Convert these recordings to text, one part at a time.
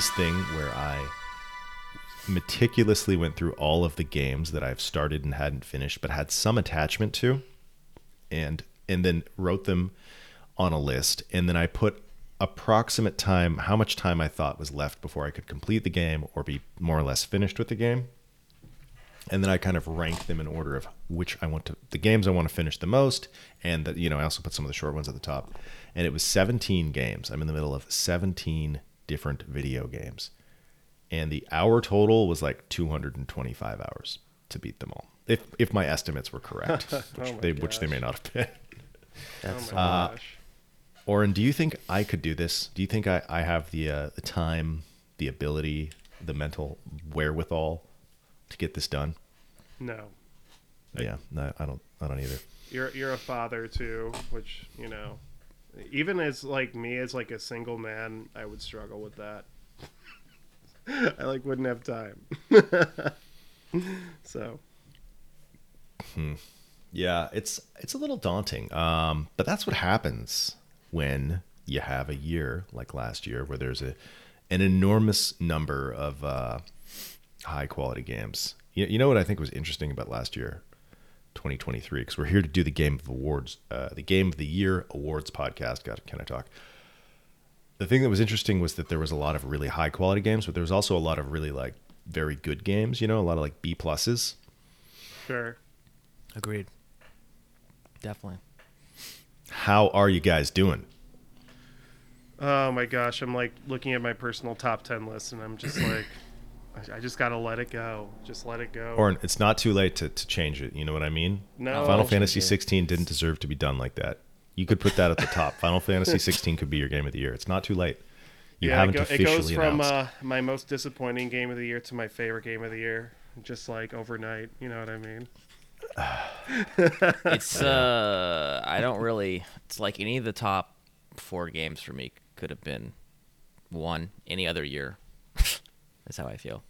this thing where I meticulously went through all of the games that I've started and hadn't finished, but had some attachment to, and and then wrote them on a list, and then I put approximate time, how much time I thought was left before I could complete the game or be more or less finished with the game. And then I kind of ranked them in order of which I want to, the games I want to finish the most. And that, you know, I also put some of the short ones at the top. And it was 17 games. I'm in the middle of 17 different video games. And the hour total was like 225 hours to beat them all. If, if my estimates were correct, which, Oh my they, which they may not have been. That's oh my uh, gosh. Oren, do you think I could do this? Do you think I, I have the uh, the time, the ability, the mental wherewithal to get this done? No. Yeah, no, I don't. I don't either. You're you're a father too, which, you know, even as like me as like a single man, I would struggle with that. I like wouldn't have time. so, Yeah, it's it's a little daunting. Um, but that's what happens when you have a year like last year, where there's a an enormous number of uh, high quality games. You, you know what I think was interesting about last year, 2023, because we're here to do the Game of Awards, uh, the Game of the Year Awards podcast. God, can I talk? The thing that was interesting was that there was a lot of really high quality games, but there was also a lot of really like very good games. You know, a lot of like B pluses. sure. agreed. Definitely. How are you guys doing? Oh my gosh, I'm like looking at my personal top 10 list and I'm just like I, I just got to let it go. Just let it go. Or it's not too late to, to change it. You know what I mean? No. Final Fantasy it. 16 didn't deserve to be done like that. You could put that at the top. Final Fantasy 16 could be your game of the year. It's not too late. You yeah, haven't it, go- it goes from announced. uh, my most disappointing game of the year to my favorite game of the year, just like overnight. You know what I mean? It's uh, I don't really. It's like any of the top four games for me could have been one any other year. That's how I feel.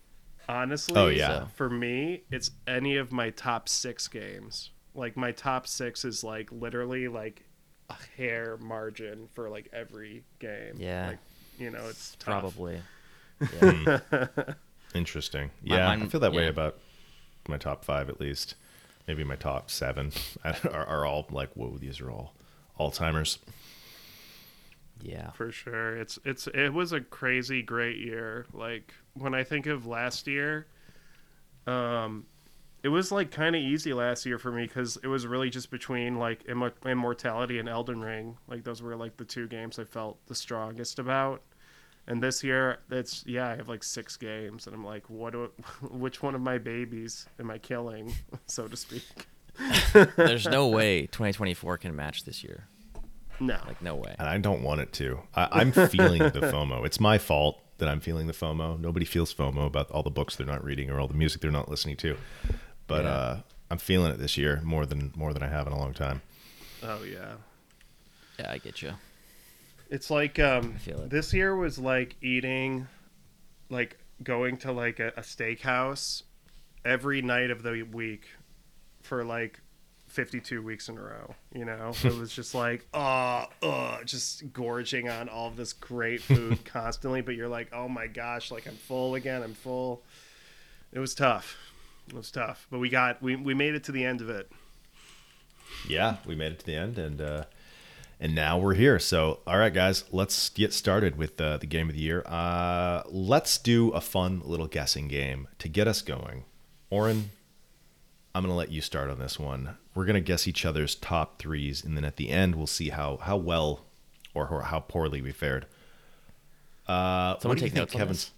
Honestly, Oh, yeah. for me, it's any of my top six games. Like my top six is like literally like a hair margin for like every game. Yeah. like, you know, it's tough. Probably. Yeah. Hmm. Interesting. My- Yeah, I feel that way about my top five at least. Maybe my top seven are, are all like, whoa, these are all all timers. yeah. for sure. It's it's it was a crazy great year. Like when I think of last year, um, it was like kind of easy last year for me because it was really just between like Imm- Immortality and Elden Ring. Like those were like the two games I felt the strongest about. And this year, it's yeah, I have like six games, and I'm like, what? Do, which one of my babies am I killing, so to speak? There's no way 2024 can match this year. No, Like no way. And I don't want it to. I, I'm feeling the FOMO. It's my fault that I'm feeling the FOMO. Nobody feels FOMO about all the books they're not reading or all the music they're not listening to. But Yeah. uh, I'm feeling it this year more than more than I have in a long time. oh yeah. Yeah, I get you. It's like um, it. this year was like eating, like going to like a, a steakhouse every night of the week for like 52 weeks in a row. You know, it was just like, oh, uh, just gorging on all of this great food constantly. But you're like, oh my gosh, like I'm full again. I'm full. It was tough. It was tough, but we got we we made it to the end of it. Yeah, we made it to the end, and uh, and now we're here. So, all right, guys, let's get started with uh, the game of the year. Uh, let's do a fun little guessing game to get us going. Oren, I'm gonna let you start on this one. We're gonna guess each other's top threes, and then at the end, we'll see how how well or, or how poorly we fared. Uh, Someone what do you take think notes Kevin's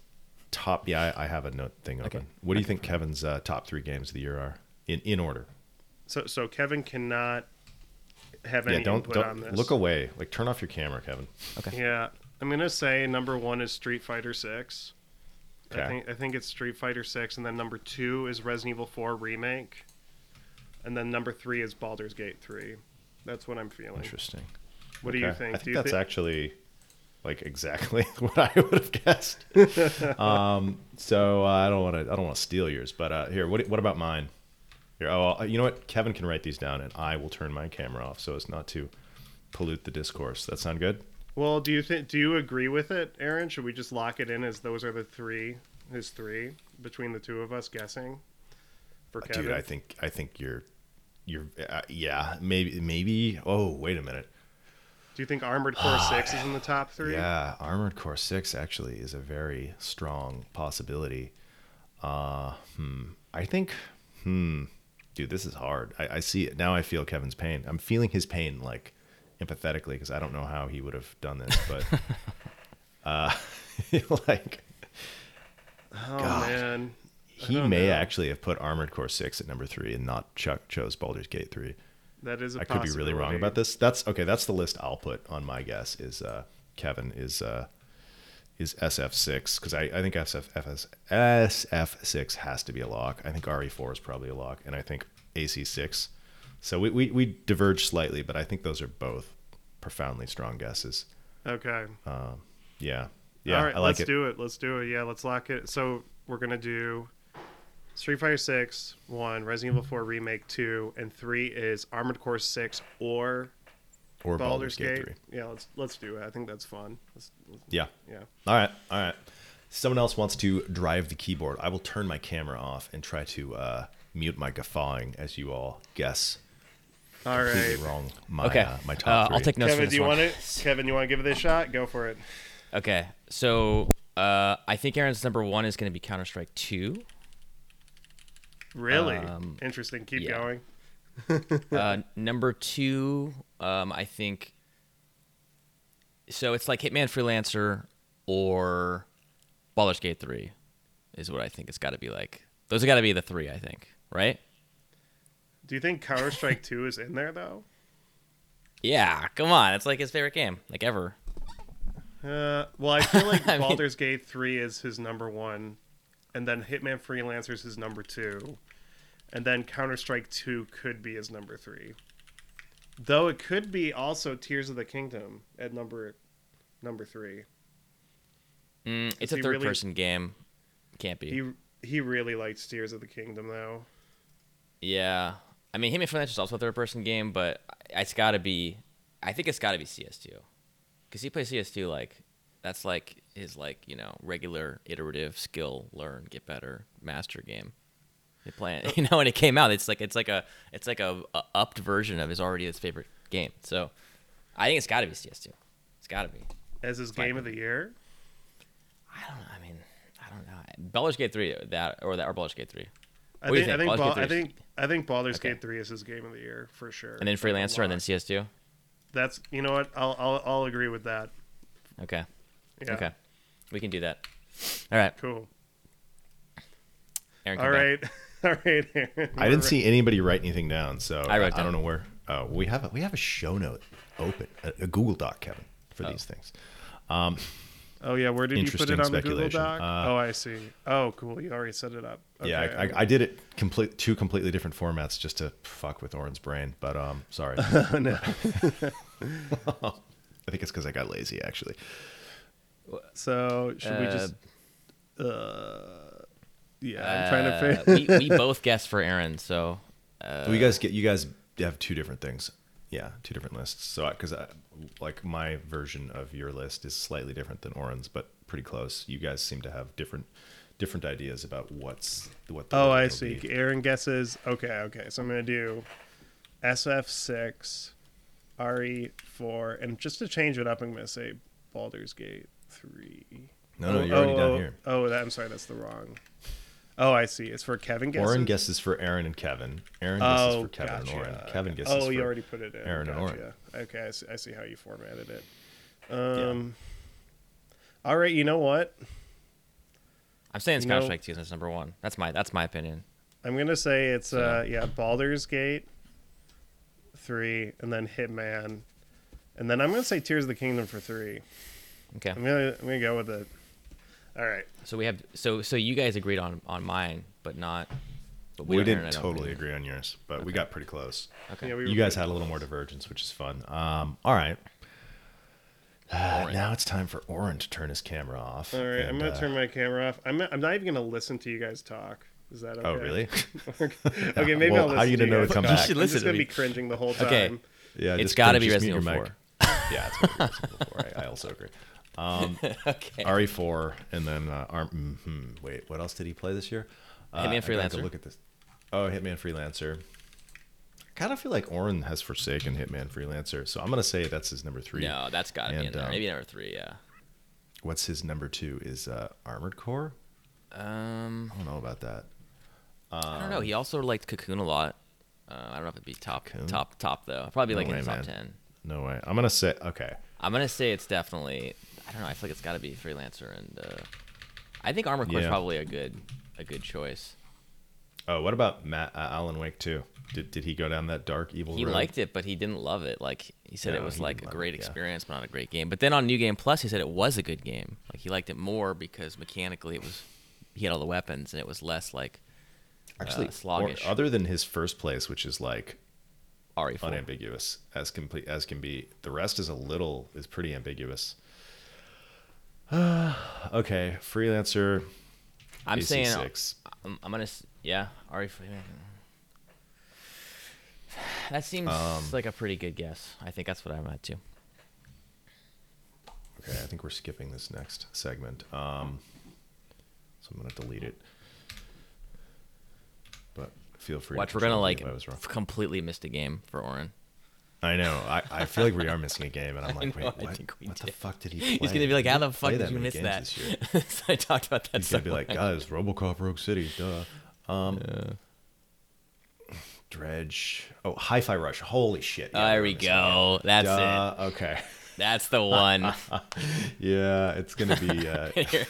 top? Yeah, I, I have a note thing open. Okay. What do you think Kevin's uh, top three games of the year are in in order? So so Kevin cannot have Yeah, any don't input don't on this. look away. Like turn off your camera, Kevin. Okay. Yeah, I'm gonna say number one is Street Fighter Six. I think I think it's Street Fighter Six, and then number two is Resident Evil Four remake, and then number three is Baldur's Gate Three. That's what I'm feeling. Interesting. What do you think? I think that's actually like exactly what I would have guessed. um, so uh, I don't want to I don't want to steal yours, but uh, here, what what about mine? Here, oh, uh, you know what? Kevin can write these down, and I will turn my camera off so as not to pollute the discourse. That sound good? Well, do you think? Do you agree with it, Aaron? Should we just lock it in as those are the three? His three between the two of us guessing. For Kevin, Dude, I think I think you're you're uh, yeah maybe maybe oh wait a minute do you think Armored Core Six is in the top three? yeah Armored Core Six actually is a very strong possibility. Uh, hmm. I think hmm. Dude, this is hard. I, I see it now. I feel Kevin's pain. I'm feeling his pain like empathetically because I don't know how he would have done this, but uh, like Oh God. man, he may know. actually have put Armored Core Six at number three and not Chuck chose Baldur's Gate three. that is. I I could be really wrong about this. That's okay. That's the list I'll put on my guess. Is uh, Kevin is uh, is SF six because I, I think SF FS, SF six has to be a lock. I think RE four is probably a lock, and I think AC six. So we, we we diverge slightly, but I think those are both profoundly strong guesses. Okay. Yeah, yeah, All right, like let's it. do it. Let's do it. Yeah, let's lock it. So we're gonna do Street Fighter Six, one, Resident Evil Four Remake, two, and three is Armored Core Six or or Baldur's, Baldur's Gate. Yeah, let's let's do it. I think that's fun. Let's, let's- Yeah. yeah. All right, all right. Someone else wants to drive the keyboard. I will turn my camera off and try to uh, mute my guffawing as you all guess All completely right. wrong my Okay. uh, my top Uh, three. I'll take notes Kevin, for do you one. want it? Kevin, you want to give it a shot? Go for it. Okay, so uh, I think Aaron's number one is going to be Counter Strike Two. Really Um, interesting. Keep yeah. going. uh, number two, um, I think. So it's like Hitman Freelancer or Baldur's Gate Three, is what I think it's got to be like. Those have got to be the three, I think, right? Do you think Counter Strike Two is in there though? Yeah, come on, it's like his favorite game, like ever. Uh, well, I feel like I mean- Baldur's Gate 3 is his number one, and then Hitman Freelancer is his number two, and then Counter Strike 2 could be his number three. Though it could be also Tears of the Kingdom at number number three. Mm, it's a third really- person game, can't be. He he really likes Tears of the Kingdom though. Yeah, I mean, Hitman Freelancer is also a third person game, but it's got to be. I think it's got to be CS2, because he plays CS2 like that's like his like you know regular iterative skill learn get better master game. They play it, you know, when it came out, it's like it's like a it's like a, a upped version of his already his favorite game. So I think it's got to be CS2. It's got to be. As his Fine. game of the year. I don't. know. I mean, I don't know. Baldur's Gate 3 that or that or Baldur's Gate 3. I What you think, I think? think Baldur's Bal- Gate I think I think Baldur's Okay. Gate 3 is his game of the year for sure. And then Freelancer and then. CS2. That's you know what? I'll I'll I'll agree with that. Okay. Yeah. Okay. We can do that. All right. Cool. Aaron, All come back. right. All right. Aaron. I didn't see anybody write anything down, so I wrote I, down. don't know where. Oh, we have a, we have a show note open, a, a Google Doc, Kevin, for Oh. these things. Um, Oh yeah, where did you put it on the Google. Doc? Uh, oh, I see. Oh, cool. You already set it up. yeah, I, I, I did it complete two completely different formats just to fuck with Oren's brain, but um, sorry. Oh, no. I think it's because I got lazy, actually. So should we Uh, just? Uh, yeah, I'm trying to Uh, figure. we, we both guessed for Aaron, so uh, Do you guys get you guys have two different things? Yeah, two different lists. So because I, like my version of your list is slightly different than Oren's, but pretty close. You guys seem to have different different ideas about what's what. The oh, I see. be. Aaron guesses. Okay, okay. So I'm gonna do SF six, RE four, and just to change it up, I'm gonna say Baldur's Gate three. No, no, Oh, you're already oh, down here. Oh, that, I'm sorry. That's the wrong. Oh, I see. It's for Kevin guesses. Oren guesses for Aaron and Kevin. Aaron guesses Oh, for Kevin gotcha. and Oren. Kevin Okay. guesses Oh, you for already put it in. Aaron and gotcha. Oren. Okay, I see, I see how you formatted it. Um. All right, you know what? I'm saying it's you Counter Strike 2 is number one. That's my that's my opinion. I'm gonna say it's So- uh yeah Baldur's Gate three, and then Hitman, and then I'm gonna say Tears of the Kingdom for three. Okay. I'm gonna I'm gonna go with it. All right. So we have so so you guys agreed on on mine, but not. But We, don't- didn't and totally agree. agree on yours, but we got pretty close. Okay. Yeah, we You guys pretty had a little more divergence, which is fun. Um, all right. Uh, now it's time for Oren to turn his camera off. All right, I'm gonna uh, turn my camera off. I'm not, I'm not even gonna listen to you guys talk. Is that okay? Oh, really? okay, maybe Well, I'll listen how are you gonna know to guys come talk. back? You should I'm listen just gonna me. be cringing the whole time. Okay. Yeah, it's got to be just Resident Evil 4. Yeah, it's gonna be Resident Evil 4. I, I also agree. Um, okay. RE4, and then uh, Arm. mhm, wait, what else did he play this year? Uh, Hitman I got to Freelancer. Look at this. Oh, Hitman Freelancer. I kind of feel like Oren has forsaken Hitman Freelancer, so I'm gonna say that's his number three. No, that's got to be in there. um, Maybe number three. Yeah. What's his number two? Is uh, Armored Core? Um, I don't know about that. I don't know. He also liked Cocoon a lot. Uh, I don't know if it'd be top, Cocoon? top, top though. Probably No like way, in the top man. ten. No way. I'm gonna say okay. I'm gonna say it's definitely. I don't know. I feel like it's got to be freelancer, and uh, I think Armor Core is Yeah. probably a good, a good choice. Oh, what about Matt uh, Alan Wake 2? Did did he go down that dark evil He road? liked it, but he didn't love it. Like he said, it was like a great it, yeah. experience, but not a great game. But then on New Game Plus, he said it was a good game. Like he liked it more because mechanically it was, he had all the weapons, and it was less like Actually, uh, sluggish. or- other than his first place, which is like RE4. unambiguous as complete as can be. The rest is a little is pretty ambiguous. okay, freelancer. I'm saying AC6. I'm, I'm gonna yeah RE4. That seems Um, like a pretty good guess. I think that's what I'm at too. Okay, I think we're skipping this next segment. Um, so I'm gonna delete it. But feel free. Watch, to we're gonna like I was wrong. completely missed a game for Oren. I know. I, I feel like we are missing a game, and I'm like, know, wait, what, what the fuck did he play? He's gonna be like, "How the fuck did you miss that?" so I talked about that. He's gonna be like, guys, RoboCop Rogue City, duh. Um, Dredge. Oh, Hi-Fi Rush. Holy shit! Yeah, there we go. it. That's Duh, Okay. That's the one. Yeah, it's gonna be. Uh, I feel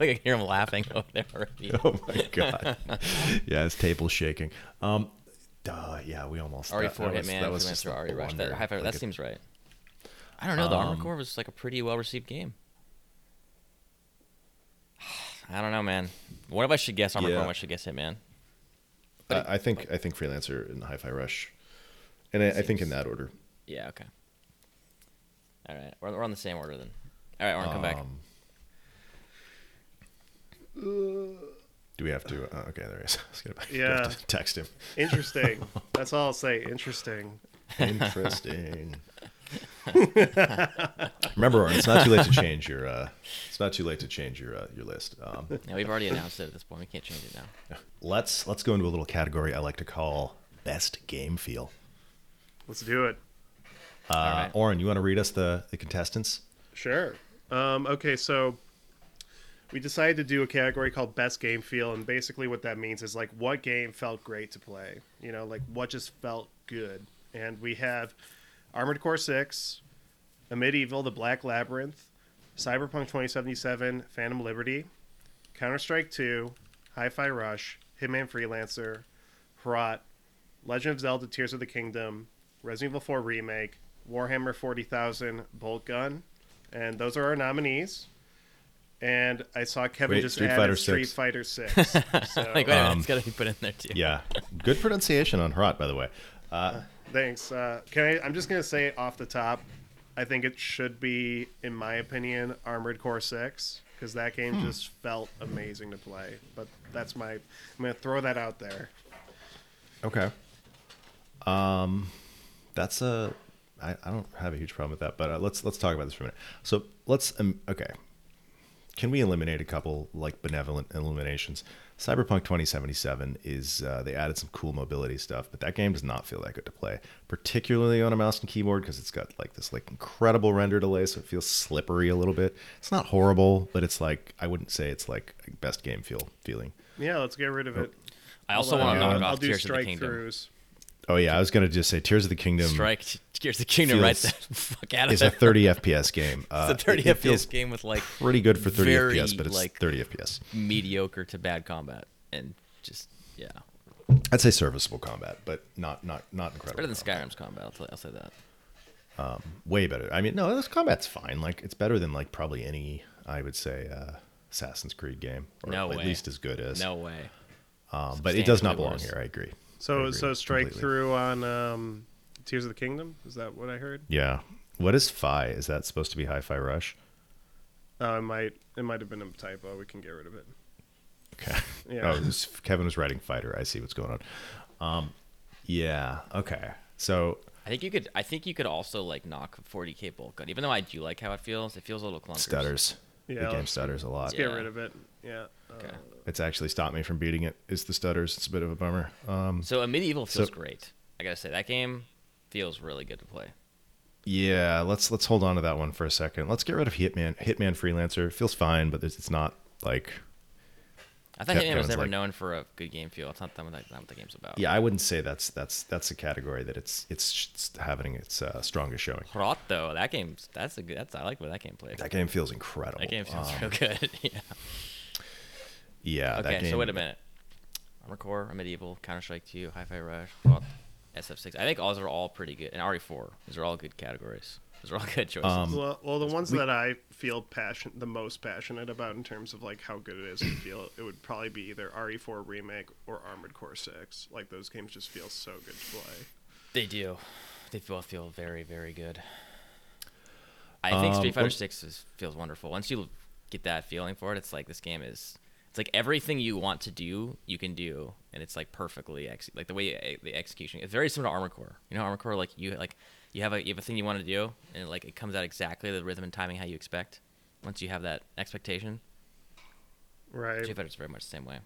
like I can hear him laughing over there already. oh my god. Yeah, his table's shaking. Um, duh. Yeah, we almost. RE4 that- that Hitman, that was just Freelancer, RE Rush. That, high five, Like that it- seems right. I don't know. The Armor Um, Core was like a pretty well received game. I don't know, man. What if I should guess Armor Yeah. Core? What I should guess Hitman? I, I think I think Freelancer and Hi-Fi Rush, and I, I think in that order. Yeah. Okay. All right, we're, we're on the same order then. All right, Oren, come back. Um, Do we have to? Uh, okay, there he is. I was gonna do Yeah. to text him. Interesting. That's all I'll say. Interesting. Interesting. Remember, Oren, it's not too late to change your. Uh, it's not too late to change your uh, your list. Um, Yeah, we've already announced it at this point. We can't change it now. let's let's go into a little category I like to call best game feel. Let's do it. Uh, right. Oren, you want to read us the the contestants? Sure. Um, okay, so we decided to do a category called Best Game Feel, and basically what that means is like what game felt great to play. You know, like what just felt good. And we have Armored Core 6, Amid Evil, The Black Labyrinth, Cyberpunk 2077, Phantom Liberty, Counter Strike 2, Hi Fi Rush, Hitman Freelancer, Hrot, Legend of Zelda Tears of the Kingdom, Resident Evil 4 Remake, Warhammer 40,000, Boltgun, and those are our nominees. And I saw Kevin Wait, just Street added Fighter Street 6. Fighter 6. So, Like, wait a minute, Um, it's got to be put in there too. Yeah, good pronunciation on Hrot, by the way. Uh, thanks. Uh, can I? I'm just gonna say off the top. I think it should be, in my opinion, Armored Core 6 because that game Hmm. just felt amazing to play. But that's my. I'm gonna throw that out there. Okay. Um, that's a. I, I don't have a huge problem with that, but uh, let's let's talk about this for a minute. So let's um, okay. Can we eliminate a couple like benevolent eliminations? Cyberpunk 2077 is uh, they added some cool mobility stuff, but that game does not feel that good to play, particularly on a mouse and keyboard because it's got like this like incredible render delay, so it feels slippery a little bit. It's not horrible, but it's like I wouldn't say it's like best game feel feeling. Yeah, let's get rid of it. I also want to knock off do Tears of the Kingdom. Throughs. Oh yeah, I was gonna just say Tears of the Kingdom. Strike Tears of the Kingdom right the fuck out of is there. a 30 FPS game. Uh, it's a 30 it- it FPS feels game with like Pretty good for 30 very, FPS, but it's like- 30 FPS. mediocre to bad combat and just yeah. I'd say serviceable combat, but not not not incredible. Better than. Skyrim's combat. I'll, tell, I'll say that. Way better. I mean, no, this combat's fine. Like it's better than like probably any I would say uh, Assassin's Creed game, or No at way. least as good as. No way. um, but it does not belong worse. here. I agree. I So so strike completely. through on um, Tears of the Kingdom. Is that what I heard? Yeah. What is Fi? Is that supposed to be Hi-Fi Rush? Uh, it might it might have been a typo. We can get rid of it. Okay. Yeah. Oh, was- Kevin was writing fighter. I see what's going on. Um, yeah. Okay. So I think you could. I think you could also like knock 40k Boltgun. Even though I do like how it feels, it feels a little clunky. Stutters. Yeah, the game stutters a lot. Let's get Yeah. rid of it. Yeah. Okay. Uh, It's actually stopped me from beating it. it. Is the stutters? It's a bit of a bummer. Um, So Amid Evil feels So- great. I gotta say that game feels really good to play. yeah, let's let's hold on to that one for a second. Let's get rid of Hitman. Hitman Freelancer feels fine, but there's- it's not like I thought Hitman was never like- known for a good game feel. It's not that what, that, not what the game's about. yeah. I wouldn't say that's that's that's a category that it's it's just having its uh, strongest showing. Hrot though, that game's that's a good. That's I like what that game plays. That game feels incredible. That game feels Um, real good. yeah. Yeah. that Okay, game, so wait a minute. Armor Core, Amid Evil, Counter Strike 2, Hi-Fi Rush, Hrot, SF6. I think all those are all pretty good, and RE4. Those are all good categories. Those are all good choices. Um, well, well, the ones we- that I feel passion the most passionate about in terms of like how good it is to feel, it would probably be either RE4 remake or Armored Core 6. Like those games just feel so good to play. They do. They both feel very, very good. I think Um, Street Fighter well- Six is, feels wonderful. Once you get that feeling for it, it's like this game is. It's like everything you want to do, you can do, and it's like perfectly ex- like the way eh, the execution. It's very similar to Armor Core. You know, Armor Core like you like you have a you have a thing you want to do, and like it comes out exactly the rhythm and timing how you expect. Once you have that expectation, Right. Street Fighter's very much the same way.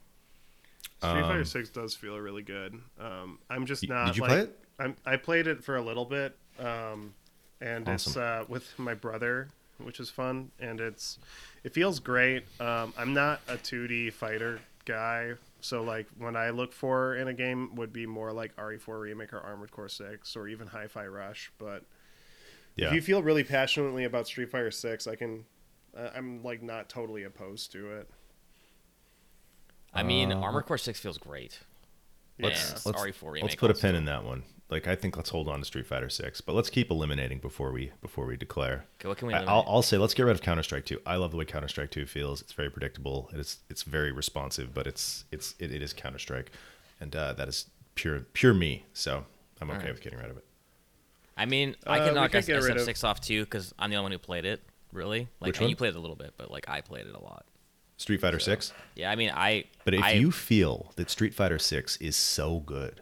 Street Fighter Um, 6 does feel really good. Um, I'm just Y- not. did you like, play it? I'm, I played it for a little bit, um, and it's uh, with my brother, which is fun, and it's it feels great. Um, I'm not a 2D fighter guy, so like when I look for in a game would be more like RE4 remake or Armored Core 6 or even Hi-Fi Rush. But Yeah. if you feel really passionately about Street Fighter 6, I can. Uh, I'm like not totally opposed to it. I mean, Uh, Armor Core Six feels great. Let's and let's, RE4 remake let's put a pin in that one. Like I think let's hold on to Street Fighter Six, but let's keep eliminating before we before we declare. Okay, what can we? I, I'll, I'll say let's get rid of Counter Strike Two. I love the way Counter Strike Two feels. It's very predictable. It's it's very responsive, but it's it's it, it is Counter Strike, and uh, that is pure pure me. So I'm okay Alright. with getting rid of it. I mean, I Uh, can we knock could get rid of- SF6 off too because I'm the only one who played it. Really, like Which and one? you played it a little bit, but like I played it a lot. Street Fighter So- Six. Yeah, I mean, I. But if I, you feel that Street Fighter Six is so good,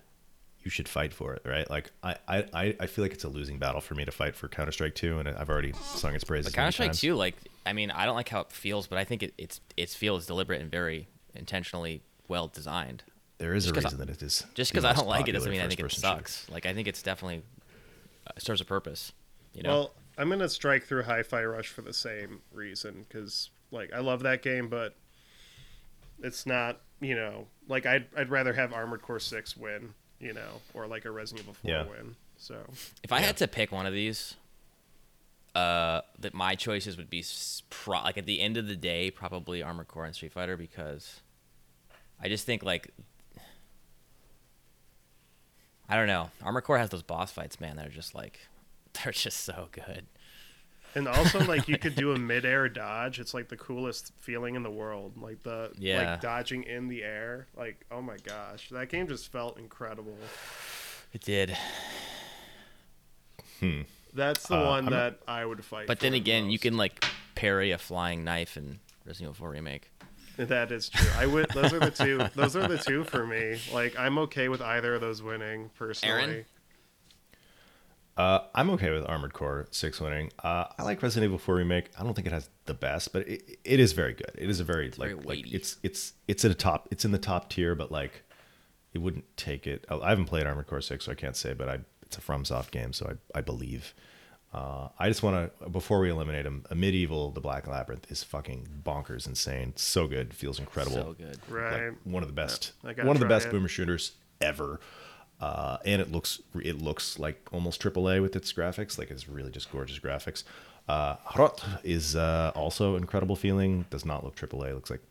you should fight for it, right? Like I, I, I- I feel like it's a losing battle for me to fight for Counter Strike Two, and I've already sung its praises. Counter Strike 2, like, I mean, I don't like how it feels, but I think it it's it feels deliberate and very intentionally well designed. There is a Just 'cause I- reason that it is. Just because I don't like it doesn't mean I think it first-person shooter. sucks. Like, I think it's definitely uh, serves a purpose. You know. Well, I'm gonna strike through Hi-Fi Rush for the same reason because, like, I love that game, but it's not, you know, like I'd I'd rather have Armored Core Six win, you know, or like a Resident Evil Four Yeah. win. So If I Yeah. had to pick one of these, uh, that my choices would be pro- like at the end of the day, probably Armored Core and Street Fighter because I just think like I don't know, Armored Core has those boss fights, man. They're just like they're just so good. And also like you could do a mid-air dodge. It's like the coolest feeling in the world. Like the Yeah. like dodging in the air. Like oh my gosh, that game just felt incredible. It did, Hmm. That's the Uh, one I'm- that I would fight. but then the again, you can like parry a flying knife in Resident Evil 4 remake. That is true. I would. Those are the two. Those are the two for me. Like I'm okay with either of those winning personally. Aaron? Uh, I'm okay with Armored Core Six winning. Uh, I like Resident Evil Four remake. I don't think it has the best, but it, it is very good. It is a very like very like it's it's it's at a top. It's in the top tier, but like it wouldn't take it. I haven't played Armored Core Six, so I can't say. But I it's a FromSoft game, so I I believe. Uh, I just want to before we eliminate him. Amid Evil, the Black Labyrinth is fucking bonkers, insane. So good, feels incredible. So good. Right. like one of the best I one of the best it. boomer shooters ever uh, and it looks it looks like almost AAA with its graphics like it's really just gorgeous graphics uh, Hrot is uh, also incredible feeling does not look AAA looks like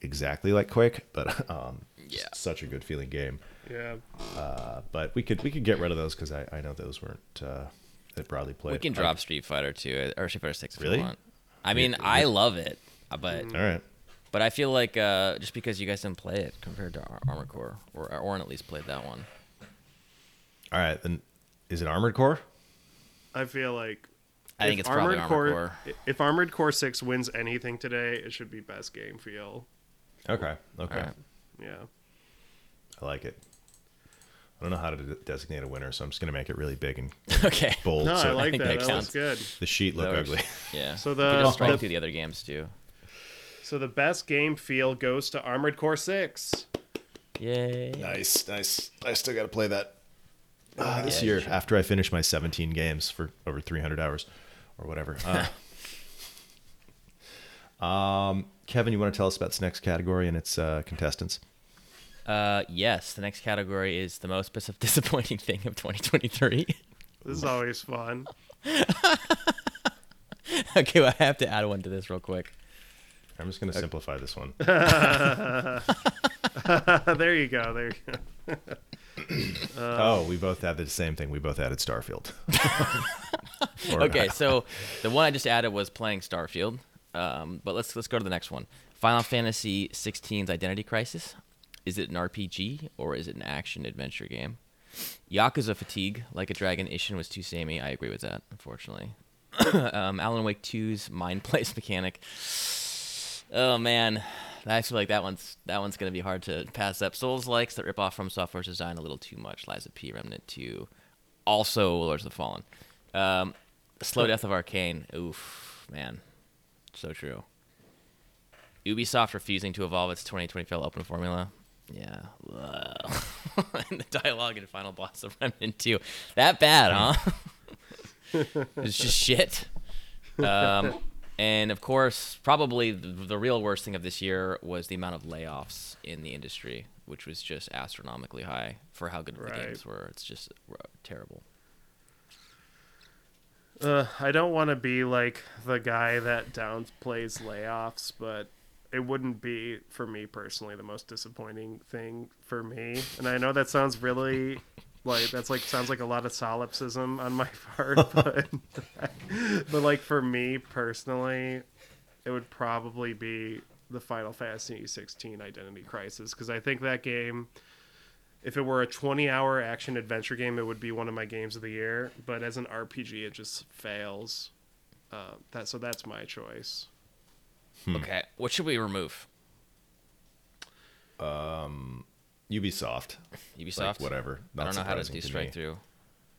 exactly like Quake but um, Yeah. such a good feeling game Yeah. uh, but we could we could get rid of those because I, I know those weren't uh, that broadly played We can I- drop Street Fighter 2 or Street Fighter 6 if Really? you want. I mean, I love it, uh, but all right But I feel like uh, just because you guys didn't play it compared to Ar- Armored Core, or or at least played that one. All right then is it Armored Core I feel like. I think if it's probably Armored Core. Core. If Armored Core Six wins anything today, it should be best game feel. okay okay Alright. Yeah. I like it I don't know how to de- designate a winner, so I'm just gonna make it really big and okay. bold. No, so I like think that. that That, counts. good. the sheet look That works. ugly. Yeah. So You the- can just strike the- through the other games too. So the best game feel goes to Armored Core Six. Yay. nice, nice. I still got to play that uh, this Yeah, year you should. after I finish my 17 games for over 300 hours or whatever. Uh, um, Kevin, you want to tell us about this next category and its uh, contestants? Uh, yes. The next category is the most disappointing thing of 2023. This is always fun. okay, well, I have to add one to this real quick. I'm just going to simplify this one. there you go. There you go. Oh, we both added the same thing. We both added Starfield. Okay, so the one I just added was playing Starfield. Um, but let's let's go to the next one. Final Fantasy 16's Identity Crisis. Is it an RPG or is it an action adventure game? Yakuza Fatigue, Like a Dragon Ishin was too samey. I agree with that, unfortunately. um, Alan Wake 2's Mind Place mechanic. Oh man, I feel like that one's that one's gonna be hard to pass up. Souls likes that rip off FromSoftware's design a little too much. Lies of P, Remnant 2, also Lords of the Fallen. Um, Slow Death of Arkane. Oof, man, so true. Ubisoft refusing to evolve its 2025 open formula. Yeah. And the dialogue in Final Boss of Remnant 2. That bad, huh? it's just shit. Um, and of course, probably the, the real worst thing of this year was the amount of layoffs in the industry, which was just astronomically high for how good the games were. It's just terrible. Uh, I don't want to be like the guy that downplays layoffs, but it wouldn't be for me personally the most disappointing thing for me. And I know that sounds really like that's like sounds like a lot of solipsism on my part, but but like for me personally, it would probably be the Final Fantasy 16 Identity Crisis because I think that game if it were a 20 hour action adventure game, it would be one of my games of the year. But as an RPG, it just fails. Uh, that so that's my choice. Okay, what should we remove? Ubisoft. Ubisoft. Like, whatever. I don't know how to surprising do me. strike through,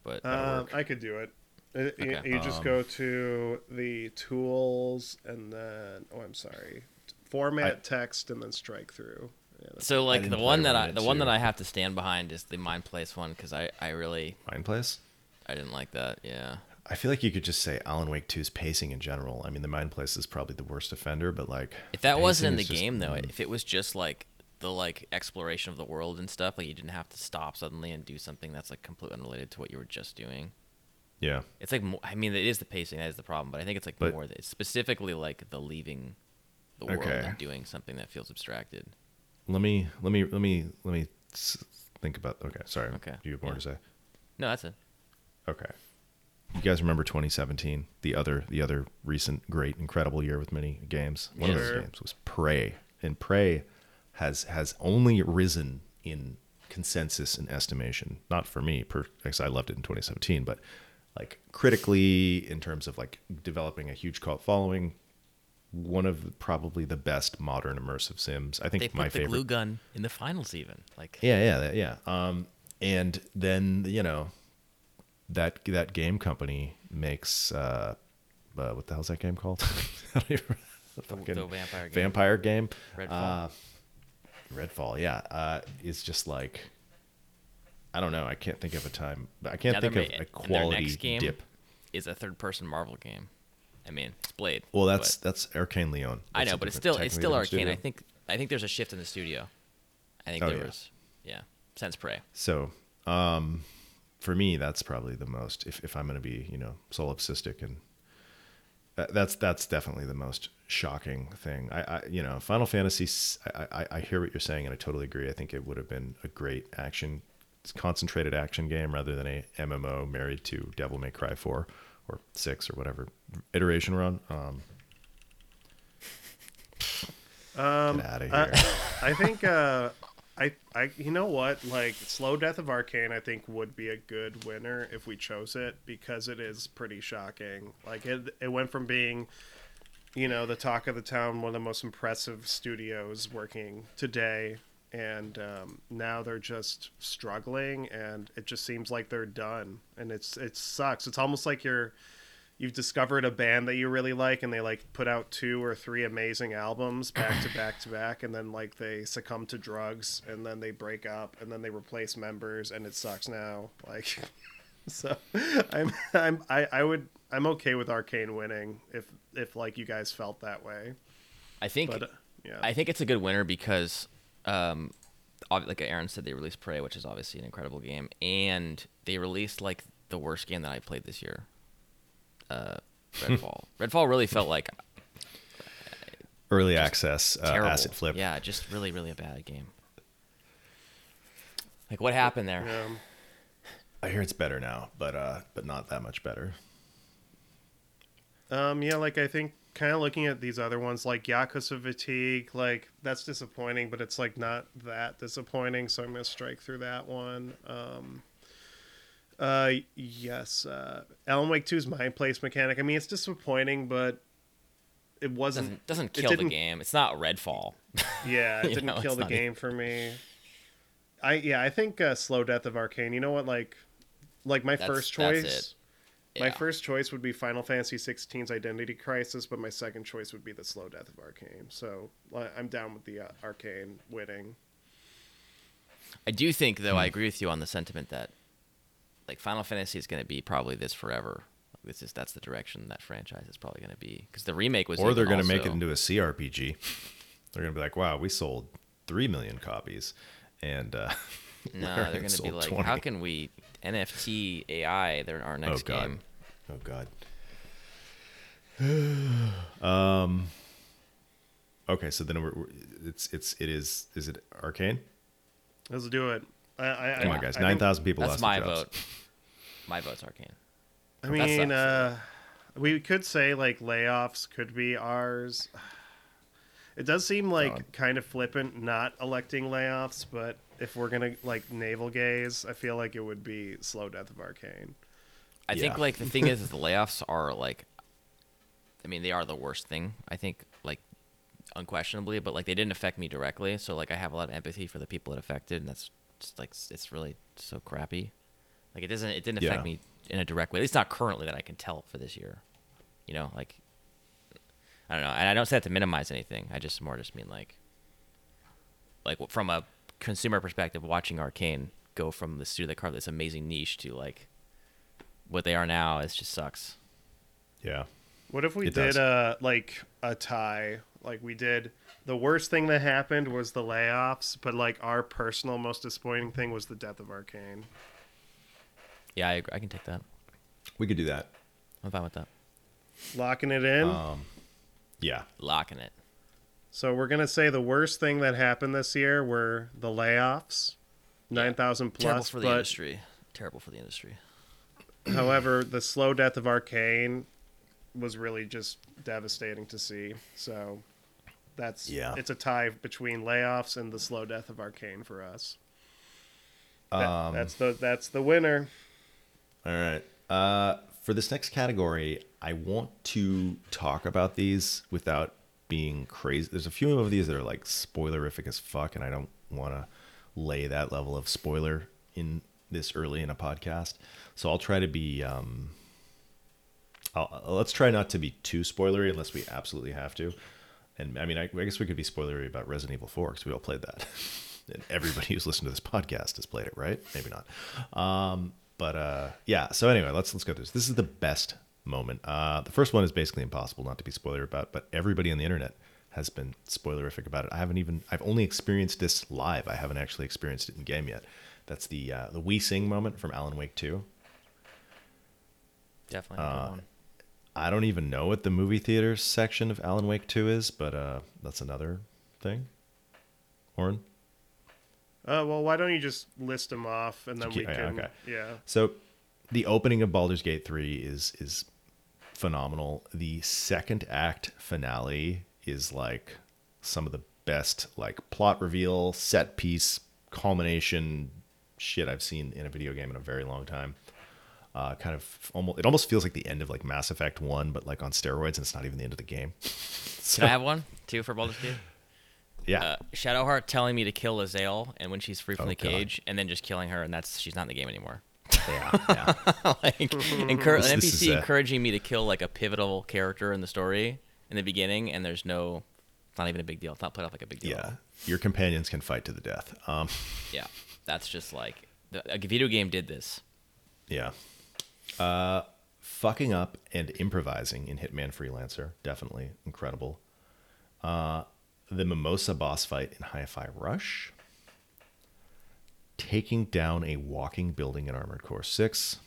but Uh, work. I could do it. Uh, you- Okay. You, just go to the tools and then oh, I'm sorry, format I- text and then strike through. Yeah, so like the one that I Remnant the one that I have to stand behind is the Mind Place one because I I really Mind Place? I didn't like that. Yeah. I feel like you could just say Alan Wake 2's pacing in general. I mean, the Mind Place is probably the worst offender, but like. If that wasn't in the is just- game though, mm. if it was just like the like exploration of the world and stuff, like you didn't have to stop suddenly and do something that's like completely unrelated to what you were just doing. Yeah. It's like mo- I mean, it is the pacing that is the problem, but I think it's like But- more it's specifically like the leaving the world Okay. and doing something that feels abstracted. Let me, let me, let me, let me think about. Okay. Sorry. Okay, Do you have more yeah. to say? No, that's it. Okay. You guys remember 2017, the other the other recent great incredible year with many games. One of those games was Prey, and Prey has has only risen in consensus and estimation. Not for me, per, because I loved it in 2017, but like critically in terms of like developing a huge cult following. One of the- probably the best modern immersive sims. I think They put my the favorite. glue gun in the finals even. Like Yeah, yeah, yeah. Um, and then you know that that game company makes uh, uh what the hell's that game called? I don't even- the the, the vampire game. vampire game. Redfall. Uh, Redfall, yeah. Uh, it's just like I don't know. I can't think of a time. I can't Now think of a quality dip. is a third person Marvel game. I mean, it's Blade. Well, that's that's Arkane Lyon. I know, but it's still it's still Arkane. I think I think there's a shift in the studio. I think Oh, there yeah. was yeah. Since Prey. So, um, for me, that's probably the most. If, if I'm going to be, you know, solipsistic, and that, that's that's definitely the most shocking thing. I, I you know, Final Fantasy. I, I hear what you're saying, and I totally agree. I think it would have been a great action, concentrated action game rather than a MMO married to Devil May Cry four or six or whatever iteration we're on. Um, Um, get out of here. I think uh, I I you know what like slow death of Arkane I think would be a good winner if we chose it because it is pretty shocking. Like it it went from being you know the talk of the town, one of the most impressive studios working today, and um, now they're just struggling, and it just seems like they're done, and it's it sucks. It's almost like you're you've discovered a band that you really like, and they like put out two or three amazing albums back to back to back, and then like they succumb to drugs, and then they break up, and then they replace members, and it sucks now. Like, so I'm I'm I, I would I'm okay with Arkane winning if if like you guys felt that way. I think But uh, yeah, I think it's a good winner because, um, like Aaron said, they released Prey, which is obviously an incredible game, and they released like the worst game that I played this year. Uh, Redfall. Redfall really felt like Early access uh, asset flip. Yeah, just really, really a bad game. Like what happened there? yeah. I hear it's better now, but uh, but not that much better. Um, yeah, like I think kind of looking at these other ones like Yakuza Fatigue, like that's disappointing, but it's like not that disappointing, so I'm gonna strike through that one. Um, uh, yes, uh, Alan Wake 2's Mind Place mechanic. I mean, it's disappointing, but it wasn't. Doesn't doesn't kill the game. It's not Redfall. Yeah, it didn't know, kill the not even- game for me. I yeah, I think uh, Slow Death of Arkane. You know what? Like, like my That's- first that's choice. It. My first choice would be Final Fantasy 16's Identity Crisis, but my second choice would be the Slow Death of Arkane. So I'm down with the uh, Arkane winning. I do think, though, Hmm. I agree with you on the sentiment that like Final Fantasy is going to be probably this forever. This is that's the direction that franchise is probably going to be because the remake was. Or they're going to make it into a CRPG. They're going to be like, "Wow, we sold three million copies," and uh, No, we they're going to be like, 20. how can we NFT AI? They're our next God. game. Oh God. um. Okay, so then we're, we're, it's it's it is is it Arkane? Let's do it. I, I, Come I, on, guys! I Nine think- thousand people That's lost my their jobs. vote. My vote's Arkane. I mean, uh, we could say like layoffs could be ours. It does seem like God. kind of flippant not electing layoffs, but if we're gonna like navel gaze, I feel like it would be Slow Death of Arkane. I think like the thing is, is the layoffs are like, I mean, they are the worst thing. I think like unquestionably, but like they didn't affect me directly, so like I have a lot of empathy for the people it affected, and that's just like it's really so crappy. Like it doesn't, it didn't affect Yeah. me in a direct way. At least not currently that I can tell for this year. You know, like I don't know, and I don't say that to minimize anything. I just more just mean like, like from a consumer perspective, watching Arkane go from the studio that carved this amazing niche to like what they are now, it just sucks. Yeah. What if we It did a, uh like a tie? Like we did the worst thing that happened was the layoffs, but like our personal most disappointing thing was the death of Arkane. Yeah, I, I can take that. We could do that. I'm fine with that. Locking it in. Um, yeah. Locking it. So we're gonna say the worst thing that happened this year were the layoffs, nine thousand Terrible plus. for the but industry. Terrible for the industry. however, the slow death of Arkane was really just devastating to see. So that's Yeah. it's a tie between layoffs and the slow death of Arkane for us. That- Um, that's the that's the winner. All right. Uh, for this next category, I want to talk about these without being crazy. There's a few of these that are like spoilerific as fuck, and I don't want to lay that level of spoiler in this early in a podcast. So I'll try to be. Um, I'll, let's try not to be too spoilery unless we absolutely have to. And I mean, I, I guess we could be spoilery about Resident Evil 4 because we all played that. and everybody who's listened to this podcast has played it, right? Maybe not. Um, but uh, yeah. So anyway, let's let's go through this. This is the best moment. Uh, the first one is basically impossible not to be spoiler about, but everybody on the internet has been spoilerific about it. I haven't even. I've only experienced this live. I haven't actually experienced it in game yet. That's the uh, the we sing moment from Alan Wake 2. Definitely. Uh. I don't even know what the movie theater section of Alan Wake 2 is, but uh, that's another thing. Oren? Uh, well, why don't you just list them off and then we yeah, can okay. yeah. So the opening of Baldur's Gate 3 is is phenomenal. The second act finale is like some of the best like plot reveal, set piece, culmination shit I've seen in a video game in a very long time. Uh, kind of almost it almost feels like the end of like Mass Effect 1 but like on steroids and it's not even the end of the game. Can I have one too for Baldur's Gate? Yeah. Uh, Shadowheart telling me to kill Lae'zel, and when she's free from Oh, the God. cage, and then just killing her, and that's she's not in the game anymore. Yeah, yeah. like encour- This- an NPC a- encouraging me to kill like a pivotal character in the story in the beginning, and there's no, it's not even a big deal. It's not played off like a big deal. yeah. Your companions can fight to the death. Um, yeah. That's just like a video game did this. yeah. Uh, fucking up and improvising in Hitman Freelancer, definitely incredible. Uh, the Mimosa boss fight in Hi-Fi Rush. Taking down a walking building in Armored Core 6.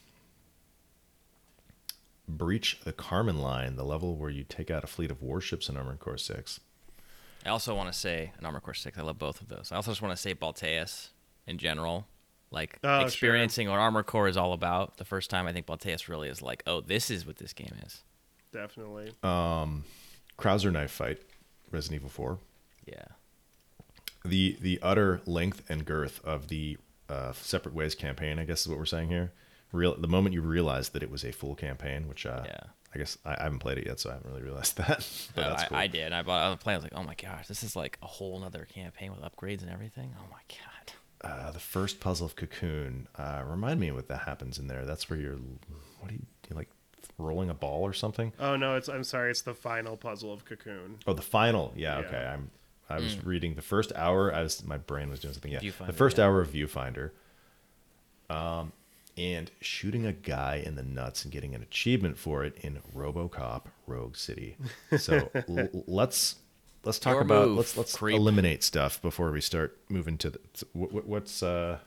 Breach the Carmen Line, the level where you take out a fleet of warships in Armored Core 6. I also want to say in Armored Core Six. I love both of those. I also just want to say Balteus in general, like Oh, sure. experiencing what Armored Core is all about. The first time I think Balteus really is like, oh, this is what this game is. Definitely. Um, Krauser knife fight, Resident Evil 4. Yeah. The the utter length and girth of the uh, separate ways campaign i guess is what we're saying here real the moment you realized that it was a full campaign which uh, Yeah. i guess I, I haven't played it yet so i haven't really realized that but Uh, that's I, cool. I did. I bought. I was playing. I was like, oh my gosh, this is like a whole other campaign with upgrades and everything. Oh my god. uh, the first puzzle of cocoon uh, remind me what that happens in there that's where you're what do you, do you like rolling a ball or something Oh no, it's I'm sorry, it's the final puzzle of Cocoon. oh the final yeah, Yeah. okay i'm i was reading the first hour i was my brain was doing something yeah the first yeah. hour of viewfinder um and shooting a guy in the nuts and getting an achievement for it in RoboCop Rogue City. So l- let's let's talk Your about move, let's let's creep. eliminate stuff before we start moving to the what, what, what's uh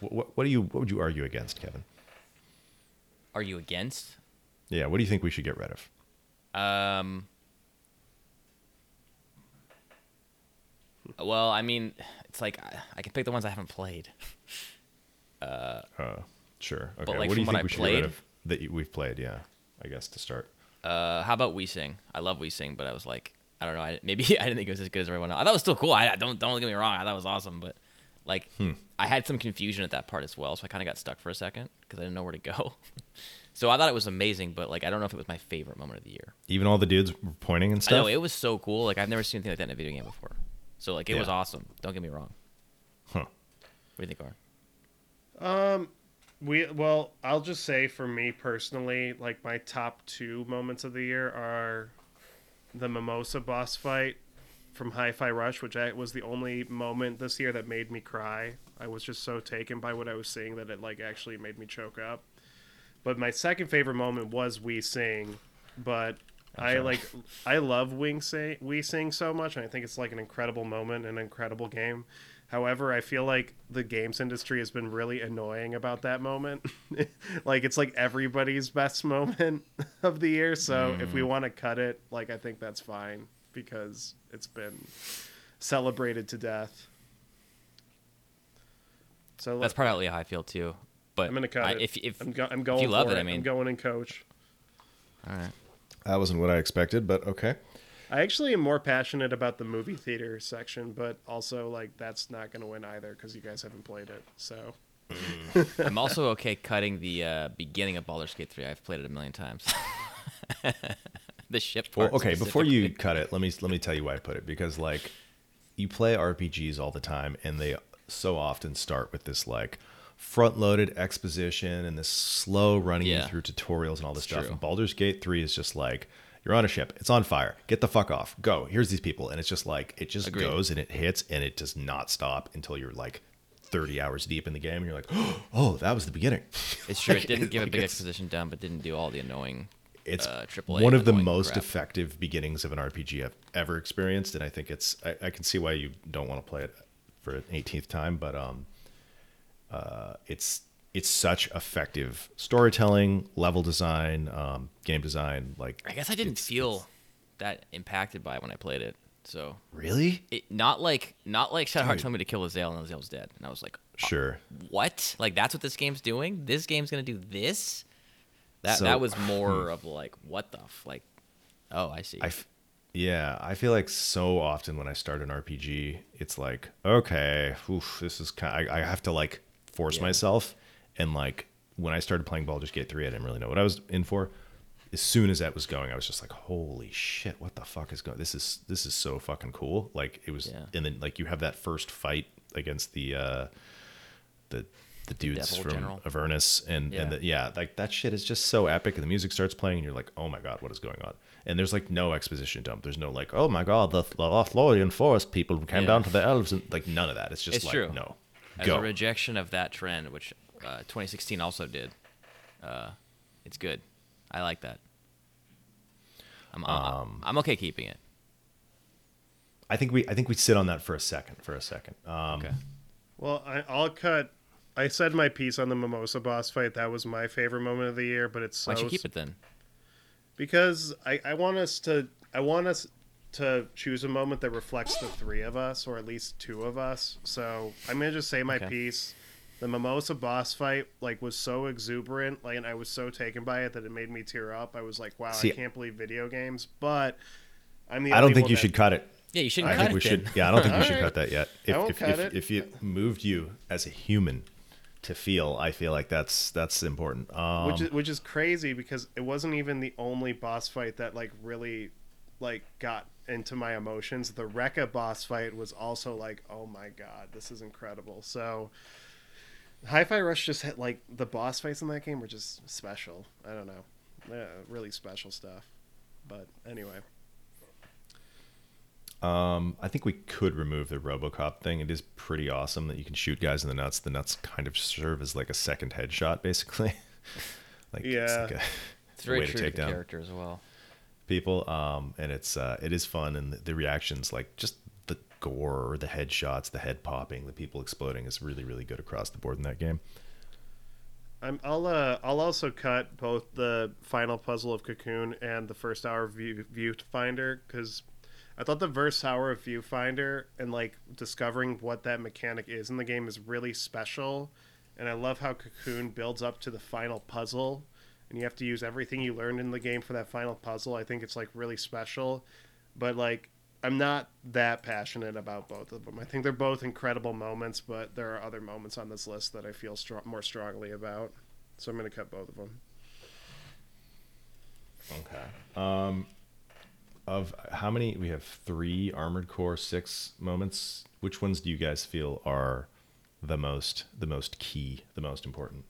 what, what do you what would you argue against, Kevin? Are you against? Yeah, what do you think we should get rid of? Um. Well, I mean, it's like I, I can pick the ones I haven't played. Uh, sure. Okay. But like, what do you think what I we should played? of that we've played? Yeah, I guess to start. Uh, how about We Sing? I love We Sing, but I was like, I don't know. I, maybe I didn't think it was as good as everyone else. I thought it was still cool. I I- don't don't get me wrong. I thought it was awesome, but like Hmm. I had some confusion at that part as well, so I kind of got stuck for a second because I didn't know where to go. so I thought it was amazing, but like I don't know if it was my favorite moment of the year. Even all the dudes were pointing and I stuff. know it was so cool. Like I've never seen anything like that in a video game before. So like it was awesome. Don't get me wrong. Huh. What do you think, Ar? Um, we well, I'll just say for me personally, like my top two moments of the year are the Mimosa boss fight from Hi-Fi Rush, which I, was the only moment this year that made me cry. I was just so taken by what I was seeing that it like actually made me choke up. But my second favorite moment was We Sing, but I like I love Wing Sing, We Sing so much, and I think it's like an incredible moment, an incredible game. However, I feel like the games industry has been really annoying about that moment. like it's like everybody's best moment of the year. So if we hmm. want to cut it, like I think that's fine because it's been celebrated to death. So That's probably how I feel too. But I'm gonna cut I, it. If if I'm, go- I'm going. you love for it, I mean, I'm going in coach. all right. That wasn't what I expected, but okay. I actually am more passionate about the movie theater section, but also like that's not going to win either because you guys haven't played it. So I'm also okay cutting the uh, beginning of Baldur's Gate 3. I've played it a million times. the ship Well, part. okay, before you cut it, let me let me tell you why I put it because like you play RPGs all the time and they so often start with this like front-loaded exposition and this slow running Yeah. through tutorials and all this It's stuff. true. And Baldur's Gate 3 is just like you're on a ship, it's on fire. Get the fuck off. Go. Here's these people and it's just like it just Agreed. goes and it hits and it does not stop until you're like 30 hours deep in the game and you're like, "Oh, that was the beginning." It's true. Like, It didn't give a big exposition dump, but didn't do all the annoying. it's uh, one of the most crap. effective beginnings of an RPG I've ever experienced, and I think it's I, I can see why you don't want to play it for an 18th time, but um, uh, it's it's such effective storytelling, level design, um, game design. Like, I guess I didn't it's- feel it's- that impacted by it when I played it. So really it not like not like Shadowheart told me to kill Lae'zel and Lae'zel's dead, and I was like, sure. what? Like that's what this game's doing? This game's gonna do this? That So- that was more of like what the f- like? Oh, I see. I f- yeah, I feel like so often when I start an RPG, it's like, okay, oof, this is kind. I, I have to like force Yeah. myself, and like when I started playing Baldur's Gate three, I didn't really know what I was in for. as soon as that was going, I was just like, "Holy shit! What the fuck is going? This is this is so fucking cool!" Like it was, Yeah. and then like you have that first fight against the uh, the the dudes Devil from General. Avernus, and Yeah. and the, yeah, like that shit is just so epic, and the music starts playing, and you're like, "Oh my god, what is going on?" And there's like no exposition dump. There's no like, "Oh my god, the, the Lothlorien forest people came Yeah. down to the elves," and like none of that. It's just It's like, true. no, As go. a rejection of that trend, which uh, 2016 also did, uh, it's good. I like that. I'm, Um, I'm okay keeping it. I think we I think we sit on that for a second. For a second. Um, Okay. Well, I, I'll cut. I said my piece on the Mimosa boss fight. That was my favorite moment of the year, but it's so Why don't you keep it then? because I, I want us to I want us to choose a moment that reflects the three of us, or at least two of us. So I'm gonna just say my Okay. piece. The Mimosa boss fight like was so exuberant, like, and I was so taken by it that it made me tear up. I was like, "Wow, See- I can't believe video games!" But I'm the I don't think you that- should cut it. Yeah, you shouldn't I cut think it we then. should. Yeah, I don't think we should Alright. cut that yet. If I won't if, cut if, it. if it moved you as a human to feel, I feel like that's that's important. Um, which is which is crazy because it wasn't even the only boss fight that like really like got into my emotions. The Rekka boss fight was also like, oh my god, this is incredible. So Hi-Fi Rush just had like the boss fights in that game were just special. I don't know, yeah, really special stuff. But anyway, um, I think we could remove the RoboCop thing. It is pretty awesome that you can shoot guys in the nuts. The nuts kind of serve as like a second headshot, basically. like it's Yeah. like a, It's very way to true to take the down character as well. People. Um, and it's uh, it is fun, and the, the reactions, like just the gore, the headshots, the head popping, the people exploding, is really really good across the board in that game. I'm, I'll uh, I'll also cut both the final puzzle of Cocoon and the first hour of view, Viewfinder because I thought the first hour of Viewfinder and like discovering what that mechanic is in the game is really special, and I love how Cocoon builds up to the final puzzle, and you have to use everything you learned in the game for that final puzzle. I think it's like really special, but like I'm not that passionate about both of them. I think they're both incredible moments, but there are other moments on this list that I feel stro- more strongly about. So I'm going to cut both of them. Okay. Um, of how many we have three Armored Core six moments. Which ones do you guys feel are the most the most key, the most important?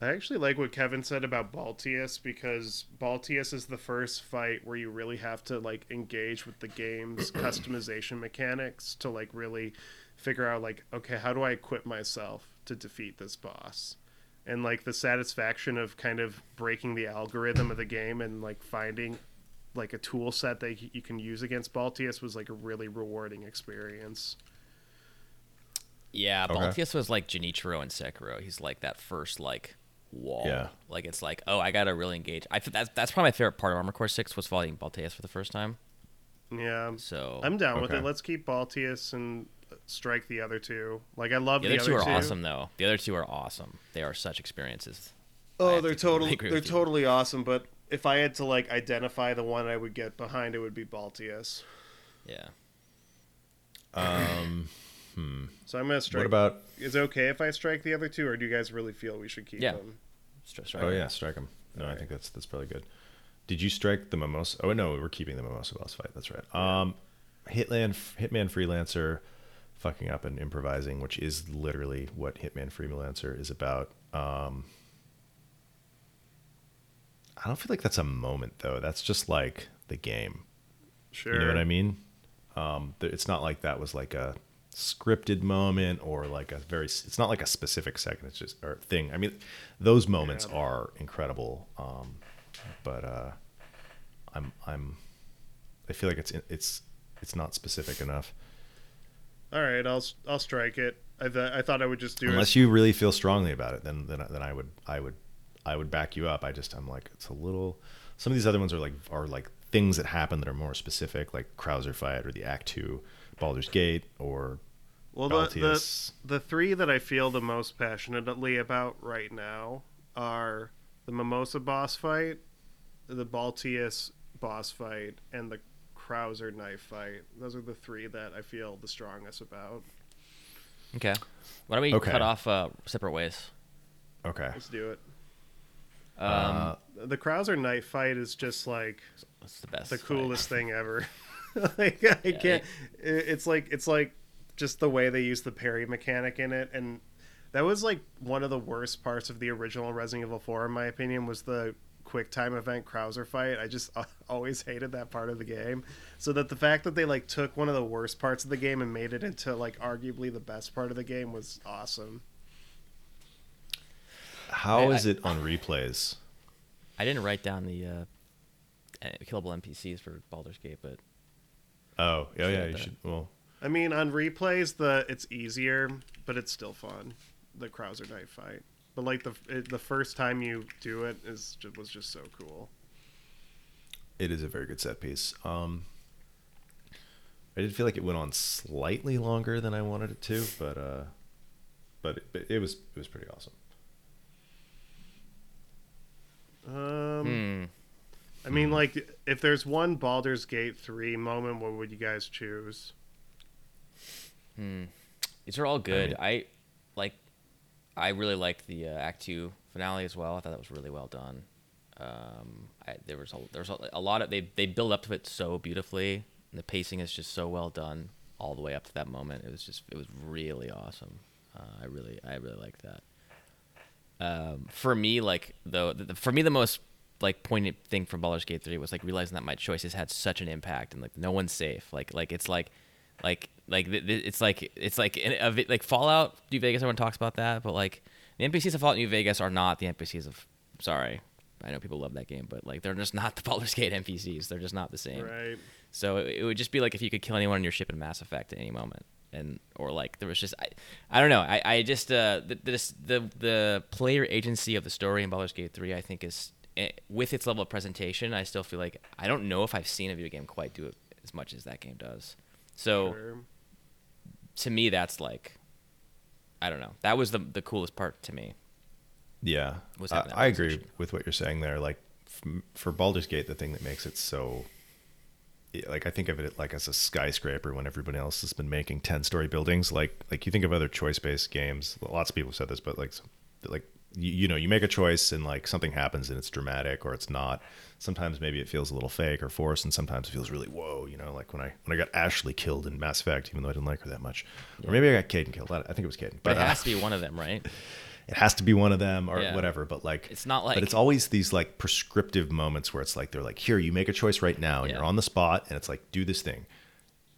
I actually like what Kevin said about Balteus because Balteus is the first fight where you really have to like engage with the game's customization mechanics to like really figure out like okay, how do I equip myself to defeat this boss? And like the satisfaction of kind of breaking the algorithm of the game and like finding like a tool set that you can use against Balteus was like a really rewarding experience. Yeah, Okay. Balteus was like Genichiro and Sekiro. He's like that first like wall. Yeah. Like it's like, oh, I gotta really engage. I that's that's probably my favorite part of Armor Core Six was fighting Balteus for the first time. Yeah, So I'm down with it. Let's keep Balteus and strike the other two. Like I love the the, other two are two. awesome though. The other two are awesome. They are such experiences. Oh, have they're to totally they're you. totally awesome. But if I had to like identify the one I would get behind, it would be Balteus. Yeah. Um, So I'm gonna strike. what about? Is it okay if I strike the other two, or do you guys really feel we should keep Yeah. them? Stri- Oh strike. yeah, strike them. No, I think that's that's probably good. Did you strike the mimosa? Oh no, we're keeping the mimosa boss fight. That's right. Um, Hitman Hitman Freelancer, fucking up and improvising, which is literally what Hitman Freelancer is about. Um, I don't feel like that's a moment though. That's just like the game. Sure. You know what I mean? Um, th- it's not like that was like a scripted moment or like a very it's not like a specific second. It's just or thing. I mean, those moments Yeah. are incredible. Um, but uh, I'm I'm. I feel like it's it's it's not specific enough. All right, I'll I'll strike it. I th- I thought I would just do it. Unless it. you really feel strongly about it, then then then I would I would I would back you up. I just I'm like it's a little. Some of these other ones are like are like things that happen that are more specific, like Krauser fight or the Act Two, Baldur's Gate, or Well, the, the the three that I feel the most passionately about right now are the Mimosa boss fight, the Balteus boss fight, and the Krauser knife fight. Those are the three that I feel the strongest about. Okay. Why don't we Okay. cut off uh, separate ways? Okay. Let's do it. Um, The Krauser knife fight is just like That's the best. the fight. coolest thing ever. like I Yeah, can't. it- It's like it's like just the way they use the parry mechanic in it, and that was like one of the worst parts of the original Resident Evil 4, in my opinion, was the quick time event Krauser fight. I just uh, always hated that part of the game. So that the fact that they like took one of the worst parts of the game and made it into like arguably the best part of the game was awesome. How I- is it on replays? I didn't write down the uh, eh, killable NPCs for Baldur's Gate, but Oh, yeah, yeah. You that- should. Well, I mean, on replays, the it's easier, but it's still fun. The Krauser knight fight, but like the it, the first time you do it is ju- was just so cool. it is a very good set piece. Um, I did feel like it went on slightly longer than I wanted it to, but uh, but it, but it was it was pretty awesome. Um, hmm. I mean, like if there's one Baldur's Gate three moment, what would you guys choose? Hmm. These are all good. mean- I, like. I really liked the uh, Act Two finale as well. I thought that was really well done. Um, I, there was a, there was a, a lot of they they build up to it so beautifully. And the pacing is just so well done all the way up to that moment. It was just it was really awesome. Uh, I really I really liked that. Um, for me, like though, the, for me the most like poignant thing from Baldur's Gate 3 was like realizing that my choices had such an impact and like no one's safe. Like like it's like like like th- th- it's like it's like in a, like Fallout New Vegas. Everyone talks about that, but like the NPCs of Fallout New Vegas are not the NPCs of. Sorry, I know people love that game, but like they're just not the Baldur's Gate NPCs. They're just not the same. Right. So it, it would just be like if you could kill anyone on your ship in Mass Effect at any moment, and or like there was just I, I don't know. I, I just uh the, the the the player agency of the story in Baldur's Gate three I think is eh, with its level of presentation. I still feel like I don't know if I've seen a video game quite do it as much as that game does. So Sure. to me, that's like I don't know. That was the the coolest part to me. Yeah, Was I, I agree with what you're saying there. Like f- for Baldur's Gate, the thing that makes it so, like I think of it like as a skyscraper when everybody else has been making ten story buildings. Like like you think of other choice based games. Lots of people have said this, but like like you, you know you make a choice and like something happens and it's dramatic or it's not. Sometimes maybe it feels a little fake or forced, and sometimes it feels really whoa. You know, like when I when I got Ashley killed in Mass Effect, even though I didn't like her that much, or maybe I got Kaidan killed. I think it was Kaidan, But, but it uh, has to be one of them, right? it has to be one of them or Yeah. whatever but like It's not like- but it's always these like prescriptive moments where it's like they're like here you make a choice right now and Yeah. you're on the spot and it's like do this thing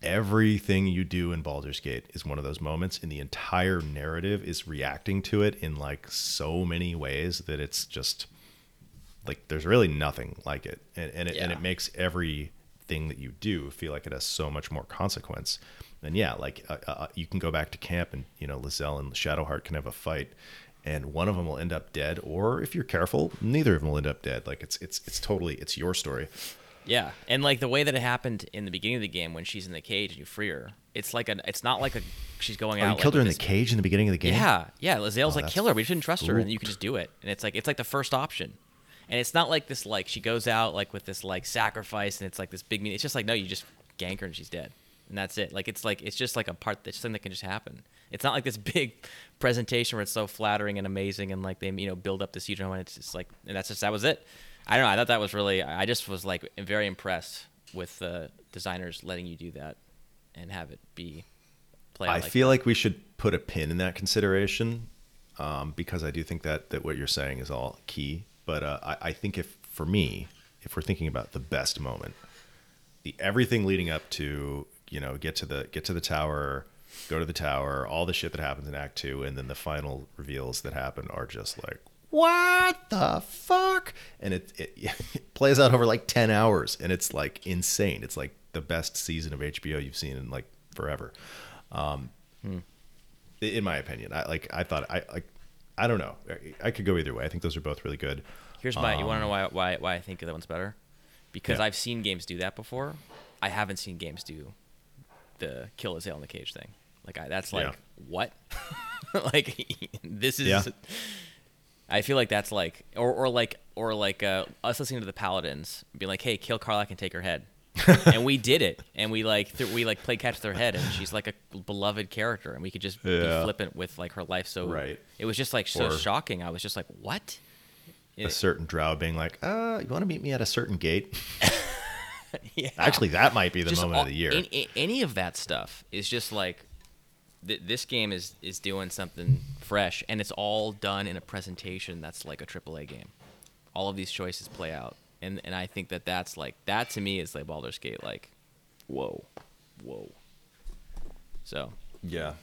everything you do in Baldur's Gate is one of those moments and the entire narrative is reacting to it in like so many ways that it's just like there's really nothing like it. And, and it and it makes everything that you do feel like it has so much more consequence. And yeah like uh, uh, you can go back to camp and you know Lae'zel and Shadowheart can have a fight and one of them will end up dead or if you're careful neither of them will end up dead. Like it's it's it's totally it's your story Yeah, and like the way that it happened in the beginning of the game when she's in the cage and you free her, it's like a, it's not like a, she's going oh, out. you like, killed her with in the cage in the beginning of the game Yeah, yeah. Lae'zel's Oh, like, kill her. We shouldn't trust her, and you can just do it. And it's like it's like the first option, and it's not like this like she goes out like with this like sacrifice, and it's like this big mean. It's just like no, you just gank her and she's dead, and that's it. Like it's like it's just like a part that's something that can just happen. It's not like this big presentation where it's so flattering and amazing, and like they you know build up this huge moment. It's just like and that's just that was it. I don't know. I thought that was really. I just was like very impressed with the designers letting you do that and have it be play. out I like feel like we should put a pin in that consideration um, because I do think that that what you're saying is all key. But uh, I, I think if for me, if we're thinking about the best moment, the everything leading up to you know get to the get to the tower, go to the tower, all the shit that happens in Act Two, and then the final reveals that happen are just like what the fuck, and it it, it plays out over like ten hours, and it's like insane. It's like the best season of HBO you've seen in like forever um, in my opinion. I like I thought I like I don't know. I, I could go either way. I think those are both really good. Here's my. you Um, want to know why, why why I think that one's better? Because Yeah. I've seen games do that before. I haven't seen games do the kill Lae'zel in the cage thing. Like I, that's like Yeah. what? like this is. Yeah. I feel like that's like, or or like or like uh, us listening to the Paladins, being like, "Hey, kill Karlach and take her head," and we did it, and we like th- we like played catch with her head, and she's like a beloved character, and we could just Yeah. be flippant with like her life. So Right. it was just like so Or- shocking. I was just like, "What?" a certain drow being like, uh, you want to meet me at a certain gate? yeah. Actually, that might be the Just moment all- of the year. any of that stuff is just like th- this game is is doing something fresh, and it's all done in a presentation that's like a AAA game. All of these choices play out, and and I think that that's like that to me is like Baldur's Gate. Like, whoa, whoa. So yeah.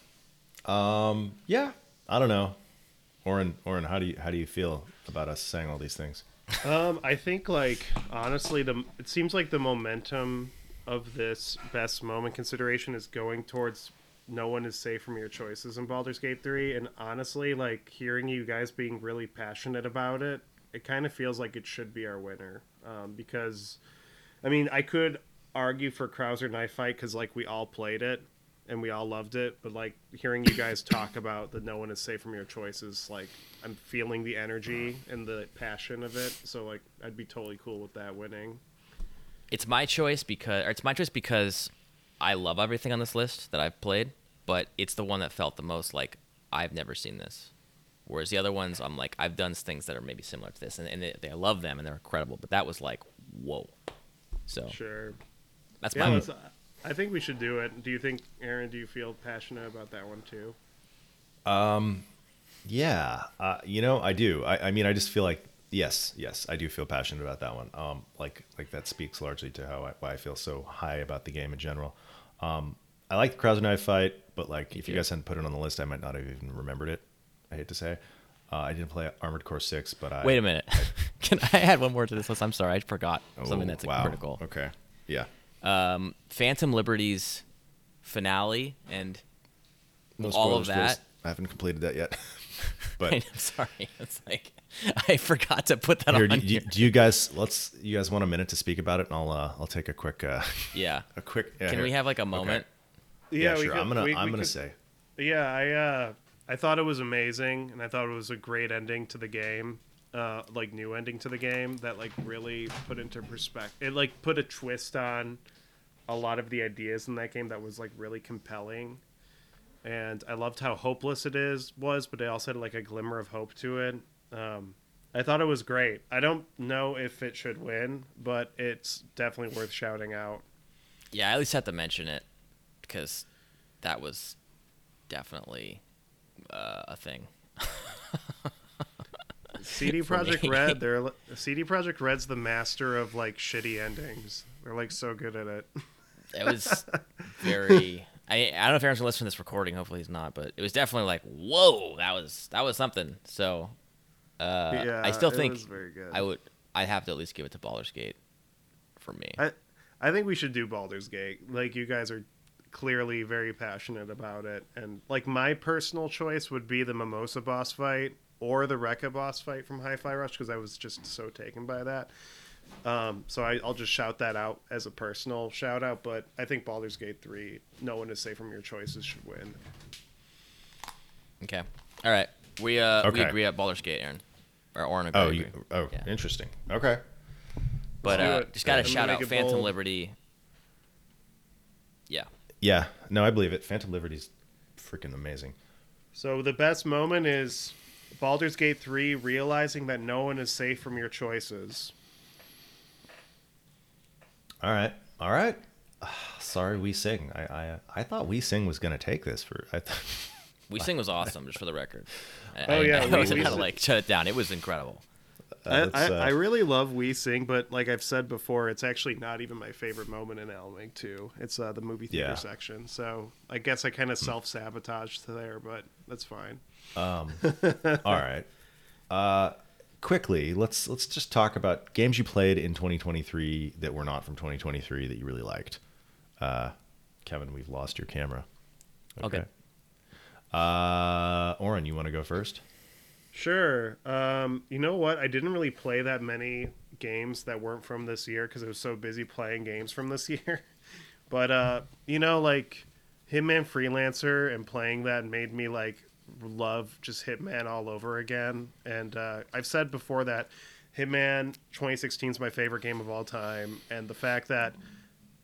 Um. Yeah. I don't know. Oren, Oren, how do you how do you feel about us saying all these things? Um, I think like honestly, the it seems like the momentum of this best moment consideration is going towards no one is safe from your choices in Baldur's Gate 3 and honestly like hearing you guys being really passionate about it it kind of feels like it should be our winner. Um, because I mean I could argue for Krauser Knife Fight because like we all played it and we all loved it but like hearing you guys talk about that no one is safe from your choices like I'm feeling the energy and the passion of it so like I'd be totally cool with that winning. It's my choice because or it's my choice because I love everything on this list that I've played, but it's the one that felt the most like I've never seen this. Whereas the other ones, I'm like I've done things that are maybe similar to this, and, and they, they, I love them and they're incredible. But that was like whoa. So sure that's yeah my let's- I think we should do it do you think Aaron do you feel passionate about that one too Um, Yeah, uh, you know, I do. I, I mean, I just feel like yes, yes, I do feel passionate about that one. Um, like like that speaks largely to how I, why I feel so high about the game in general. Um, I like the Krauser knife fight, but like if you guys hadn't put it on the list, I might not have even remembered it. I hate to say. Uh, I didn't play Armored Core Six, but I Wait a minute. Can I add one more to this list? I'm sorry, I forgot something Oh, that's like, wow. critical. Okay, yeah. Um, Phantom Liberty's finale and No all of that. I haven't completed that yet. I'm but sorry, it's like I forgot to put that here, on do, do, here. do you guys let's you guys want a minute to speak about it, and I'll uh, I'll take a quick uh, Yeah. a quick. yeah, Can here. we have like a moment? Yeah, we sure. could- I'm gonna we- I'm we gonna could- say. Yeah, I uh, I thought it was amazing, and I thought it was a great ending to the game, uh, like new ending to the game that like really put into perspective. It like put a twist on a lot of the ideas in that game that was like really compelling, and I loved how hopeless it is was, but it also had like a glimmer of hope to it. Um, I thought it was great. I don't know if it should win, but it's definitely worth shouting out. Yeah, I at least had to mention it because that was definitely uh, a thing. CD Projekt. Red, they're CD Projekt Red's the master of like shitty endings. They're like so good at it. It was very. I, I don't know if Aaron's gonna listen to this recording. Hopefully he's not, but it was definitely like, whoa, that was that was something. So, uh, yeah, I still think. I would. I'd have to at least give it to Baldur's Gate for me. I I think we should do Baldur's Gate. Like you guys are clearly very passionate about it, and like my personal choice would be the Mimosa boss fight or the Rekka boss fight from Hi-Fi Rush because I was just so taken by that. Um, so I, I'll just shout that out as a personal shout out. But I think Baldur's Gate three, no one is safe from your choices, should win. Okay. All right. We uh we agree at Baldur's Gate, Aaron. Or Oren agree. Oh, you, oh, Yeah. interesting. Okay. but uh, just gotta I'm shout out Phantom bold. Liberty. Yeah. Yeah. No, I believe it. Phantom Liberty's freaking amazing. So the best moment is Baldur's Gate 3 realizing that no one is safe from your choices. All right. All right. Ah, Sorry, we sing. I I I thought we sing was gonna take this for. I th- We Sing was awesome, just for the record. I, Oh, yeah, I, We- I wasn't gonna like shut it down. It was incredible. uh, I, I, uh, I really love We Sing, but like I've said before, it's actually not even my favorite moment in Alan Wake 2. It's uh, the movie theater Yeah. Section. So I guess I kind of self sabotaged there, but that's fine. Um, all right. Quickly, let's let's just talk about games you played in 2023 that were not from 2023 that you really liked. Uh, Kevin, we've lost your camera. Okay. Uh, Oren, you want to go first? Sure. Um, you know what? I didn't really play that many games that weren't from this year because I was so busy playing games from this year. but uh, you know, like Hitman Freelancer and playing that made me like love just Hitman all over again. And uh, I've said before that Hitman 2016 is my favorite game of all time, and the fact that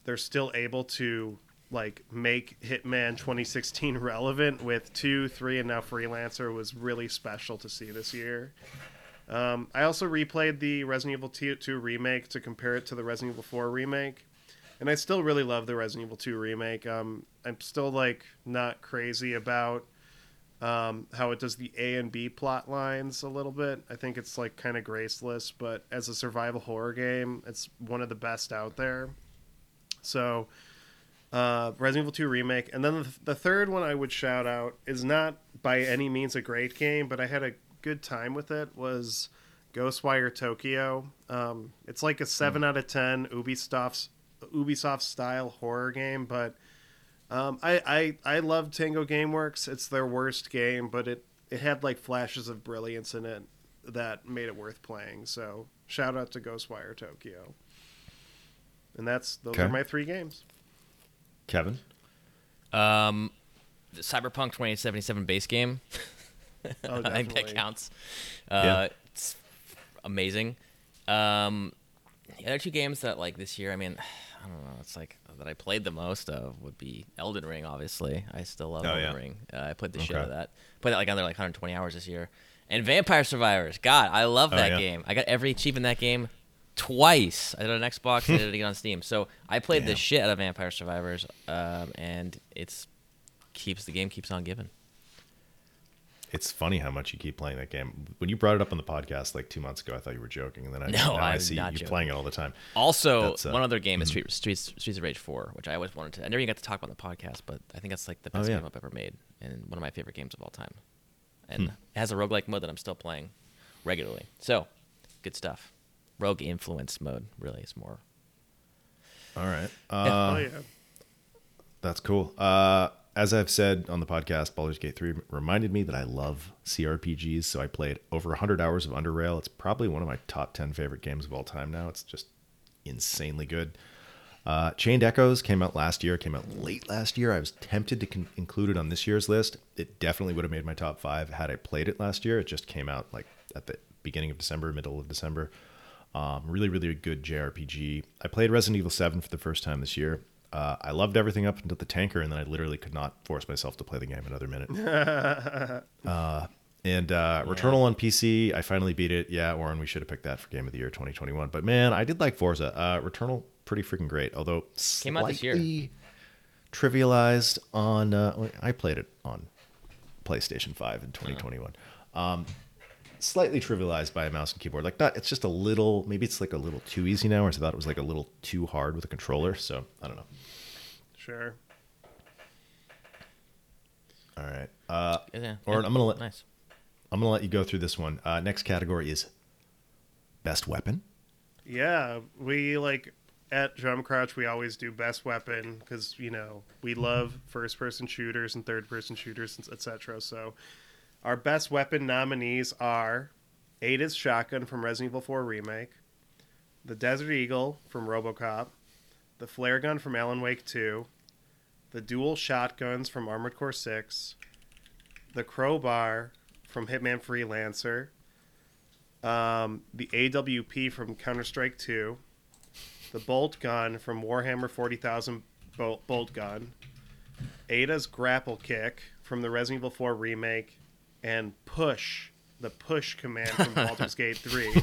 they're still able to like make Hitman 2016 relevant with two, three, and now Freelancer was really special to see this year. Um, I also replayed the Resident Evil 2 remake to compare it to the Resident Evil 4 remake, and I still really love the Resident Evil 2 remake. Um, I'm still like not crazy about um, how it does the A and B plot lines a little bit. I think it's like kind of graceless, but as a survival horror game, it's one of the best out there. So, uh, Resident Evil 2 remake, and then the, the third one I would shout out is not by any means a great game, but I had a good time with it. Was Ghostwire Tokyo. Um, it's like a seven out of ten Ubisoft's Ubisoft style horror game, but um, I, I I love Tango GameWorks. It's their worst game, but it it had like flashes of brilliance in it that made it worth playing. So shout out to Ghostwire Tokyo. And that's those Okay. are my three games. Kevin. Um, the Cyberpunk 2077 base game. Oh, I think that counts. Uh, Yeah. It's amazing. Um, the other two games that like this year, I mean, I don't know. It's like that I played the most of would be Elden Ring. Obviously, I still love Oh, Elden yeah. Ring. Uh, I played the shit out of that. Played that like another like 120 hours this year. And Vampire Survivors. God, I love Oh, that yeah. game. I got every achievement in that game twice. I did it on Xbox. I did it again on Steam. So I played the shit out of Vampire Survivors, um, and it's keeps the game keeps on giving. It's funny how much you keep playing that game. When you brought it up on the podcast like two months ago, I thought you were joking, and then I, No, now I see you not joking. playing it all the time. Also, uh, one other game is Street, Streets, Streets of Rage 4, which I always wanted to. I never even got to talk about on the podcast, but I think that's like the Oh, best yeah. game I've ever made and one of my favorite games of all time. Hmm. And it has a roguelike mode that I'm still playing regularly. So, good stuff. Rogue influence mode really is more. All right. oh Uh, yeah. That's cool. Uh, as I've said on the podcast, Baldur's Gate 3 reminded me that I love CRPGs. So I played over 100 hours of Underrail. It's probably one of my top 10 favorite games of all time now. It's just insanely good. Uh, Chained Echoes came out last year, came out late last year. I was tempted to con- include it on this year's list. It definitely would have made my top five had I played it last year. It just came out like at the beginning of December, middle of December. Um, really, really good JRPG. I played Resident Evil 7 for the first time this year. Uh, I loved everything up until the tanker, and then I literally could not force myself to play the game another minute. uh, and uh, Returnal on PC, I finally beat it. Yeah, Warren, we should have picked that for Game of the Year 2021. But man, I did like Forza. Uh, Returnal, pretty freaking great. Although Came out this year. slightly trivialized on. Uh, I played it on PlayStation 5 in 2021. Um, slightly trivialized by a mouse and keyboard. Like not, it's just a little. Maybe it's like a little too easy now, or I thought it was like a little too hard with a controller. So I don't know. Sure. All right. Uh, Yeah, Or yeah, I'm gonna let- nice. I'm gonna let you go through this one. Uh, next category is best weapon. Yeah, we like at Jump Crouch. We always do best weapon because you know we love first person shooters and third person shooters, etc. So our best weapon nominees are Ada's shotgun from Resident Evil 4 remake, the Desert Eagle from RoboCop, the flare gun from Alan Wake 2, the dual shotguns from Armored Core 6, the crowbar from Hitman Freelancer, um, the AWP from Counter Strike 2, the bolt gun from Warhammer 40,000 bolt, bolt gun, Ada's grapple kick from the Resident Evil 4 remake, and push, the push command from Baldur's Gate 3.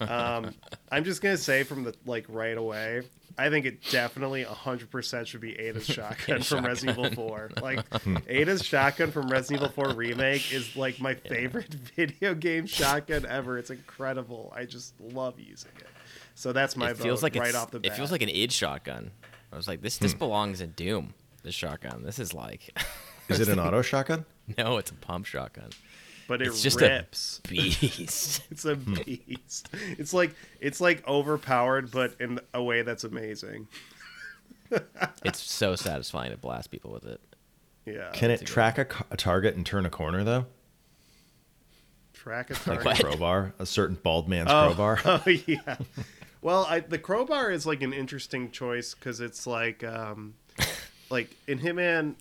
Um, I'm just gonna say from the like right away, I think it definitely 100% should be Ada's shotgun from Resident Evil 4. Like Ada's shotgun from Resident Evil 4 remake is like my favorite video game shotgun ever. It's incredible. I just love using it. So that's my it feels like right off the bat. It feels like an id shotgun. I was like, this this hmm. belongs in Doom. This shotgun. This is like, Is it an auto shotgun? no, it's a pump shotgun. But it it's just a- rips. Beast. It's a beast. It's like it's like overpowered, but in a way that's amazing. it's so satisfying to blast people with it. Yeah. Can it track a, a target and turn a corner though? track a target. Like target? a crowbar, a certain bald man's Oh. crowbar. Oh yeah. Well, I, the crowbar is like an interesting choice because it's like, um, like in Hitman,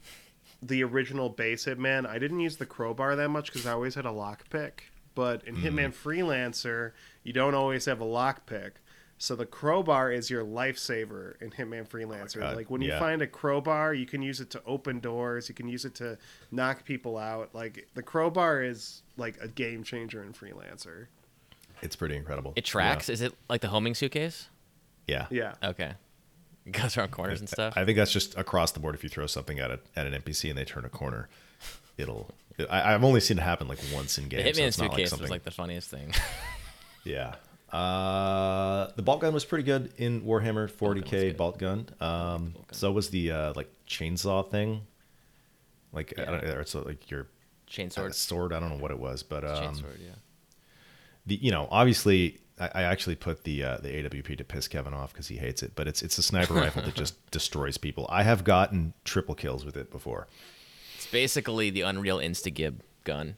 the original base Hitman, I didn't use the crowbar that much because I always had a lockpick. But in mm-hmm. Hitman Freelancer, you don't always have a lockpick. So the crowbar is your lifesaver in Hitman Freelancer. God, like when you yeah. find a crowbar, you can use it to open doors. You can use it to knock people out. Like the crowbar is like a game changer in Freelancer. It's pretty incredible. It tracks. Is it like the homing suitcase? Yeah. Yeah. Okay. It goes around corners and stuff. I think that's just across the board. If you throw something at a, at an NPC and they turn a corner, it'll. I, I've only seen it happen like once in games. so Hitman it's not like was like the funniest thing. Yeah. Uh, the bolt gun was pretty good in Warhammer 40k good. bolt gun. Um, Bolt gun. so was the uh, like chainsaw thing. Like I Yeah. don't, or it's like your chainsaw uh, sword. I don't know what it was, but um, Chainsword, yeah. the you know obviously I, I actually put the uh, the AWP to piss Kevin off because he hates it, but it's it's a sniper rifle that just destroys people. I have gotten triple kills with it before. It's basically the Unreal Instagib gun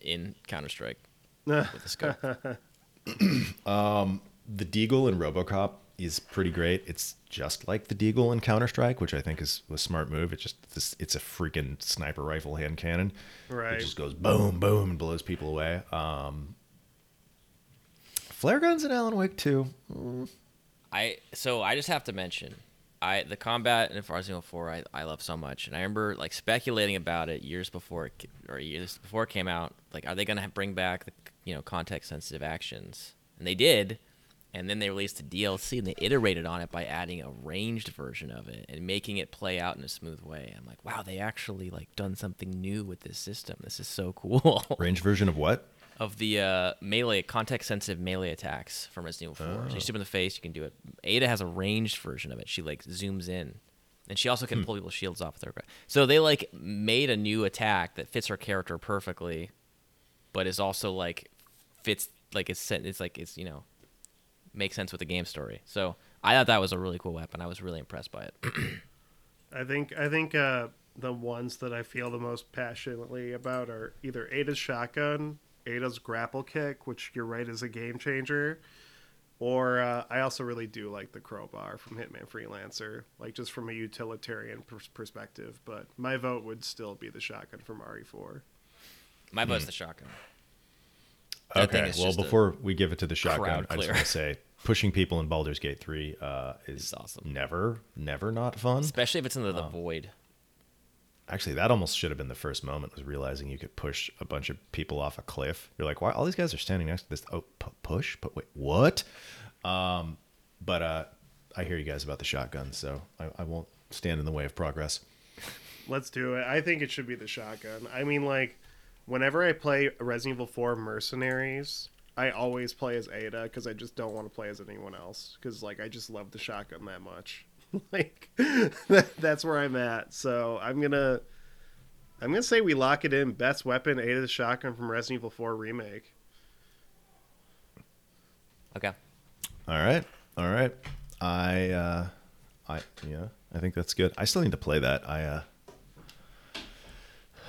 in Counter Strike with a scope. The Deagle in RoboCop is pretty great. It's just like the Deagle in Counter Strike, which I think is a smart move. It's just this, it's a freaking sniper rifle hand cannon. Right. It just goes boom, boom, and blows people away. Um, flare guns in Alan Wake too. I so I just have to mention I the combat in Far Zero 4 I, I love so much. And I remember like speculating about it years before it, or years before it came out. Like are they going to bring back the you know context sensitive actions? And they did. And then they released a DLC and they iterated on it by adding a ranged version of it and making it play out in a smooth way. I'm like wow they actually like done something new with this system. This is so cool. Range version of what? Of the uh, melee context sensitive melee attacks from Resident Evil 4. So you shoot them in the face, you can do it. Ada has a ranged version of it. She like zooms in, and she also can pull people's shields off with her. So they like made a new attack that fits her character perfectly, but is also like fits like it's it's like it's you know makes sense with the game story. So I thought that was a really cool weapon. I was really impressed by it. I think I think uh, the ones that I feel the most passionately about are either Ada's shotgun, Ada's grapple kick, which you're right is a game changer, or uh, I also really do like the crowbar from Hitman Freelancer, like just from a utilitarian pers- perspective. But my vote would still be the shotgun from RE4. My vote's the shotgun. That Okay. Well, before we give it to the shotgun, I just clear. want to say pushing people in Baldur's Gate 3 uh, is awesome. never, never not fun. Especially if it's in the, the void. Actually, that almost should have been the first moment was realizing you could push a bunch of people off a cliff. You're like, why? All these guys are standing next to this. Oh, pu- push? But wait, what? Um, but uh, I hear you guys about the shotgun, so I, I won't stand in the way of progress. Let's do it. I think it should be the shotgun. I mean, like, whenever I play Resident Evil 4 Mercenaries, I always play as Ada because I just don't want to play as anyone else. Because, like, I just love the shotgun that much. like, that, that's where I'm at. So I'm gonna, I'm gonna say we lock it in. Best weapon, eight of the shotgun from Resident Evil 4 remake. Okay. All right, all right. I, uh, I, yeah, I think that's good. I still need to play that. I, uh,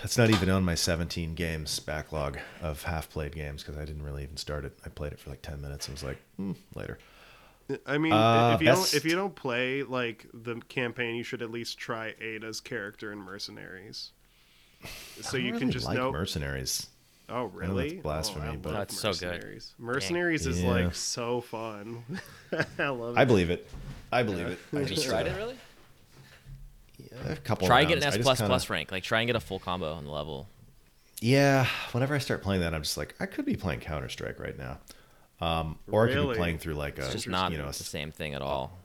it's not even on my 17 games backlog of half played games because I didn't really even start it. I played it for like 10 minutes and was like, hmm, later. I mean, Uh, if you best- don't if you don't play like the campaign, you should at least try Ada's character in Mercenaries. So I you don't can really just like know. mercenaries. Oh know that's really? blasphemy, oh, I but- love No, it's so good. Mercenaries. Mercenaries is Yeah. like so fun. I love it. I believe it. I believe it. I Have you just, tried uh, it really? Yeah, A couple. Try and get an rounds. S I plus kinda- plus rank. Like try and get a full combo on the level. Yeah, whenever I start playing that, I'm just like, I could be playing Counter Strike right now, um, or I could be playing through like a, It's just not you know, the same thing at all.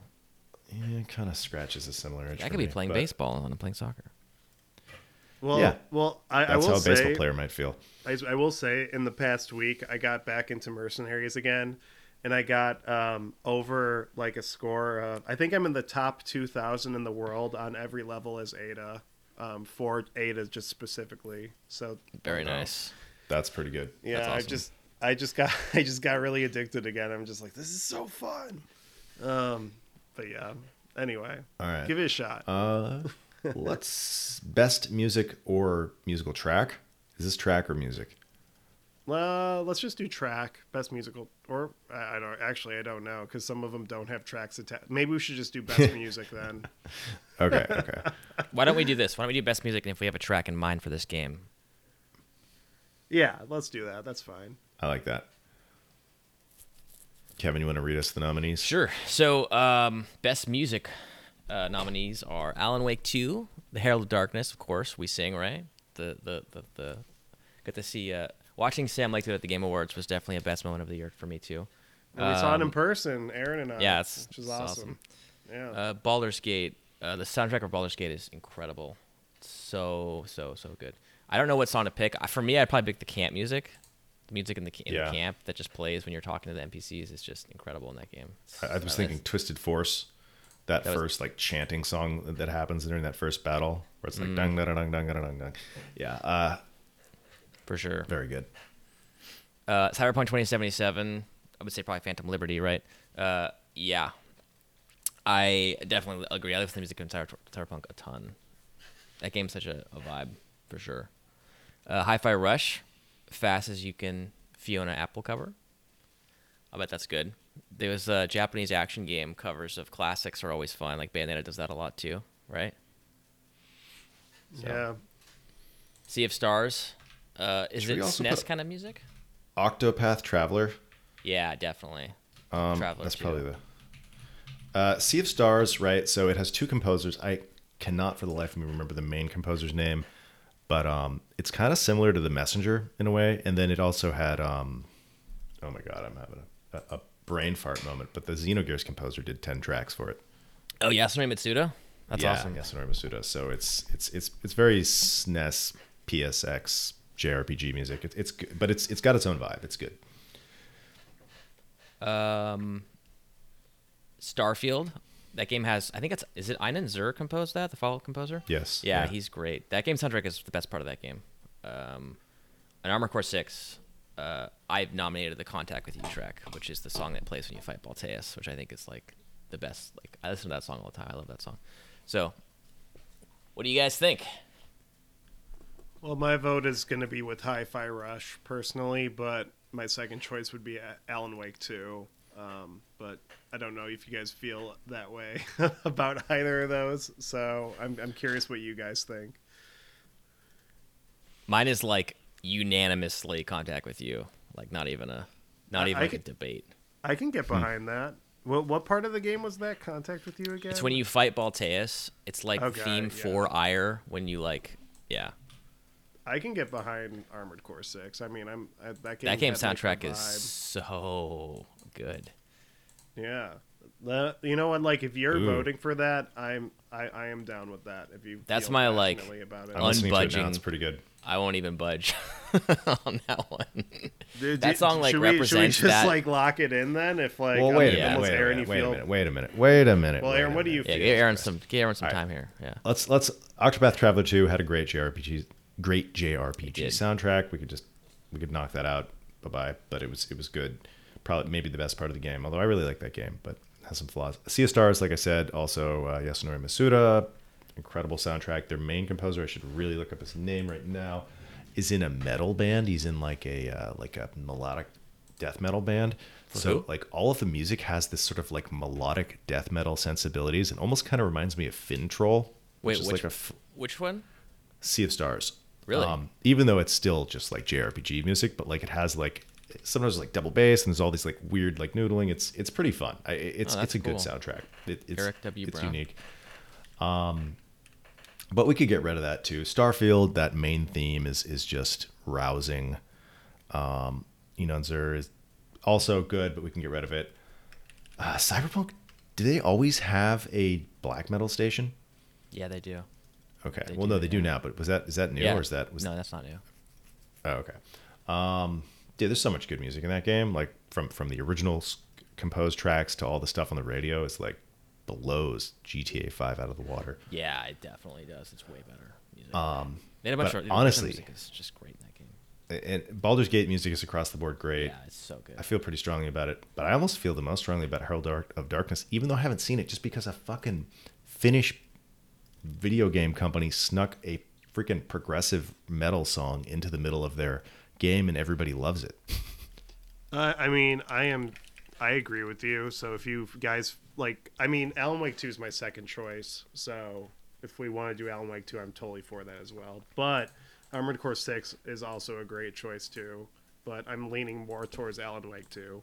yeah, it kind of scratches a similar itch. I for could be me, playing but- baseball and I'm playing soccer. Well, Yeah. well, I, I That's will how a baseball say, player might feel. I, I will say, in the past week, I got back into Mercenaries again, and I got um, over like a score. Of, I think I'm in the top 2,000 in the world on every level as Ada, um, for Ada just specifically. So Very um, nice. That's pretty good. Yeah, That's I awesome. just, I just got, I just got really addicted again. I'm just like, this is so fun. Um, but yeah. Anyway, All right. give it a shot. Uh, let's best music or musical track. Is this track or music? Well, let's just do track best musical, or I I don't actually I don't know because some of them don't have tracks attached. Maybe we should just do best music then. Okay, okay. Why don't we do this? Why don't we do best music and if we have a track in mind for this game? Yeah, let's do that. That's fine. I like that. Kevin, you want to read us the nominees? Sure. So, um, best music uh, nominees are Alan Wake 2, The Herald of Darkness, of course, we sing, right? The the the, the get to see uh, Watching Sam Lake it at the Game Awards was definitely a best moment of the year for me too. And we saw it in Um, person, Aaron and I. yeah, it's- which is it's awesome. awesome. Yeah. Uh, Baldur's Gate, uh, the soundtrack of Baldur's Gate is incredible. So so so good. I don't know what song to pick. For me, I'd probably pick the camp music. The music in the in Yeah. the camp that just plays when you're talking to the NPCs is just incredible in that game. I, I was thinking that's- Twisted Force, that, That was- first like chanting song that happens during that first battle, where it's like Mm. dung dung dung dung dung dung. Yeah, uh, for sure. very good. Uh, Cyberpunk 2077. I would say probably Phantom Liberty, right? Uh, yeah, I definitely agree. I listen to the music in Cyber- Cyberpunk a ton. That game's such a, a vibe for sure. Uh, Hi-Fi Rush, fast as you can Fiona Apple cover. I bet that's good. There was a Japanese action game covers of classics are always fun. Like Bayonetta does that a lot too, right? So- yeah. Sea of Stars. Uh, is Should it also SNES kind of music? Octopath Traveler. Yeah, definitely. Um, Traveler that's too. probably the uh, Sea of Stars, right? So it has two composers. I cannot for the life of me remember the main composer's name, but um, it's kind of similar to The Messenger in a way. And then it also had, um, oh my god, I'm having a, a, brain fart moment. But the Xenogears composer did ten tracks for it. Oh, Yasunori Mitsuda. That's yeah, awesome. Yasunori Mitsuda. So it's it's it's it's very SNES, PSX, JRPG music. It, it's good, but it's it's got its own vibe. It's good. Um, Starfield. That game has. I think it's. Is it Inon Zur composed that? The Fallout composer. Yes. Yeah, he's great. That game soundtrack is the best part of that game. Um, and Armor Core Six. Uh, I've nominated the Contact with You track, which is the song that plays when you fight Balteus, which I think is like the best. Like I listen to that song all the time. I love that song. So, what do you guys think? Well, my vote is going to be with Hi-Fi Rush personally, but my second choice would be Alan Wake 2. Um, but I don't know if you guys feel that way about either of those. So I'm, I'm curious what you guys think. Mine is like unanimously Contact with You. Like not even a, not I- even I like a debate. I can get behind that. What, what part of the game was that? Contact with you again? It's when you fight Balteus. It's like Okay, theme yeah. for Ire when you like, yeah. I can get behind Armored Core 6. I mean, I'm I, that game. That game had, like, soundtrack is so good. Yeah. The- you know what? Like, if you're Ooh. voting for that, I'm I, I am down with that. If you That's feel my, like, about it. I'm listening it. Unbudging. It's pretty good. I won't even budge on that one. Dude, that song, like, should we, should we just that- like lock it in then? If like, well, wait a yeah. minute. Wait a Aaron, minute. you Wait a minute. Wait a minute. Wait a minute. Well, Aaron, what do you Yeah, feel? give Aaron some, give Aaron some All right. time here. Yeah. Let's let's Octopath Traveler 2 had a great JRPG great JRPG soundtrack. We could just we could knock that out. Bye bye. But it was it was good. Probably maybe the best part of the game. Although I really like that game, but has some flaws. Sea of Stars, like I said, also uh, Yasunori Mitsuda, incredible soundtrack. Their main composer, I should really look up his name right now, is in a metal band. He's in like a uh, like a melodic death metal band. so who? like all of the music has this sort of like melodic death metal sensibilities and almost kind of reminds me of Finntroll. Wait, which is which, like a f- which one? Sea of Stars. Really? Um, even though it's still just like JRPG music, but like it has like sometimes like double bass and there's all these like weird like noodling. It's it's pretty fun. I, it's Oh, it's a good soundtrack. It, it's Eric W. it's Brown. unique. Um, but we could get rid of that too. Starfield, that main theme is is just rousing. Um, Inon Zur is also good, but we can get rid of it. Uh, Cyberpunk, do they always have a black metal station? Yeah, they do. Okay. They well, no, they do now. But was that is that new yeah. or is that was no, that's not new. Oh, okay. Um, yeah, there's so much good music in that game. Like from from the original composed tracks to all the stuff on the radio, it's like blows GTA Five out of the water. Yeah, it definitely does. It's way better. Music. Um, they had a bunch but of honestly- music is just great in that game. and Baldur's Gate music is across the board great. Yeah, it's so good. I feel pretty strongly about it, but I almost feel the most strongly about Herald of Darkness, even though I haven't seen it, just because a fucking Finnish video game company snuck a freaking progressive metal song into the middle of their game, and everybody loves it. Uh, I mean, I am. I agree with you. So if you guys like, I mean, Alan Wake Two is my second choice. So if we want to do Alan Wake Two, I'm totally for that as well. But Armored Core Six is also a great choice too. But I'm leaning more towards Alan Wake Two.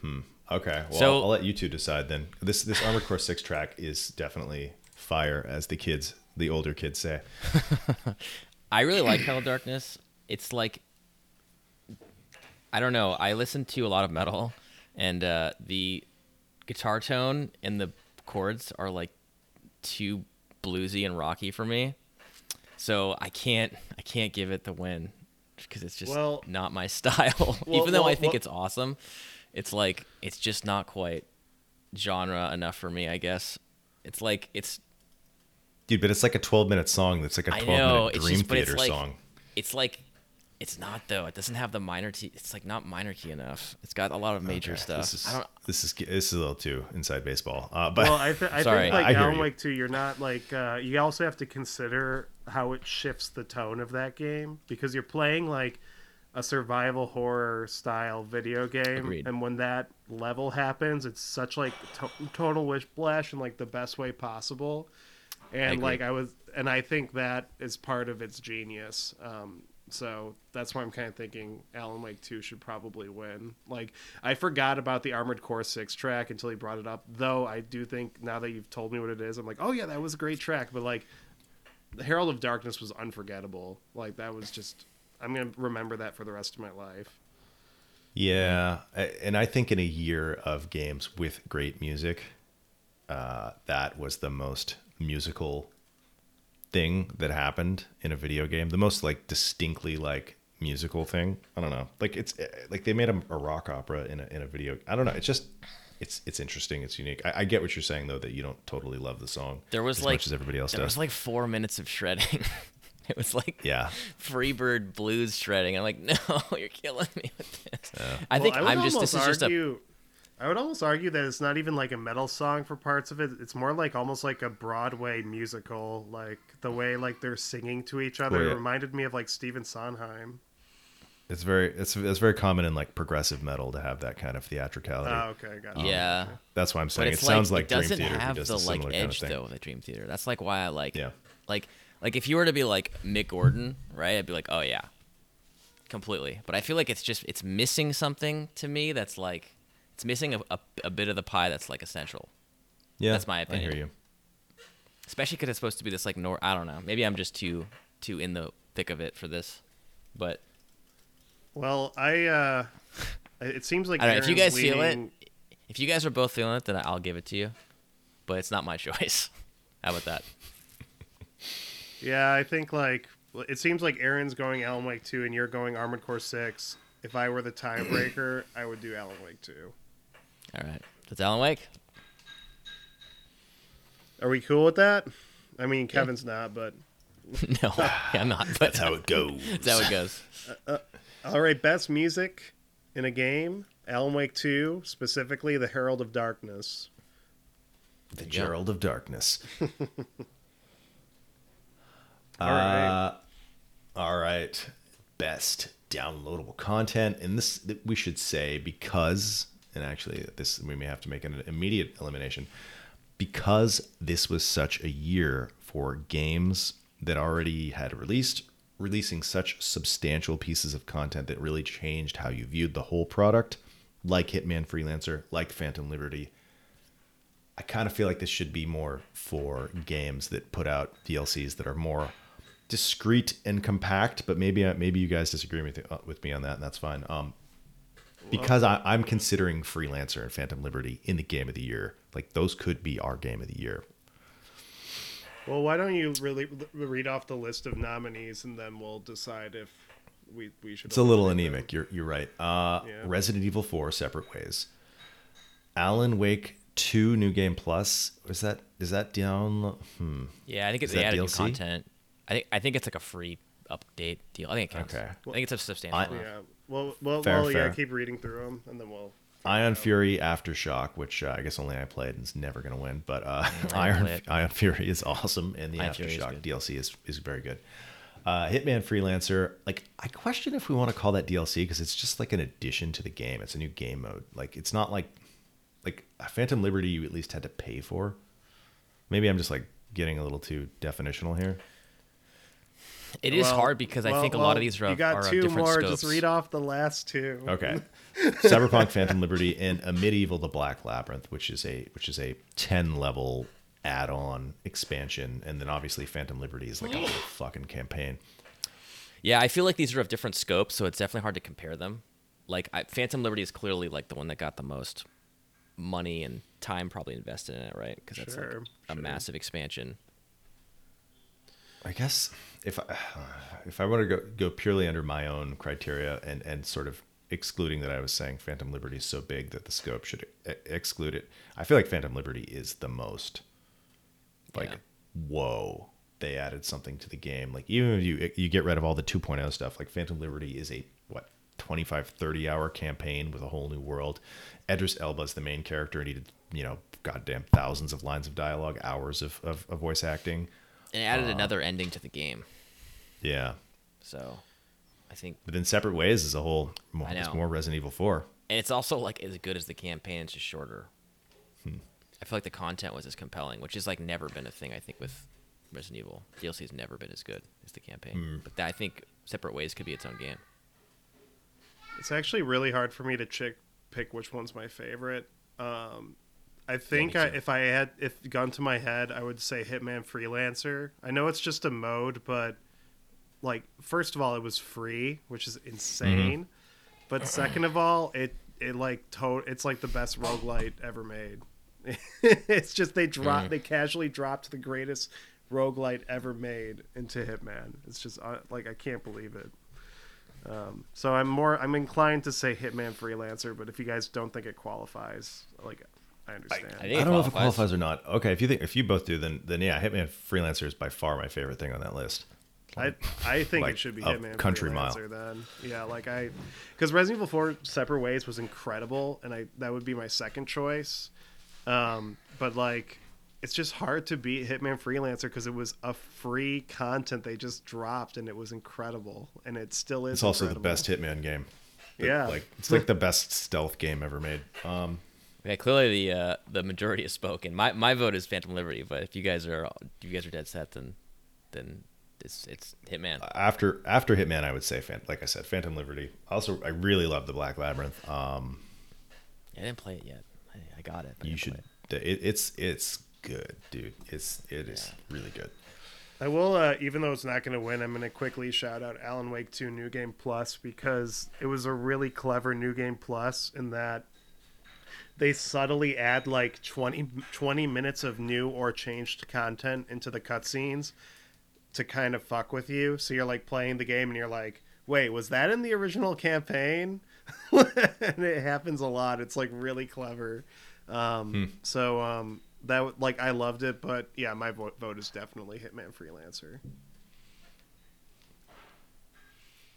Hmm. Okay, well, So- I'll let you two decide then. This this Armored Core Six track is definitely fire, as the kids, the older kids say. I really like Hello Darkness. it's like I don't know. I listen to a lot of metal, and uh, the guitar tone and the chords are like too bluesy and rocky for me. So I can't I can't give it the win because it's just Well- not my style. Well- Even though I think well- it's awesome, it's like it's just not quite genre enough for me. I guess it's like it's Dude, but it's like a 12 minute song that's like a 12 know, minute it's Dream just- but it's Theater like- song. it's like it's not though. It doesn't have the minor key. It's like not minor key enough. It's got a lot of major Okay, stuff. This is, I don't. this is this is a little too inside baseball. Uh, but Well, I, th- I Sorry. think like I hear Alan you. Wake 2, you're not like uh, you also have to consider how it shifts the tone of that game because you're playing like a survival horror style video game, Agreed. and when that level happens, it's such like to- total whiplash in like the best way possible. And agree. like I was, and I think that is part of its genius. Um, so that's why I'm kind of thinking Alan Wake 2 should probably win. Like, I forgot about the Armored Core 6 track until he brought it up, though I do think now that you've told me what it is, I'm like, oh yeah, that was a great track. But like, the Herald of Darkness was unforgettable. Like, that was just, I'm going to remember that for the rest of my life. yeah, and I think in a year of games with great music, uh, that was the most musical thing that happened in a video game. The most like distinctly like musical thing. I don't know. Like it's eh, like they made a, a rock opera in a in a video. I don't know. It's just it's it's interesting. It's unique. I, I get what you're saying though that you don't totally love the song. There was as like much as everybody else does. There does. was like four minutes of shredding. it was like yeah. Freebird blues shredding. I'm like, no, you're killing me with this. I Well, think I I'm just. This is almost just a. argue, I would almost argue that it's not even like a metal song for parts of it. It's more like almost like a Broadway musical, like the way like they're singing to each other. Yeah. It reminded me of like Stephen Sondheim. It's very it's it's very common in like progressive metal to have that kind of theatricality. Oh, okay, got it. Yeah. That's why I'm saying it it's sounds like, like, it Dream doesn't Theater have does the like similar kind of edge thing. though the Dream Theater. That's like why I like Yeah. like like if you were to be like Mick Gordon, right? I'd be like, oh yeah, completely. But I feel like it's just it's missing something to me that's like it's missing a, a, a bit of the pie that's like essential. Yeah, That's my opinion. I hear you. Especially because it's supposed to be this like nor I don't know. Maybe I'm just too too in the thick of it for this. But Well, I uh it seems like I don't know, if you Aaron's guys feel it, if you guys are both feeling it, then I'll give it to you. But it's not my choice. How about that? Yeah, I think like it seems like Aaron's going Alan Wake 2 and you're going Armored Core 6. If I were the tiebreaker, I would do Alan Wake 2. All right. That's Alan Wake. Are we cool with that? I mean, Kevin's not, but no, yeah, I'm not. But That's how it goes. that's how it goes. Uh, uh, all right, best music in a game, Alan Wake 2, specifically The Herald of Darkness. The you go. Gerald of Darkness. All right. Uh, all right. Best downloadable content. And this, we should say, because, and actually, this, we may have to make an immediate elimination, because this was such a year for games that already had released, releasing such substantial pieces of content that really changed how you viewed the whole product, like Hitman Freelancer, like Phantom Liberty. I kind of feel like this should be more for games that put out DLCs that are more discreet and compact. But maybe uh, maybe you guys disagree with uh, with me on that, and that's fine. Um, because I, I'm considering Freelancer and Phantom Liberty in the game of the year. Like those could be our game of the year. Well, why don't you really read off the list of nominees and then we'll decide if we, we should. It's a little eliminate them. anemic. You're you're right. Uh, Yeah. Resident Evil Four, separate ways. Alan Wake Two, New Game Plus. Is that is that down? Hmm. Yeah, I think it's Is they added DLC? content. I think I think it's like a free update deal. I think it counts. Okay. I think it's a substantial. I- Yeah. Well, well, Fair, well yeah, fair. keep reading through them and then we'll. Ion Fury Aftershock, which uh, I guess only I played and is never going to win, but uh, Iron. Ion Fury is awesome, and the Ion Fury is Aftershock. DLC is is very good. Uh, Hitman Freelancer, like I question if we want to call that DLC because it's just like an addition to the game. It's a new game mode. Like it's not like like Phantom Liberty. You at least had to pay for. Maybe I'm just like getting a little too definitional here. It is Well- hard because I well- think a lot of these are, You of- got are of two different more. scopes. Just read off the last two. Okay. Cyberpunk Phantom Liberty and Amid Evil the Black Labyrinth, which is a which is a 10 level add-on expansion and then obviously Phantom Liberty is like a whole fucking campaign. Yeah, I feel like these are of different scopes, so it's definitely hard to compare them. Like I, Phantom Liberty is clearly like the one that got the most money and time probably invested in it, right? Because that's like a sure. massive expansion. I guess if I, if I were to go, go purely under my own criteria and, and sort of excluding that I was saying Phantom Liberty is so big that the scope should e- exclude it, I feel like Phantom Liberty is the most like Yeah. whoa they added something to the game like even if you you get rid of all the 2.0 stuff like Phantom Liberty is a what 25 30 hour campaign with a whole new world Idris Elba is the main character and he did you know goddamn thousands of lines of dialogue hours of, of, of voice acting And it added uh, another ending to the game. Yeah So I think But in separate ways is a whole, more, I it's know. more Resident Evil 4. and it's also like as good as the campaign, it's just shorter. Hmm. I feel like the content was as compelling, which has like never been a thing I think with Resident Evil. DLC has never been as good as the campaign. Hmm. But that, I think separate ways could be its own game. It's actually really hard for me to chick, pick which one's my favorite. Um, I think me I, if I had if gun to my head, I would say Hitman Freelancer. I know it's just a mode, but like first of all, it was free, which is insane. But second of all, it it like to- it's like the best roguelite ever made. it's just they drop they casually dropped the greatest roguelite ever made into Hitman. It's just uh, like I can't believe it. Um, so I'm more I'm inclined to say Hitman Freelancer, but if you guys don't think it qualifies, like I understand. I think I don't know if it qualifies. qualifies or not. Okay, if you think if you both do, then then yeah, Hitman Freelancer is by far my favorite thing on that list. I I think Like it should be a Hitman country mile. Freelancer then. Yeah, like I because Resident Evil 4 Separate Ways was incredible, and I that would be my second choice. Um, but like it's just hard to beat Hitman Freelancer because it was a free content they just dropped, and it was incredible, and it still is. It's also the best Hitman game. The- Yeah. like it's like the best stealth game ever made. Um, Yeah, clearly the uh, the majority has spoken. My my vote is Phantom Liberty, but if you guys are if you guys are dead set, then then it's it's Hitman. after after Hitman, I would say, like I said, Phantom Liberty. Also, I really love the Black Labyrinth. Um, I didn't play it yet. I, I got it. You should. it. It, it's it's good, dude. It's it is really good. I will, uh, even though it's not going to win, I'm going to quickly shout out Alan Wake 2 New Game Plus because it was a really clever New Game Plus in that they subtly add like 20, 20 minutes of new or changed content into the cutscenes to kind of fuck with you. So you're like playing the game and you're like, wait, was that in the original campaign? and it happens a lot. It's like really clever. Um, So um, that like I loved it, but yeah, my vote, vote is definitely Hitman Freelancer.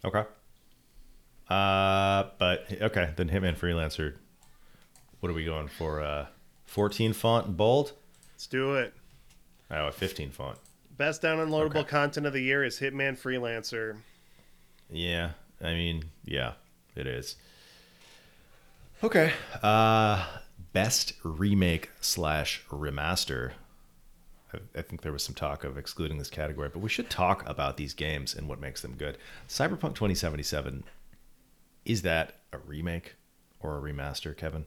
Okay. Uh, but okay, then Hitman Freelancer. What are we going for? Uh, 14 font and bold. Let's do it. Oh, a 15 font. Best down and loadable Okay. content of the year is Hitman Freelancer. Yeah, I mean, yeah, it is. Okay. Uh, best remake slash remaster. I, I think there was some talk of excluding this category, but we should talk about these games and what makes them good. Cyberpunk 2077. Is that a remake or a remaster, Kevin?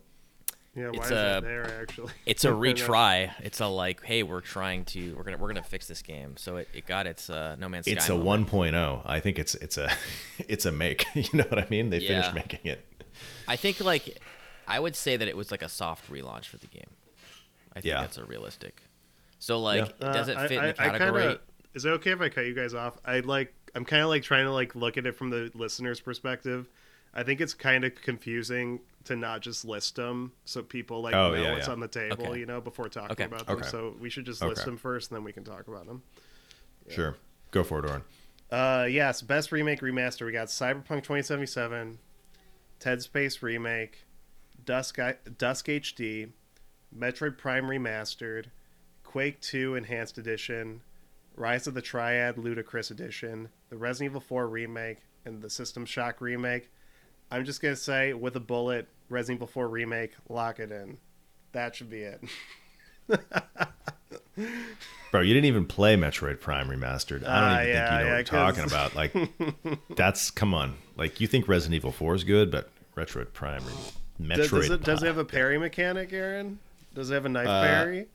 Yeah, why It's is a- that there actually? It's a I know. retry. It's a like, hey, we're trying to we're gonna we're gonna fix this game. So it, it got its uh, No Man's Sky. It's a moment. 1.0. I think it's it's a it's a make. You know what I mean? They finished making it. I think like I would say that it was like a soft relaunch for the game. I think Yeah. that's a realistic. So like, Uh, does it fit I, in the I category? kinda, is it okay if I cut you guys off? I like. I'm kind of like trying to like look at it from the listener's perspective. I think it's kind of confusing to not just list them so people like Oh, know yeah, what's yeah. on the table, Okay. you know, before talking Okay. about them. Okay. So we should just list them first, and then we can talk about them. Sure. Go for it, Oren. Uh, yes, best remake remaster. We got Cyberpunk 2077, Dead Space remake, Dusk Dusk HD, Metroid Prime remastered, Quake 2 enhanced edition, Rise of the Triad Ludicrous edition, the Resident Evil 4 remake, and the System Shock remake. I'm just gonna say with a bullet, Resident Evil 4 remake. Lock it in. That should be it. Bro, you didn't even play Metroid Prime Remastered. I don't Ah, even yeah, think you know yeah, what you're talking about. Like, that's come on. Like, you think Resident Evil 4 is good, but Metroid Prime, Metroid. Does, does it does it have a parry mechanic, Aaron? Does it have a knife Uh, parry?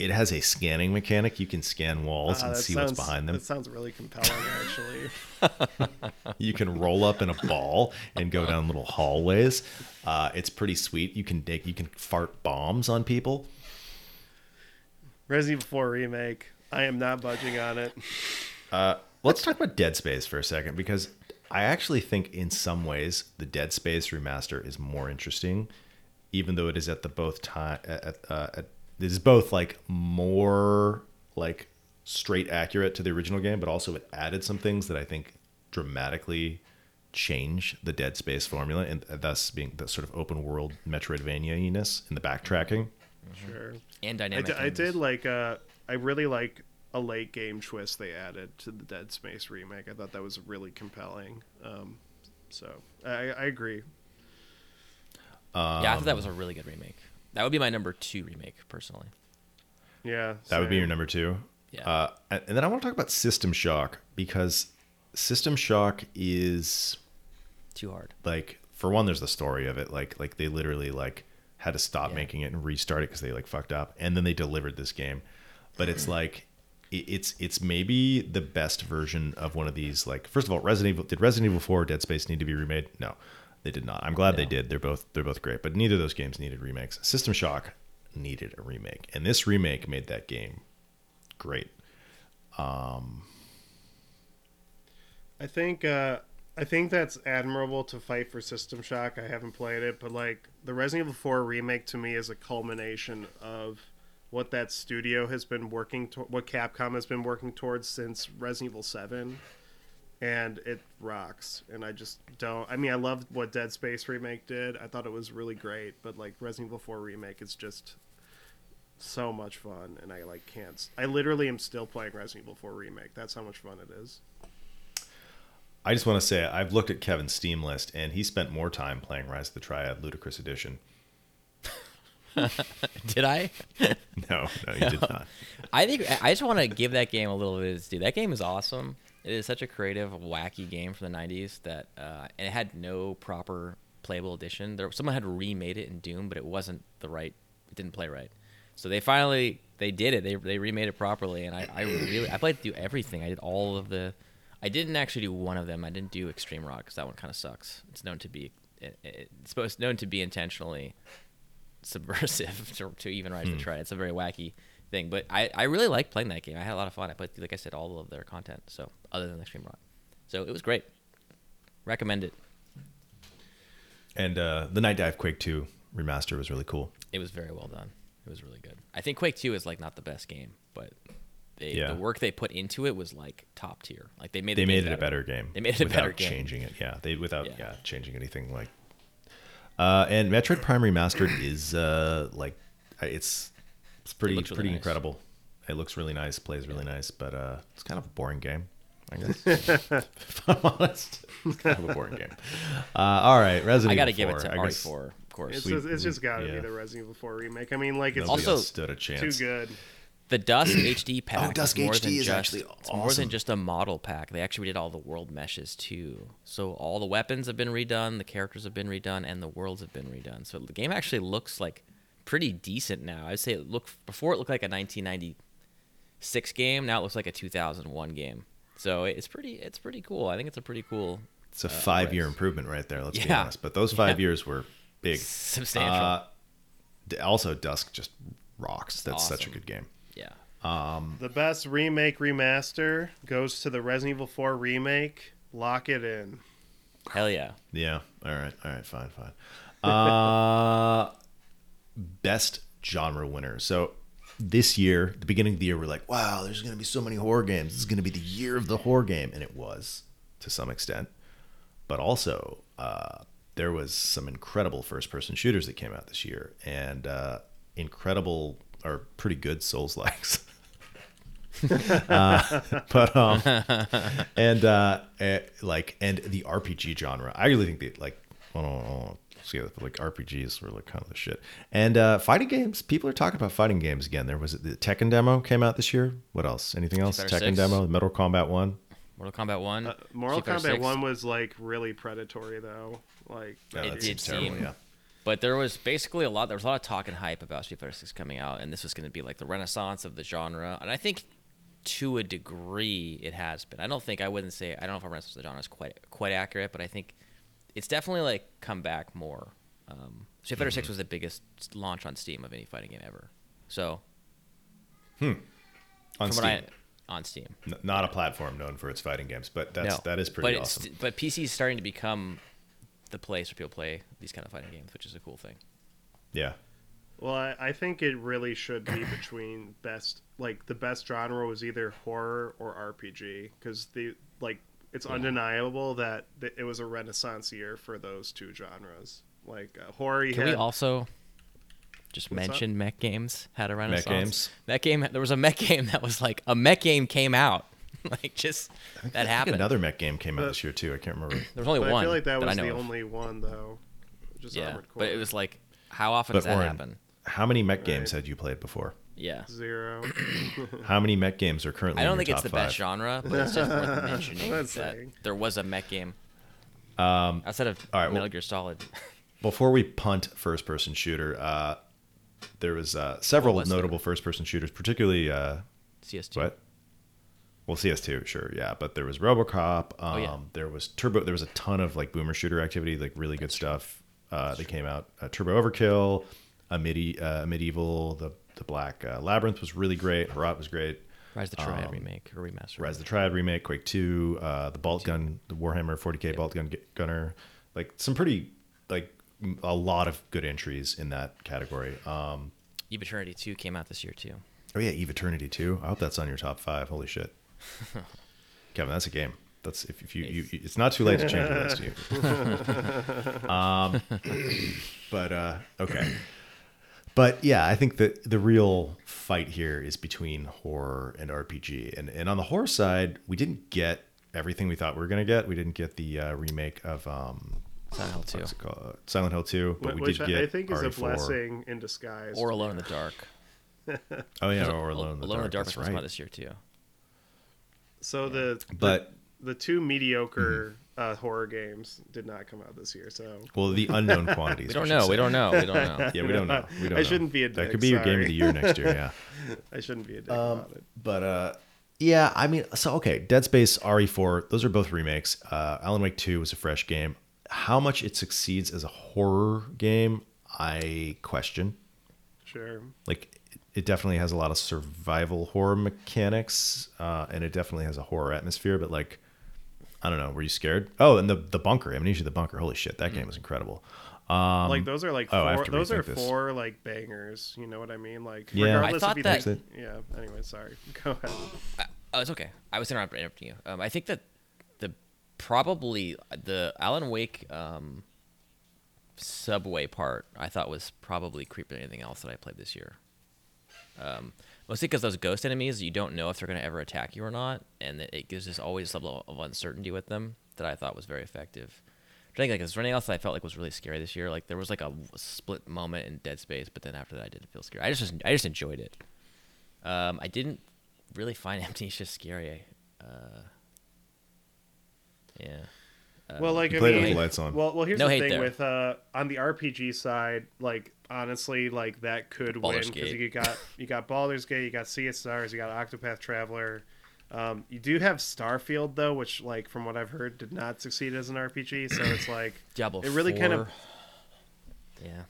It has a scanning mechanic. You can scan walls Ah, and see sounds- what's behind them. That sounds really compelling, actually. You can roll up in a ball and go down little hallways. Uh, it's pretty sweet. You can dig, you can fart bombs on people. Resident Evil 4 remake. I am not budging on it. Let's talk about Dead Space for a second because I actually think in some ways the Dead Space remaster is more interesting, even though it is at the both time at, uh, at is both like more like straight accurate to the original game, but also it added some things that I think dramatically change the Dead Space formula, and thus being the sort of open world Metroidvania-ness in the backtracking. Sure. And dynamic. did, I did like uh I really like a late game twist they added to the Dead Space remake. I thought that was really compelling. Um, so I, I agree. yeah, I thought that was a really good remake. That would be my number two remake, personally. Yeah, That would be your number two. Yeah. Uh, and and then I want to talk about System Shock because System Shock is Too hard. like for one, there's the story of it. Like like they literally like had to stop Yeah. making it and restart it because they like fucked up, and then they delivered this game. But it's like it- it's it's maybe the best version of one of these. Like first of all, Resident Evil did Resident Evil Four, Dead Space need to be remade? No, they did not. I'm glad they did. They're both they're both great, but neither of those games needed remakes. System Shock needed a remake, and this remake made that game great. I think uh, I think that's admirable to fight for System Shock. I haven't played it, but like the Resident Evil 4 remake to me is a culmination of what that studio has been working to- what Capcom has been working towards since Resident Evil 7 and it rocks and I just don't I mean I loved what Dead Space remake did. I thought it was really great, but like Resident Evil 4 remake is just so much fun and I like can't I literally am still playing Resident Evil 4 remake. That's how much fun it is. I just want to say I've looked at Kevin's Steam list, and he spent more time playing Rise of the Triad Ludicrous Edition. Did I? No, no, you did not. I think I just want to give that game a little bit of its due. That game is awesome. It is such a creative, wacky game from the '90s that, uh, and it had no proper playable edition. There, someone had remade it in Doom, but it wasn't the right. It didn't play right. So they finally they did it. They they remade it properly, and I, I really I played through everything. I did all of the. I didn't actually do one of them. I didn't do Extreme ROTT because that one kind of sucks. It's known to be it, it's supposed known to be intentionally subversive to, to even rise to try. It's a very wacky thing, but I, I really liked playing that game. I had a lot of fun. I played, like I said, all of their content. So other than Extreme ROTT, so it was great. Recommend it. And uh, the Nightdive Quake 2 remaster was really cool. It was very well done. It was really good. I think Quake Two is like not the best game, but they, Yeah. the work they put into it was like top tier. Like they made They the made it a better game. They made it a without better game. changing it. Yeah, they without yeah, Yeah. changing anything like. Uh, and Metroid Prime Remastered is uh, like it's it's pretty looks really pretty nice. incredible. It looks really nice, plays really nice, but uh, it's kind of a boring game. I guess. if I'm honest, it's kind of a boring game. Uh, all right, Resident I got to Evil give it 4. to I RE4, guess of course. It's We- just, it's just got to yeah. be the Resident Evil 4 remake. I mean, like it's Nobody Also- stood a chance. too good. The Dusk HD pack. Oh, Dusk is more HD than is just, actually it's more than just a model pack. They actually did all the world meshes too. So all the weapons have been redone, the characters have been redone, and the worlds have been redone. So the game actually looks like pretty decent now. I'd say it look before it looked like a 1996 game. Now it looks like a 2001 game. So it's pretty. It's pretty cool. I think it's a pretty cool. It's a uh, five year improvement right there. Let's be Yeah. honest. But those five Yeah. years were big. Substantial. Uh, also, Dusk just rocks. That's such a good game. yeah. Um, The best remake remaster goes to the Resident Evil 4 remake. Lock it in. Hell yeah. Yeah. All right. All right. Fine. Fine. Uh, best genre winner. So this year, the beginning of the year, we're like, wow, there's going to be so many horror games. This is going to be the year of the horror game, and it was to some extent. But also, uh, there was some incredible first-person shooters that came out this year, and uh, incredible or pretty good Souls likes. uh, but um, and uh, eh, like and the RPG genre. I really think that like I don't know, see but like RPGs were like kind of the shit. And uh, fighting games, people are talking about fighting games again. There was the Tekken demo came out this year. What else? Anything else? Tekken 6. demo, Mortal Kombat One. Mortal Kombat One. Uh, Mortal Kombat 6. 1 was like really predatory though. Like Yeah, It that did seems terrible. seem- Yeah. But there was basically a lot. There was a lot of talk and hype about Street Fighter Six coming out, and this was going to be like the renaissance of the genre. And I think, to a degree, it has been. I don't think I wouldn't say I don't know if a renaissance of the genre is quite quite accurate, but I think it's definitely like come back more. Um, Street Fighter Six was the biggest launch on Steam of any fighting game ever. So hmm. on Steam. I on Steam, N- not a platform known for its fighting games, but that's no, that is pretty but awesome. It's, but PC is starting to become the place where people play these kind of fighting games, which is a cool thing. yeah. Well, I, I think it really should be between best, like the best genre was either horror or RPG, because the like it's undeniable that th- it was a renaissance year for those two genres. Like uh, horror, you Can we also just What's mention mech games had a renaissance? games? Mech game. There was a mech game that was like a mech game came out. like just that I think happened. another mech game came out But- this year too. I can't remember. there was only but one I feel like that was the of. only one though. Just Yeah, but it was like, how often But does that Oren, happen? how many mech games had you played before? Yeah. zero. How many mech games are currently? I don't in your think it's top the best genre, but it's just worth mentioning that saying. there was a mech game Um, outside of all right, Metal well- Gear Solid. before we punt first-person shooter, uh, there was uh, several What was there? notable first-person shooters, particularly uh, CS2. what? Well, CS2, sure, yeah, but there was RoboCop. Um, Oh, yeah. There was Turbo. There was a ton of like boomer shooter activity, like really good stuff. Uh, they came out. Uh, Turbo Overkill, a midi, uh, medieval, the the Black uh, Labyrinth was really great. Hrot was great. Rise of the Triad Um, remake or remaster. Rise of the Triad remake, Quake 2, uh, the Boltgun, the Warhammer 40k Boltgun Gunner, like some pretty like a lot of good entries in that category. Um, Eve Eternity 2 came out this year too. oh yeah, Eve Eternity 2. I hope that's on your top five. Holy shit, Kevin, that's a game. That's if, if you, you, you it's not too late to change the list. You. um, but uh, okay. But yeah, I think that the real fight here is between horror and RPG. And and on the horror side, we didn't get everything we thought we were gonna get. We didn't get the uh, remake of um, Silent Hill 2. what's it called? Silent Hill 2, but we which did I- get I think is a RE4. blessing in disguise. Or Alone in the Dark. Oh yeah, or Alone in the Alone Dark. in the Dark that's was out right. this year too. So the But the two mediocre Mm-hmm. Uh, horror games did not come out this year. So well, the unknown quantities. We don't know. say. We don't know. We don't know. Yeah, we don't know. We don't I know. shouldn't be a That could be your game of the year next year. Yeah. I shouldn't be a dick Um, about it. But uh, yeah, I mean, so okay, Dead Space, RE4, those are both remakes. Uh, Alan Wake 2 was a fresh game. How much it succeeds as a horror game, I question. Sure. Like, it definitely has a lot of survival horror mechanics, uh, and it definitely has a horror atmosphere. But like, I don't know, were you scared? Oh, and the the bunker, Amnesia, the bunker. Holy shit, that game was incredible. Um, like those are like oh, I have four, to those are this. four like bangers. You know what I mean? Like Yeah. I thought if that- think, yeah. Anyway, sorry. Go ahead. Uh, oh, it's okay. I was interrupting interrupting you. Um, I think that the probably the Alan Wake um, subway part I thought was probably creepier than anything else that I played this year. Um, mostly because those ghost enemies, you don't know if they're going to ever attack you or not, and it gives us always a level of uncertainty with them that I thought was very effective. I think like is there anything else that I felt like was really scary this year? Like there was like a split moment in Dead Space, but then after that I didn't feel scary. I just I just enjoyed it. Um, I didn't really find Amnesia scary. Uh, yeah. Well, like I played it mean, with the lights on. Well, well, here's No the hate thing there. with uh on the RPG side, like honestly, like that could win Baldur's because Gate. you got you got Baldur's Gate, you got Sea of Stars, you got Octopath Traveler. Um, you do have Starfield though, which like from what I've heard did not succeed as an RPG. So it's like Diablo. it really kind of 4. Yeah.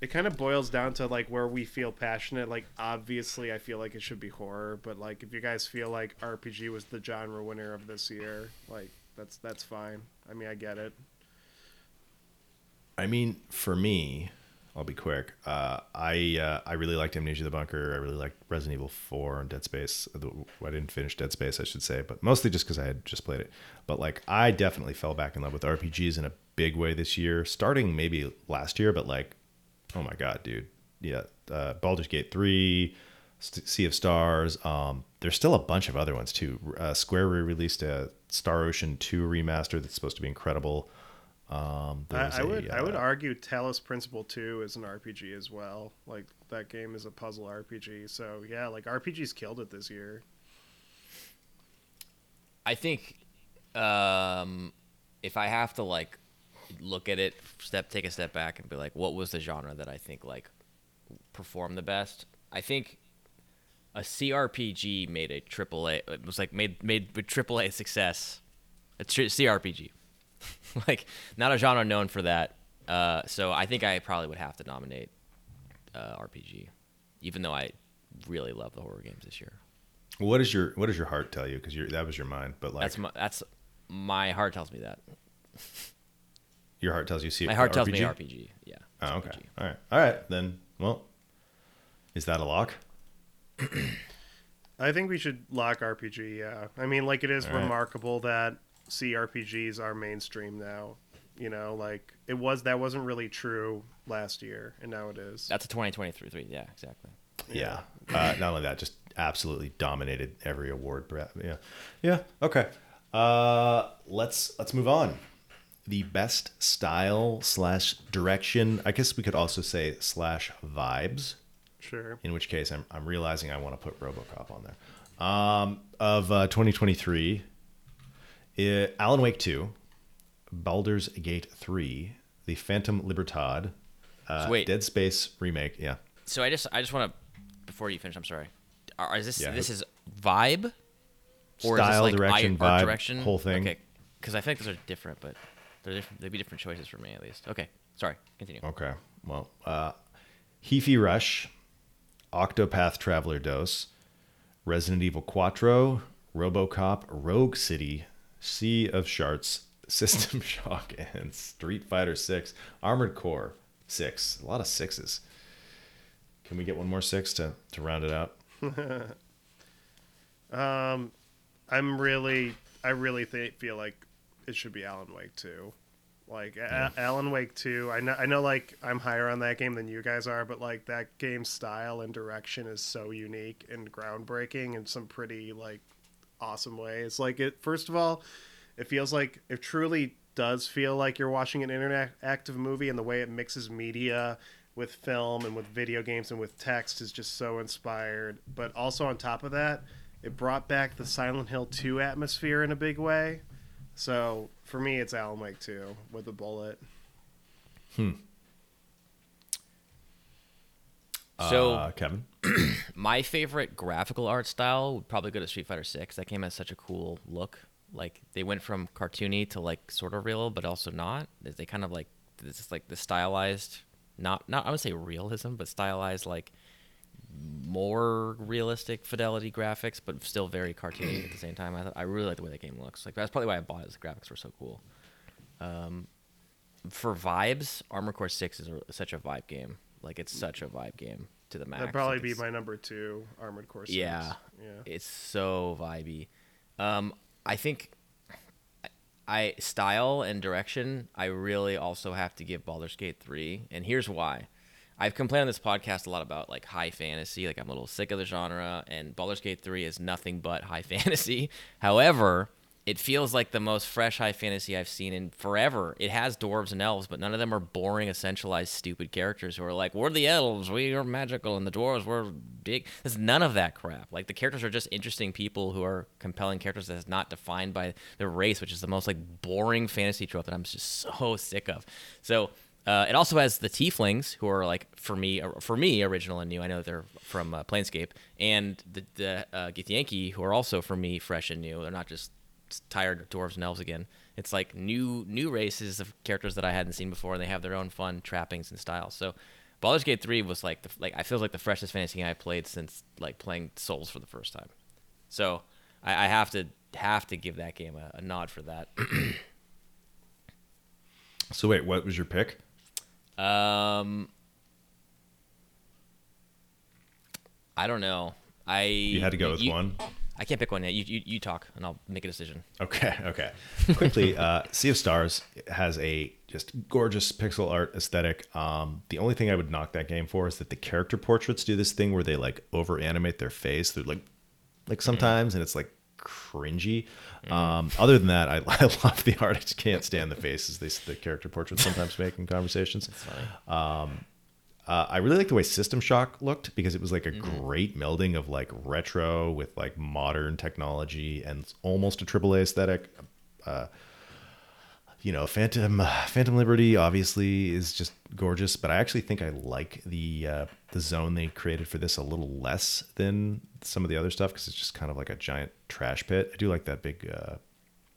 it kind of boils down to like where we feel passionate. Like obviously, I feel like it should be horror, but like if you guys feel like RPG was the genre winner of this year, like that's that's fine. I mean, I get it. I mean, for me, I'll be quick. Uh, I uh, I really liked Amnesia the Bunker. I really liked Resident Evil 4 and Dead Space. I didn't finish Dead Space, I should say, but mostly just because I had just played it. But like, I definitely fell back in love with RPGs in a big way this year, starting maybe last year, but like, oh my god, dude, yeah, uh, Baldur's Gate 3. St- Sea of Stars. Um, there's still a bunch of other ones too. Uh, Square re-released a Star Ocean 2 remaster that's supposed to be incredible. Um, I, there's I a, would I would uh, argue Talos Principle Two is an RPG as well. Like that game is a puzzle RPG. So yeah, like RPGs killed it this year. I think um, if I have to like look at it, step take a step back, and be like, what was the genre that I think like performed the best? I think a CRPG made a triple A. It was like made made triple A success. A tr- CRPG, like not a genre known for that. Uh, so I think I probably would have to nominate uh, RPG, even though I really love the horror games this year. What does your What does your heart tell you? Because that was your mind, but like That's my that's my heart tells me that. your heart tells you see. My heart tells RPG? me RPG. Yeah. Oh, okay. RPG. All right. All right. Then, well, is that a lock? I think we should lock RPG. Yeah, I mean, like it is All right. remarkable that CRPGs are mainstream now. You know, like it was that wasn't really true last year, and now it is. That's a 2023. Yeah, exactly. Yeah. Uh, not only that, just absolutely dominated every award. Yeah. Yeah. Okay. Uh, let's let's move on. The best style slash direction. I guess we could also say slash vibes. Sure. In which case, I'm I'm realizing I want to put RoboCop on there. Um, of uh, 2023, uh, Alan Wake 2, Baldur's Gate 3, The Phantom Libertad, uh, So wait. Dead Space remake. Yeah. So I just I just want to before you finish. I'm sorry. Are, is this Yeah. this is vibe? Style, direction, art vibe, direction, whole thing. Okay, because I think those are different, but they're different. They'd be different choices for me at least. Okay, sorry. Continue. Okay. Well, uh, Heafy Rush, Octopath Traveler Dose, Resident Evil Quattro, RoboCop, Rogue City, Sea of Sharts, System Shock, and Street Fighter Six, Armored Core Six. A lot of sixes. Can we get one more six to to round it out? Um, I'm really, I really th- feel like it should be Alan Wake 2. Like A- Alan Wake 2, I know, I know, like I'm higher on that game than you guys are, but like that game's style and direction is so unique and groundbreaking in some pretty like awesome ways. Like it, first of all, it feels like it truly does feel like you're watching an interactive movie, and the way it mixes media with film and with video games and with text is just so inspired. But also on top of that, it brought back the Silent Hill 2 atmosphere in a big way. So for me, it's Alan Wake 2 with a bullet. So uh, Kevin. my favorite graphical art style would probably go to Street Fighter Six. That game has such a cool look. Like they went from cartoony to like sort of real, but also not. They- They kind of like this is like the stylized, not not I would say realism, but stylized like more realistic fidelity graphics, but still very cartoony at the same time. I thought, I really like the way that game looks. Like that's probably why I bought it. The graphics were so cool. Um, for vibes, Armor Core Six is a, such a vibe game. Like it's such a vibe game to the max. That'd probably Like, be my number two, Armored Core 6. yeah, Yeah. it's so vibey. Um, I think I style and direction. I really also have to give Baldur's Gate three, and here's why. I've complained on this podcast a lot about like high fantasy. Like I'm a little sick of the genre, and Baldur's Gate three is nothing but high fantasy. However, it feels like the most fresh high fantasy I've seen in forever. It has dwarves and elves, but none of them are boring, essentialized, stupid characters who are like, "We're the elves, we are magical, and the dwarves were big." There's none of that crap. Like the characters are just interesting people who are compelling characters that's not defined by their race, which is the most like boring fantasy trope that I'm just so sick of. So. Uh, it also has the tieflings, who are like for me, for me, original and new. I know they're from uh, Planescape, and the the uh, Githyanki, who are also for me fresh and new. They're not just tired dwarves and elves again. It's like new new races of characters that I hadn't seen before, and they have their own fun trappings and styles. So, Baldur's Gate three was like the like I feel like the freshest fantasy game I played since like playing Souls for the first time. So I, I have to have to give that game a, a nod for that. So wait, what was your pick? Um, I don't know. I You had to go with you- one. I can't pick one yet. You, you you talk, and I'll make a decision. Okay, okay. Quickly, uh, Sea of Stars has a just gorgeous pixel art aesthetic. Um, the only thing I would knock that game for is that the character portraits do this thing where they like over animate their face. They're like, like sometimes, and it's like cringy. Um, other than that, I, I love the art. I just can't stand the faces they the character portraits sometimes make in conversations. Uh, I really like the way System Shock looked because it was like a great melding of like retro with like modern technology and almost a AAA aesthetic. Uh, you know, Phantom Phantom Liberty obviously is just gorgeous, but I actually think I like the uh, the zone they created for this a little less than some of the other stuff because it's just kind of like a giant trash pit. I do like that big uh,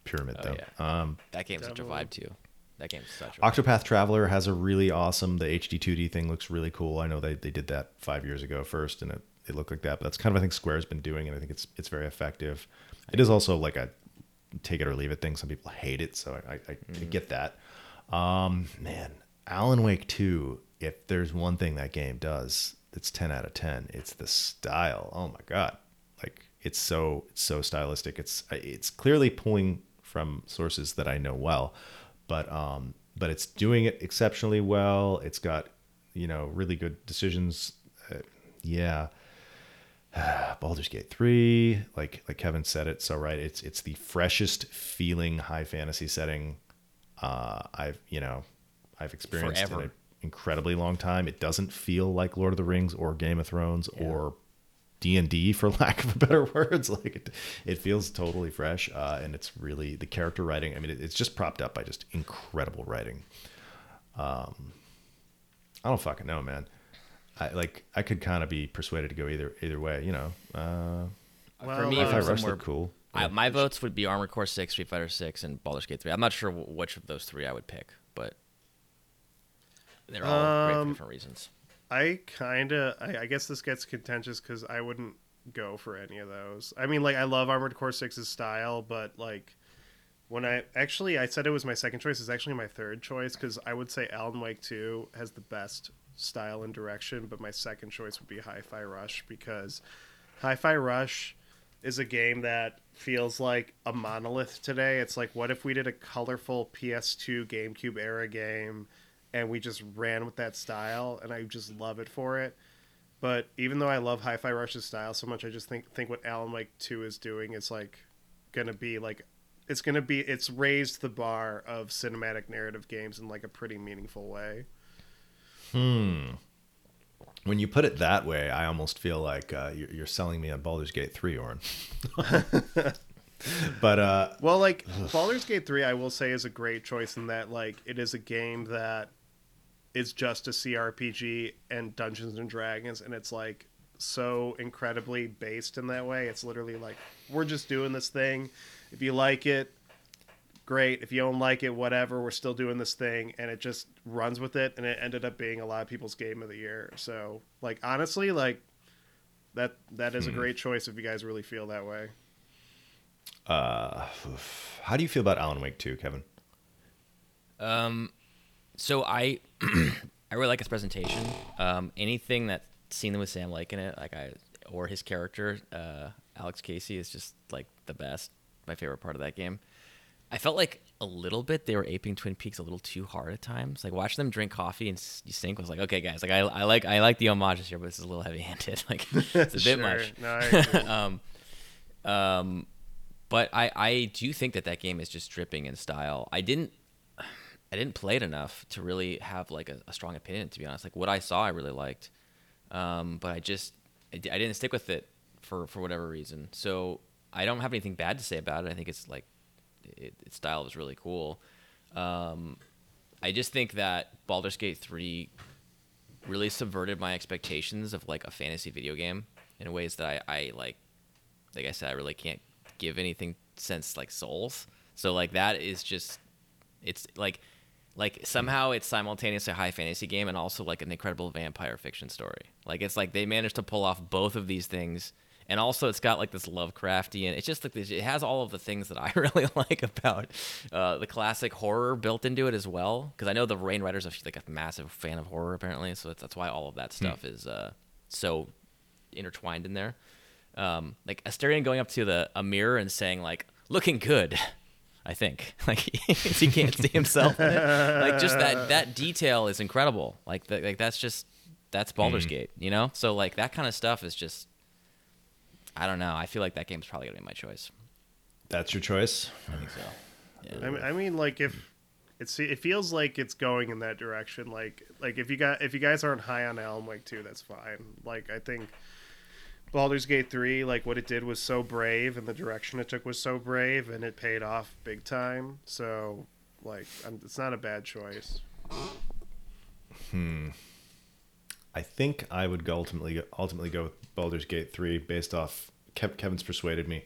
pyramid Oh, though. yeah. Um, That game's such a Definitely. vibe too. That game's such a Octopath Traveler has a really awesome. The HD 2D thing looks really cool. I know they, they did that five years ago first, and it, it looked like that. But that's kind of I think Square's been doing, and I think it's it's very effective. It is also like a take it or leave it thing. Some people hate it, so I, I, I Mm-hmm. get that. Um, man, Alan Wake Two. If there's one thing that game does, it's ten out of ten. It's the style. Oh my god, like it's so it's so stylistic. It's it's clearly pulling from sources that I know well, but um, but it's doing it exceptionally well. It's got you know really good decisions. Uh, yeah. Baldur's Gate 3, like like Kevin said it so right. It's it's the freshest feeling high fantasy setting uh, I've you know I've experienced in an incredibly long time. It doesn't feel like Lord of the Rings or Game of Thrones or D and D for lack of better words. Like it, it feels totally fresh, uh, and it's really the character writing. I mean, it, it's just propped up by just incredible writing. Um, I don't fucking know, man. I like I could kind of be persuaded to go either either way. You know, uh, For Well, me, uh, if I'm Rush somewhere- looked cool. I, my votes would be Armored Core 6, Street Fighter 6, and Baldur's Gate 3. I'm not sure which of those three I would pick, but they're all great for Um, different reasons. I kind of, I, I guess this gets contentious because I wouldn't go for any of those. I mean, like, I love Armored Core 6's style, but, like, when I actually, I said it was my second choice, it's actually my third choice because I would say Alan Wake 2 has the best style and direction, but my second choice would be Hi Fi Rush because Hi Fi Rush is a game that feels like a monolith today. It's like, what if we did a colorful PS2 GameCube era game and we just ran with that style? And I just love it for it. But even though I love Hi-Fi Rush's style so much, I just think think what Alan Wake Two is doing is like gonna be like it's gonna be it's raised the bar of cinematic narrative games in like a pretty meaningful way. When you put it that way, I almost feel like uh, you're, you're selling me on Baldur's Gate 3, Orin. but uh, Well, like Baldur's Gate 3, I will say is a great choice in that like it is a game that is just a CRPG and Dungeons and Dragons, and it's like so incredibly based in that way. It's literally like we're just doing this thing. If you like it, great. If you don't like it, whatever. We're still doing this thing, and it just runs with it, and it ended up being a lot of people's game of the year. So, like honestly, like that that is a great choice if you guys really feel that way. uh, how do you feel about Alan Wake 2, Kevin? Um, so I I really like his presentation. Um, anything that's seen with Sam Lake in it, like I or his character, uh, Alex Casey, is just like the best. My favorite part of that game. I felt like a little bit they were aping Twin Peaks a little too hard at times. Like watching them drink coffee and you sink was like, okay, guys, like I, I like I like the homages here, but this is a little heavy handed. Like it's a bit Sure. much. No, um, um, but I, I do think that that game is just dripping in style. I didn't I didn't play it enough to really have like a, a strong opinion. To be honest, like what I saw, I really liked, um, but I just I, I didn't stick with it for for whatever reason. So I don't have anything bad to say about it. I think it's like it, its style was really cool. Um, I just think that Baldur's Gate three really subverted my expectations of like a fantasy video game in ways that I, I like like I said, I really can't give anything since like Souls. So like that is just it's like like somehow it's simultaneously a high fantasy game and also like an incredible vampire fiction story. Like it's like they managed to pull off both of these things. And also, it's got like this Lovecraftian. It's just like this. It has all of the things that I really like about uh, the classic horror built into it as well. Because I know the Rain Rider's a, like a massive fan of horror apparently, so that's, that's why all of that stuff is uh, so intertwined in there. Um, like Astarion going up to the a mirror and saying like, "Looking good," I think. Like he can't see himself. In it. Like just that that detail is incredible. Like the, like that's just that's Baldur's Gate, you know. So like that kind of stuff is just. I don't know. I feel like that game's probably gonna be my choice. That's your choice. I think so. Yeah. I mean, I mean, like if it's it feels like it's going in that direction. Like like if you got if you guys aren't high on Alan Wake two, that's fine. Like I think Baldur's Gate three, like what it did was so brave, and the direction it took was so brave, and it paid off big time. So like I'm, it's not a bad choice. Hmm. I think I would go ultimately go, ultimately go with Baldur's Gate 3 based off Kevin's persuaded me.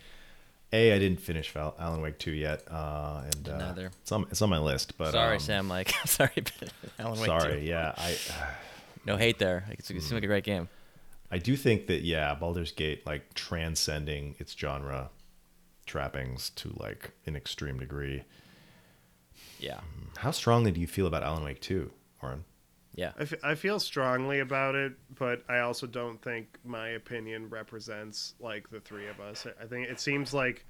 A, I didn't finish Alan Wake 2 yet, uh, and uh, Neither. it's on it's on my list. But Sorry, um, Sam. Like, sorry, but Alan Wake Sorry, 2. yeah, I No hate there. Like, it's, it seems like a great game. I do think that yeah, Baldur's Gate like transcending its genre trappings to like an extreme degree. Yeah. How strongly do you feel about Alan Wake 2, Oren? Yeah. I, f- I feel strongly about it, but I also don't think my opinion represents like the three of us. I think it seems like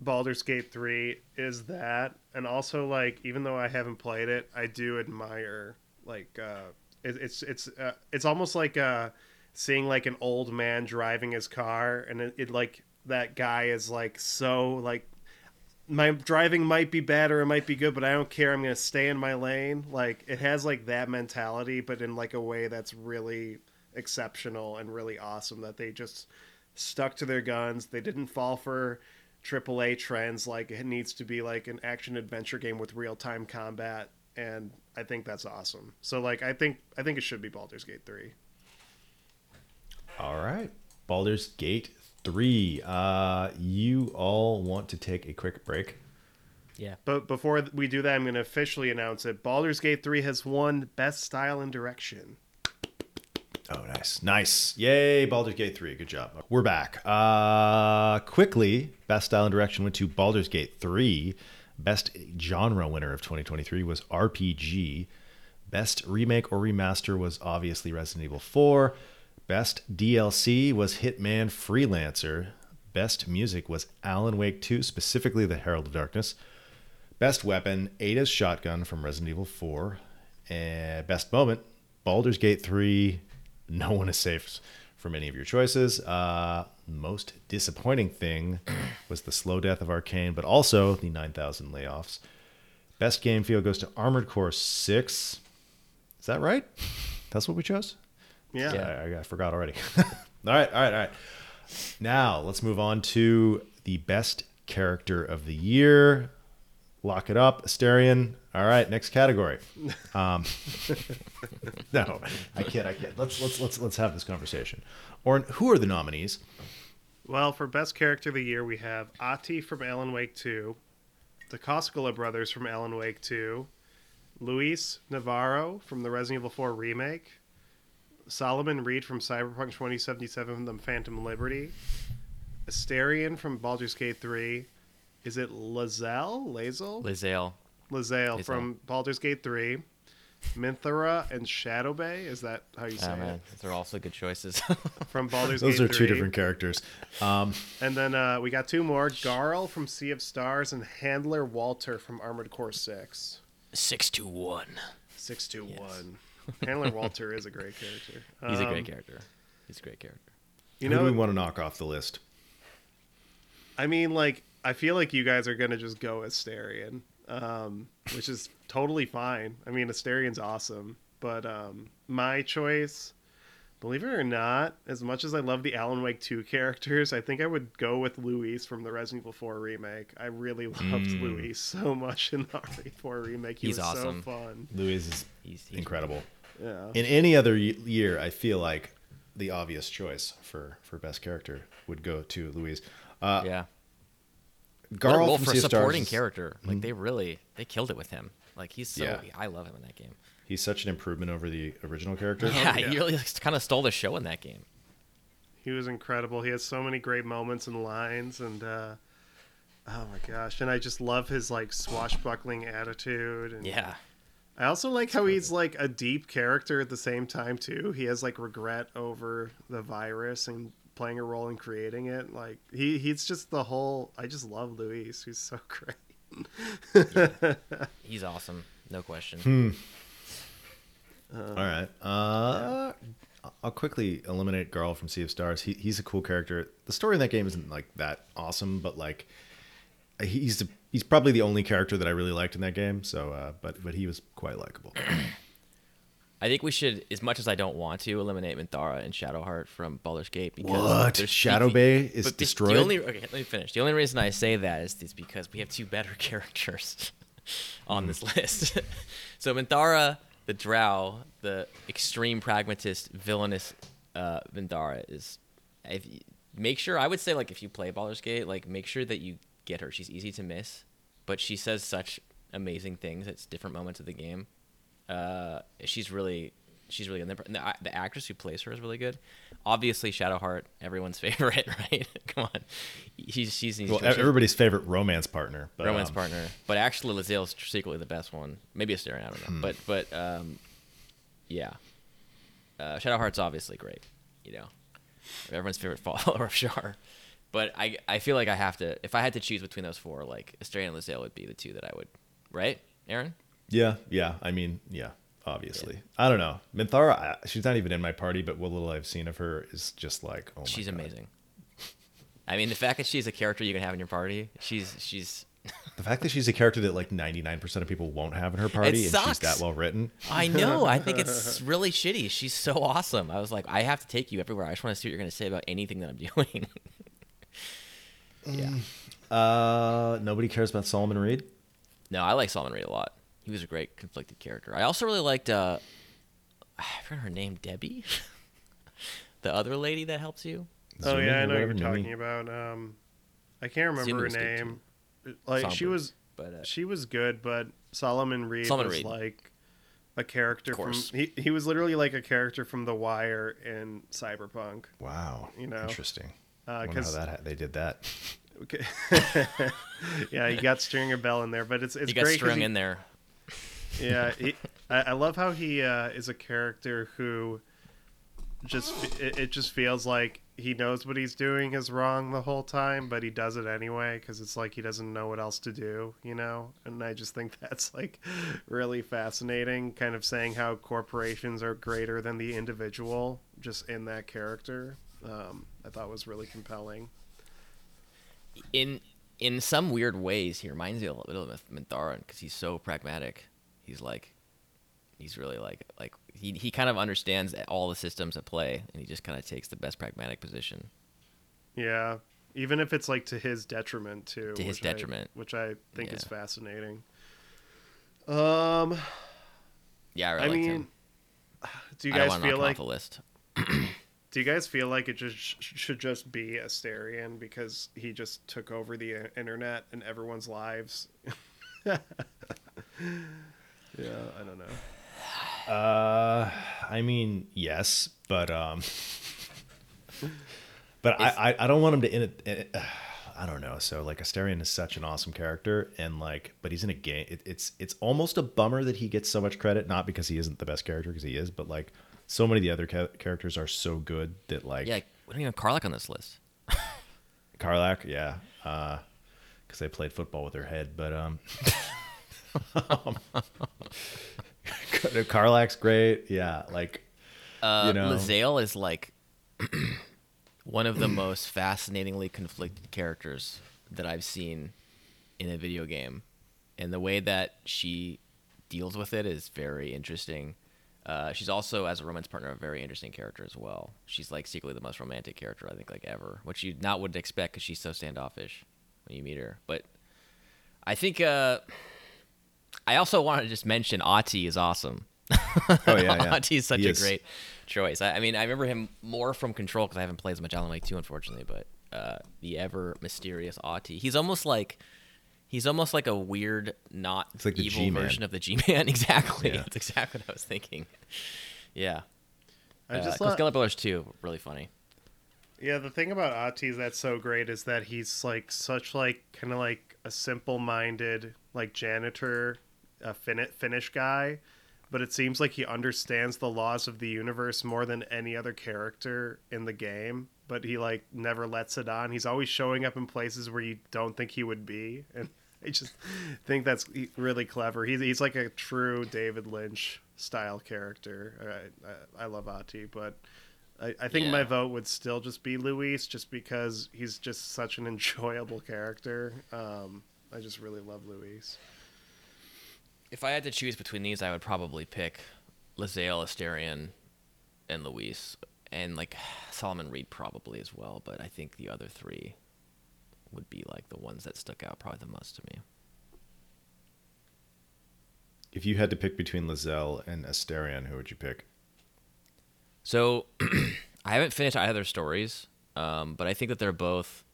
Baldur's Gate 3 is that and also like even though I haven't played it, I do admire like uh it, it's it's uh, it's almost like uh seeing like an old man driving his car and it, it like that guy is like so like my driving might be bad or it might be good, but I don't care. I'm gonna stay in my lane. Like it has like that mentality, but in like a way that's really exceptional and really awesome. That they just stuck to their guns. They didn't fall for AAA trends like it needs to be like an action adventure game with real time combat, and I think that's awesome. So like I think I think it should be Baldur's Gate three. All right. Baldur's Gate 3. Uh, you all want to take a quick break? Yeah. But before we do that, I'm going to officially announce it. Baldur's Gate 3 has won Best Style and Direction. Oh, nice. Nice. Yay, Baldur's Gate 3. Good job. We're back. Uh, quickly, Best Style and Direction went to Baldur's Gate 3. Best genre winner of 2023 was RPG. Best remake or remaster was obviously Resident Evil 4. Best DLC was Hitman Freelancer. Best music was Alan Wake 2, specifically The Herald of Darkness. Best weapon, Ada's shotgun from Resident Evil 4. And best moment, Baldur's Gate 3. No one is safe from any of your choices. Uh, most disappointing thing was the slow death of Arkane, but also the 9,000 layoffs. Best game feel goes to Armored Core 6. Is that right? That's what we chose? Yeah. Yeah. I, I forgot already. all right, all right, all right. Now let's move on to the best character of the year. Lock it up, Astarion. All right, next category. Um, no, I kid, I kid. Let's let's let's let's have this conversation. Or who are the nominees? Well, for Best Character of the Year, we have Ahti from Alan Wake 2, the Koskela brothers from Alan Wake 2, Luis Navarro from the Resident Evil 4 remake, Solomon Reed from Cyberpunk 2077 The Phantom Liberty, Astarion from Baldur's Gate 3, is it Lazel? Lazel? Lizale. Lazel from Baldur's Gate 3, Minthara and Shadow Bay, is that how you say Oh, it? man. Those are also good choices. From Baldur's Those Gate are two different characters. Um, And then uh, we got two more: Garl from Sea of Stars and Handler Walter from Armored Core Six. Six to one. Six two one. Handler Walter is a great character. He's a Um, great character. He's a great character. You who do we want to knock off the list? I mean, like, I feel like you guys are gonna just go Astarion, um, which is totally fine. I mean, Astarion's awesome, but um, my choice. Believe it or not, as much as I love the Alan Wake 2 characters, I think I would go with Luis from the Resident Evil 4 remake. I really loved Mm. Luis so much in the RE4 remake. He He's was awesome. so fun. Luis is He's, he's incredible. Yeah. In any other year, I feel like the obvious choice for for best character would go to Luis. Uh, Yeah. What Garl for a Sea of Stars supporting is- character. Like they really they killed it with him. Like he's so Yeah. I love him in that game. He's such an improvement over the original character. Yeah, yeah. he really kind of stole the show in that game. He was incredible. He has so many great moments and lines, and uh, oh my gosh! And I just love his like swashbuckling attitude. And Yeah. I also like how he's like a deep character at the same time too. He has like regret over the virus and playing a role in creating it. Like he he's just the whole. I just love Luis. He's so great. He's awesome. No question. Hmm. All right. Uh, I'll quickly eliminate Garl from Sea of Stars. He, he's a cool character. The story in that game isn't like that awesome, but like he's the, he's probably the only character that I really liked in that game. So, uh, but but he was quite likable. I think we should, as much as I don't want to, eliminate Minthara and Shadowheart from Baldur's Gate because What? Shadow Bay is but the- destroyed? The only okay, let me finish. The only reason I say that is, is because we have two better characters. on this list. so Minthara, the Drow, the extreme pragmatist, villainous uh, Minthara is. If make sure, I would say like if you play Baldur's Gate, like make sure that you get her. She's easy to miss, but she says such amazing things at different moments of the game. Uh, she's really she's really good. And the, the actress who plays her is really good. Obviously, Shadowheart, everyone's favorite, right? Come on, she's she's, well, everybody's favorite romance partner. But, romance um, partner, but actually, Lae'zel's secretly the best one. Maybe Astarion, I don't know. Hmm. But but um, yeah, uh, Shadowheart's obviously great. You know, everyone's favorite follower of Shar. But I I feel like I have to if I had to choose between those four, like Astarion and Lae'zel would be the two that I would. Right, Aaron? Yeah, yeah. I mean, yeah obviously. Yeah. I don't know. Minthara, she's not even in my party, but what little I've seen of her is just like, oh She's God. amazing. I mean, the fact that she's a character you can have in your party, she's she's. the fact that she's a character that like 99% of people won't have in her party and she's that well written. I know. I think it's really shitty. She's so awesome. I was like, I have to take you everywhere. I just want to see what you're going to say about anything that I'm doing. Yeah. Uh, nobody cares about Solomon Reed? No, I like Solomon Reed a lot. He was a great conflicted character. I also really liked uh, I forgot her name, Debbie, the other lady that helps you. Oh Zumi yeah, I know what you're talking about. Um, I can't remember her name. Like Songbird, she was, but uh, she was good, but Solomon Reed Solomon was Reed. like a character from. He he was literally like a character from The Wire in Cyberpunk. Wow, you know, interesting. Because uh, how that they did that. Okay. yeah, you got Stringer Bell in there, but it's it's you great. String he, in there yeah, he, I, I, love how he uh, is a character who just it, it, just feels like he knows what he's doing is wrong the whole time, but he does it anyway because it's like he doesn't know what else to do, you know. And I just think that's like really fascinating, kind of saying how corporations are greater than the individual, just in that character. Um, I thought was really compelling. In in some weird ways, he reminds me a little bit of Mintharan because he's so pragmatic he's like he's really like like he he kind of understands all the systems at play and he just kind of takes the best pragmatic position. Yeah, even if it's like to his detriment too. To his detriment, I, which I think yeah. is fascinating. Um. Yeah, I, really I mean, him. do you guys feel like list? do you guys feel like it just should just be Astarion because he just took over the internet and everyone's lives? Yeah, I don't know. Uh, I mean, yes, but um, but I, I, I don't want him to in it. it uh, I don't know. So like Astarion is such an awesome character, and like, but he's in a game. It, it's it's almost a bummer that he gets so much credit, not because he isn't the best character, because he is, but like so many of the other ca- characters are so good that like yeah, we don't even have Karlach on this list. Karlach, yeah, because uh, they played football with their head, but um. um, great. Yeah, like uh, you know, Lae'zel is like one of the most fascinatingly conflicted characters that I've seen in a video game, and the way that she deals with it is very interesting. Uh, she's also, as a romance partner, a very interesting character as well. She's like secretly the most romantic character I think like ever, which you not would expect because she's so standoffish when you meet her. But I think uh, I also want to just mention Ahti is awesome. Oh yeah, yeah. Ahti is such he a is. great choice. I, I, mean, I remember him more from Control because I haven't played as much Alan Wake 2, unfortunately. But uh, the ever mysterious Ahti, he's almost like he's almost like a weird, not like evil version of the G-Man. exactly, yeah. that's exactly what I was thinking. Yeah, I uh, just uh, thought... Brothers 2, really funny. Yeah, the thing about Ahti that's so great is that he's like such like kind of like a simple-minded like janitor a fin- Finnish guy, but it seems like he understands the laws of the universe more than any other character in the game. But he like never lets it on. He's always showing up in places where you don't think he would be, and I just think that's really clever. He's he's like a true David Lynch style character. I, I, I love Ahti, but. I, I think yeah. my vote would still just be Luis, just because he's just such an enjoyable character. Um, I just really love Luis if I had to choose between these, I would probably pick Lae'zel, Astarion, and Luis, and like Solomon Reed probably as well. But I think the other three would be like the ones that stuck out probably the most to me. if you had to pick between Lae'zel and Astarion, who would you pick? So I haven't finished either stories, um, but I think that they're both.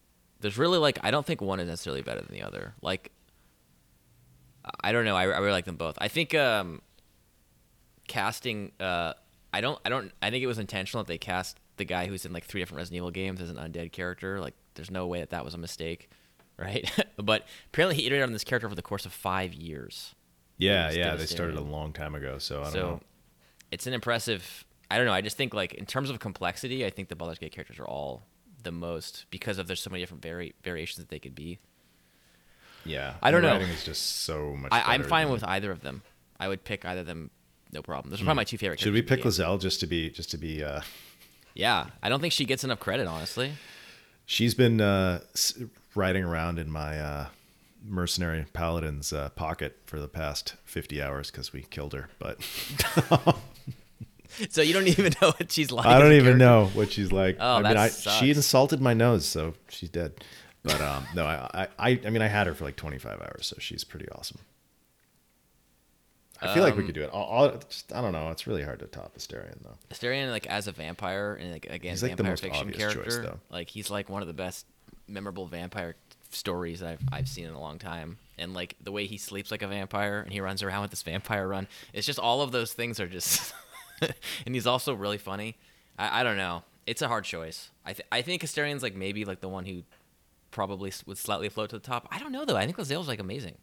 There's really like I don't think one is necessarily better than the other. Like I don't know. I, I really like them both. I think um, casting. Uh, I don't. I don't. I think it was intentional that they cast the guy who's in like three different Resident Evil games as an undead character. Like there's no way that that was a mistake, right? but apparently he iterated on this character over the course of five years. Yeah, yeah, they started a long time ago, so I don't so know. it's an impressive. I don't know. I just think like in terms of complexity, I think the Baldur's Gate characters are all the most because of there's so many different vari- variations that they could be. Yeah, I don't know. Writing is just so much. I, I'm fine than- with either of them. I would pick either of them, no problem. Those are probably my two favorite. Hmm. Should we pick characters in the game. Lae'zel just to be just to be? Uh, Yeah, I don't think she gets enough credit, honestly. She's been uh, riding around in my uh, mercenary paladin's uh, pocket for the past 50 hours because we killed her. But So you don't even know what she's like. I don't even character? know what she's like. Oh, I mean, that I, sucks. she insulted my nose, so she's dead. But um, no, I, I, I mean, I had her for like 25 hours, so she's pretty awesome. I feel like we Um, could do it. I'll, I'll, just, I don't know. It's really hard to top Astarion, though. Astarion, like as a vampire and like again He's, like, the vampire most fiction obvious choice, character, though. like he's like one of the best memorable vampire stories I've I've seen in a long time. And like the way he sleeps like a vampire and he runs around with this vampire run, it's just all of those things are just. and he's also really funny. I, I don't know. It's a hard choice. I th- I think Astarion's like maybe like the one who probably would slightly float to the top. I don't know though. I think Lae'zel's like amazing.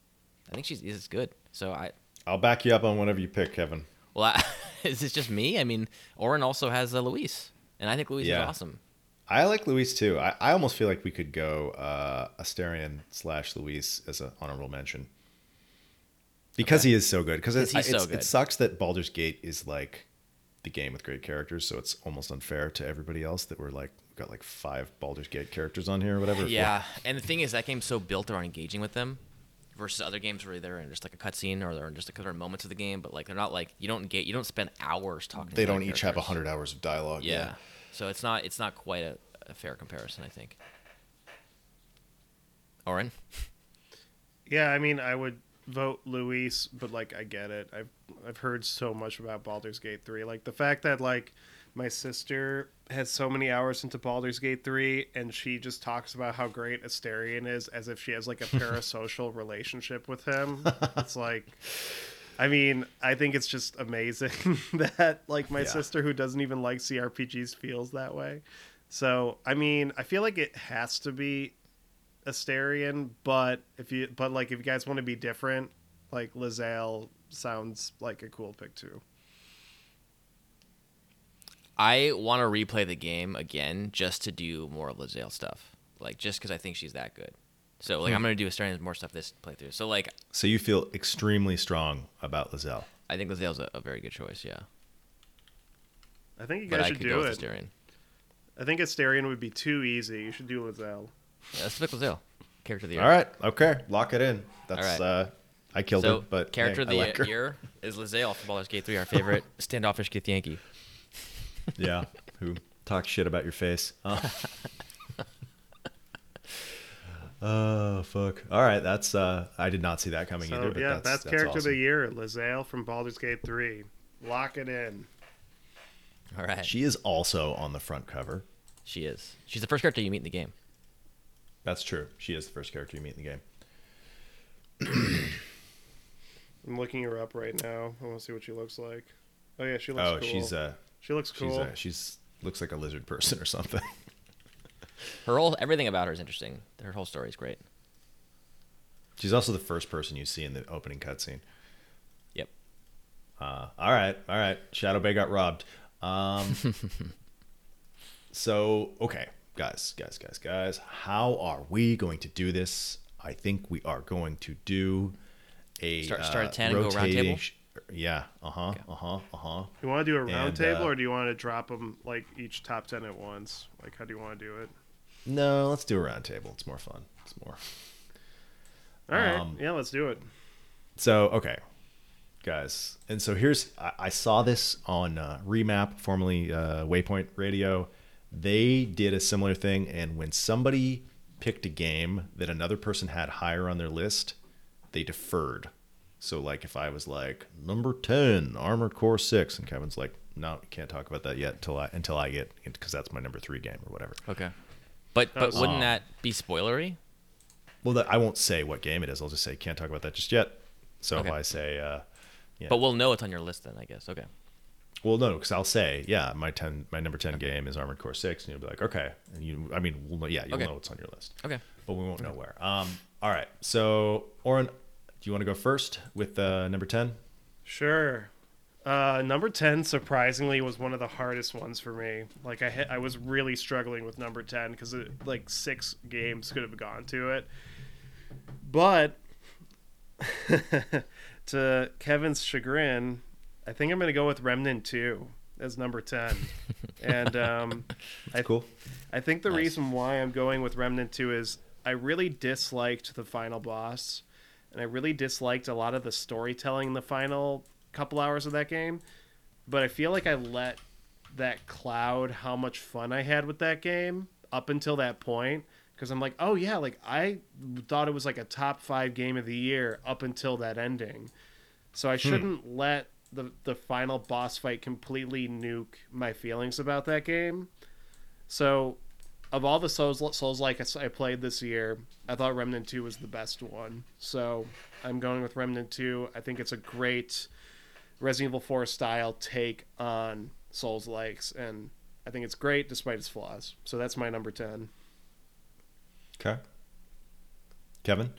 I think she's is good. So I I'll back you up on whatever you pick, Kevin. well, I, is this just me? I mean, Oren also has uh, Luis, and I think Luis Yeah. is awesome. I like Luis too. I, I almost feel like we could go uh, Astarion slash Luis as an honorable mention because Okay. he is so good. Because it, so it sucks that Baldur's Gate is like the game with great characters, so it's almost unfair to everybody else that we're like we've got like five Baldur's Gate characters on here or whatever. Yeah, and the thing is, that game's so built around engaging with them, versus other games where they're in just like a cutscene or they're in just a couple of moments of the game, but like they're not like you don't get you don't spend hours talking. to they the don't each have characters. hundred hours of dialogue. Yeah. so it's not it's not quite a, a fair comparison, I think. Oren, Yeah, I mean, I would vote Luis, but like, I get it. I've I've heard so much about Baldur's Gate three. Like the fact that like my sister has so many hours into Baldur's Gate three, and she just talks about how great Astarion is, as if she has like a parasocial relationship with him. It's like. I mean, I think it's just amazing that like my Yeah. sister who doesn't even like CRPGs feels that way. So, I mean, I feel like it has to be Astarion, but if you but like if you guys want to be different, like Lae'zel sounds like a cool pick too. I want to replay the game again just to do more of Lae'zel stuff, like just because I think she's that good. So like I'm gonna do Astarion more stuff this playthrough. So like So you feel extremely strong about Lae'zel. I think Lae'zel's a, a very good choice. Yeah, I think you but guys I should could do go it. with Astarion. I think Astarion would be too easy. You should do Lae'zel. Yeah, let's pick Lae'zel, character of the year. All right, okay, lock it in. That's All right. uh, I killed So her, but character hey, of the I like her. year is Lae'zel from Baldur's Gate 3, our favorite standoffish Githyanki. Yeah, who talks shit about your face. Oh. oh fuck! All right, that's uh, I did not see that coming So either. But yeah, that's, that's, that's character of the year, Lae'zel from Baldur's Gate three. Lock it in. All right, she, She is also on the front cover. She is. She's the first character you meet in the game. That's true. She is the first character you meet in the game. I'm looking her up right now. I want to see what she looks like. Oh yeah, she looks oh, cool. she's uh, she looks cool. she's uh, she's looks like a lizard person or something. Her whole everything about her is interesting. Her whole story is great. she's also the first person you see in the opening cutscene. Yep. Uh, all right, all right. Shadow Bay got robbed. Um, so okay, guys, guys, guys, guys, how are we going to do this? I think we are going to do a Start- start at uh, 10 and go round table? Rotating sh- Yeah. Uh huh. Uh huh. Uh huh. You want to do a round And, table, uh, or do you want to drop them like each top ten at once? Like, how do you want to do it? No, let's do a round table. It's more fun. It's more. All right, Um, yeah, let's do it. So okay, guys, and so here's I, I saw this on uh, Remap, formerly uh, Waypoint Radio. They did a similar thing, and when somebody picked a game that another person had higher on their list, they deferred So like if I was like number ten, Armored Core Six, and Kevin's like, no, can't talk about that yet until I until I get because that's my number three game or whatever. Okay. But but wouldn't Um, that be spoilery? Well, that, I won't say what game it is. I'll just say can't talk about that just yet. So if I say, uh, yeah. But we'll know it's on your list then, I guess. Okay. Well, no, because I'll say, yeah, my ten, my number ten game is Armored Core Six, and you'll be like, okay, and you, I mean, we'll know, yeah, you'll Okay. know it's on your list, Okay. but we won't know where. Um, all right, so Oren, do you want to go first with uh, number ten? Sure. Uh, number 10 surprisingly was one of the hardest ones for me. Like I hit, I was really struggling with number 10 cuz like 6 games could have gone to it. But to Kevin's chagrin, I think I'm going to go with Remnant 2 as number 10. and um I Cool. I think the Nice. reason why I'm going with Remnant 2 is I really disliked the final boss, and I really disliked a lot of the storytelling in the final couple hours of that game. But I feel like I let that cloud how much fun I had with that game up until that point. Because I'm like, oh yeah, like I thought it was like a top five game of the year up until that ending. So I hmm. shouldn't let the the final boss fight completely nuke my feelings about that game. So, of all the Souls Souls like I played this year, I thought Remnant Two was the best one. So I'm going with Remnant Two. I think it's a great Resident Evil Four style take on Souls likes, and I think it's great despite its flaws. So that's my number ten. Okay. Kevin.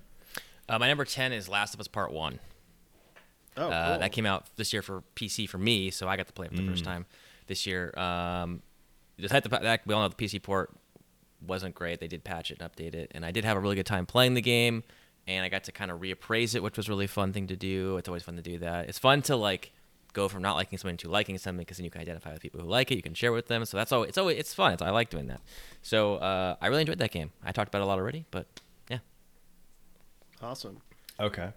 Uh, my number 10 is Last of Us Part 1. Oh, Uh, cool. That came out this year for PC for me, so I got to play it for the first time this year. Um, just had to, that, we all know the PC port wasn't great. They did patch it and update it, and I did have a really good time playing the game, and I got to kind of reappraise it, which was a really fun thing to do. It's always fun to do that. It's fun to like go from not liking something to liking something because then you can identify with people who like it. You can share with them, so that's always it's always it's fun. It's, I like doing that. So uh, I really enjoyed that game. I talked about it a lot already, but yeah, awesome. Okay.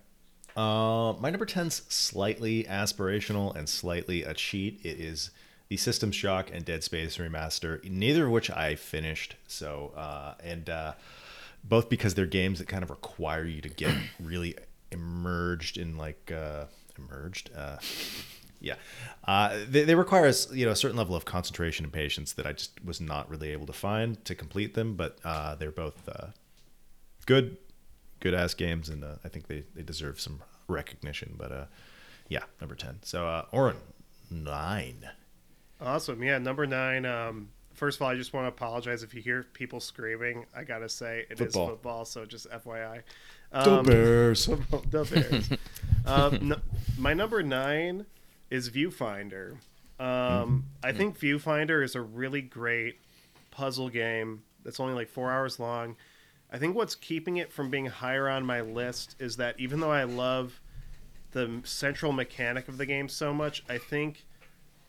Uh, my number 10's slightly aspirational and slightly a cheat. It is the System Shock and Dead Space remaster, neither of which I finished. So, uh, and uh, both because they're games that kind of require you to get really immersed in like uh, emerged. Uh, yeah, uh, they, they require us, you know, a certain level of concentration and patience that I just was not really able to find to complete them. But uh, they're both uh, good good ass games, and uh, I think they, they deserve some recognition. But uh, yeah, number ten. So uh, Oren nine. Awesome. Yeah, number nine. Um, first of all, I just want to apologize if you hear people screaming. I gotta say it is Football. football, so just FYI. The Um, Bears. the Bears. um, my number nine is Viewfinder. Um, I think Viewfinder is a really great puzzle game that's only like four hours long. I think what's keeping it from being higher on my list is that even though I love the central mechanic of the game so much, I think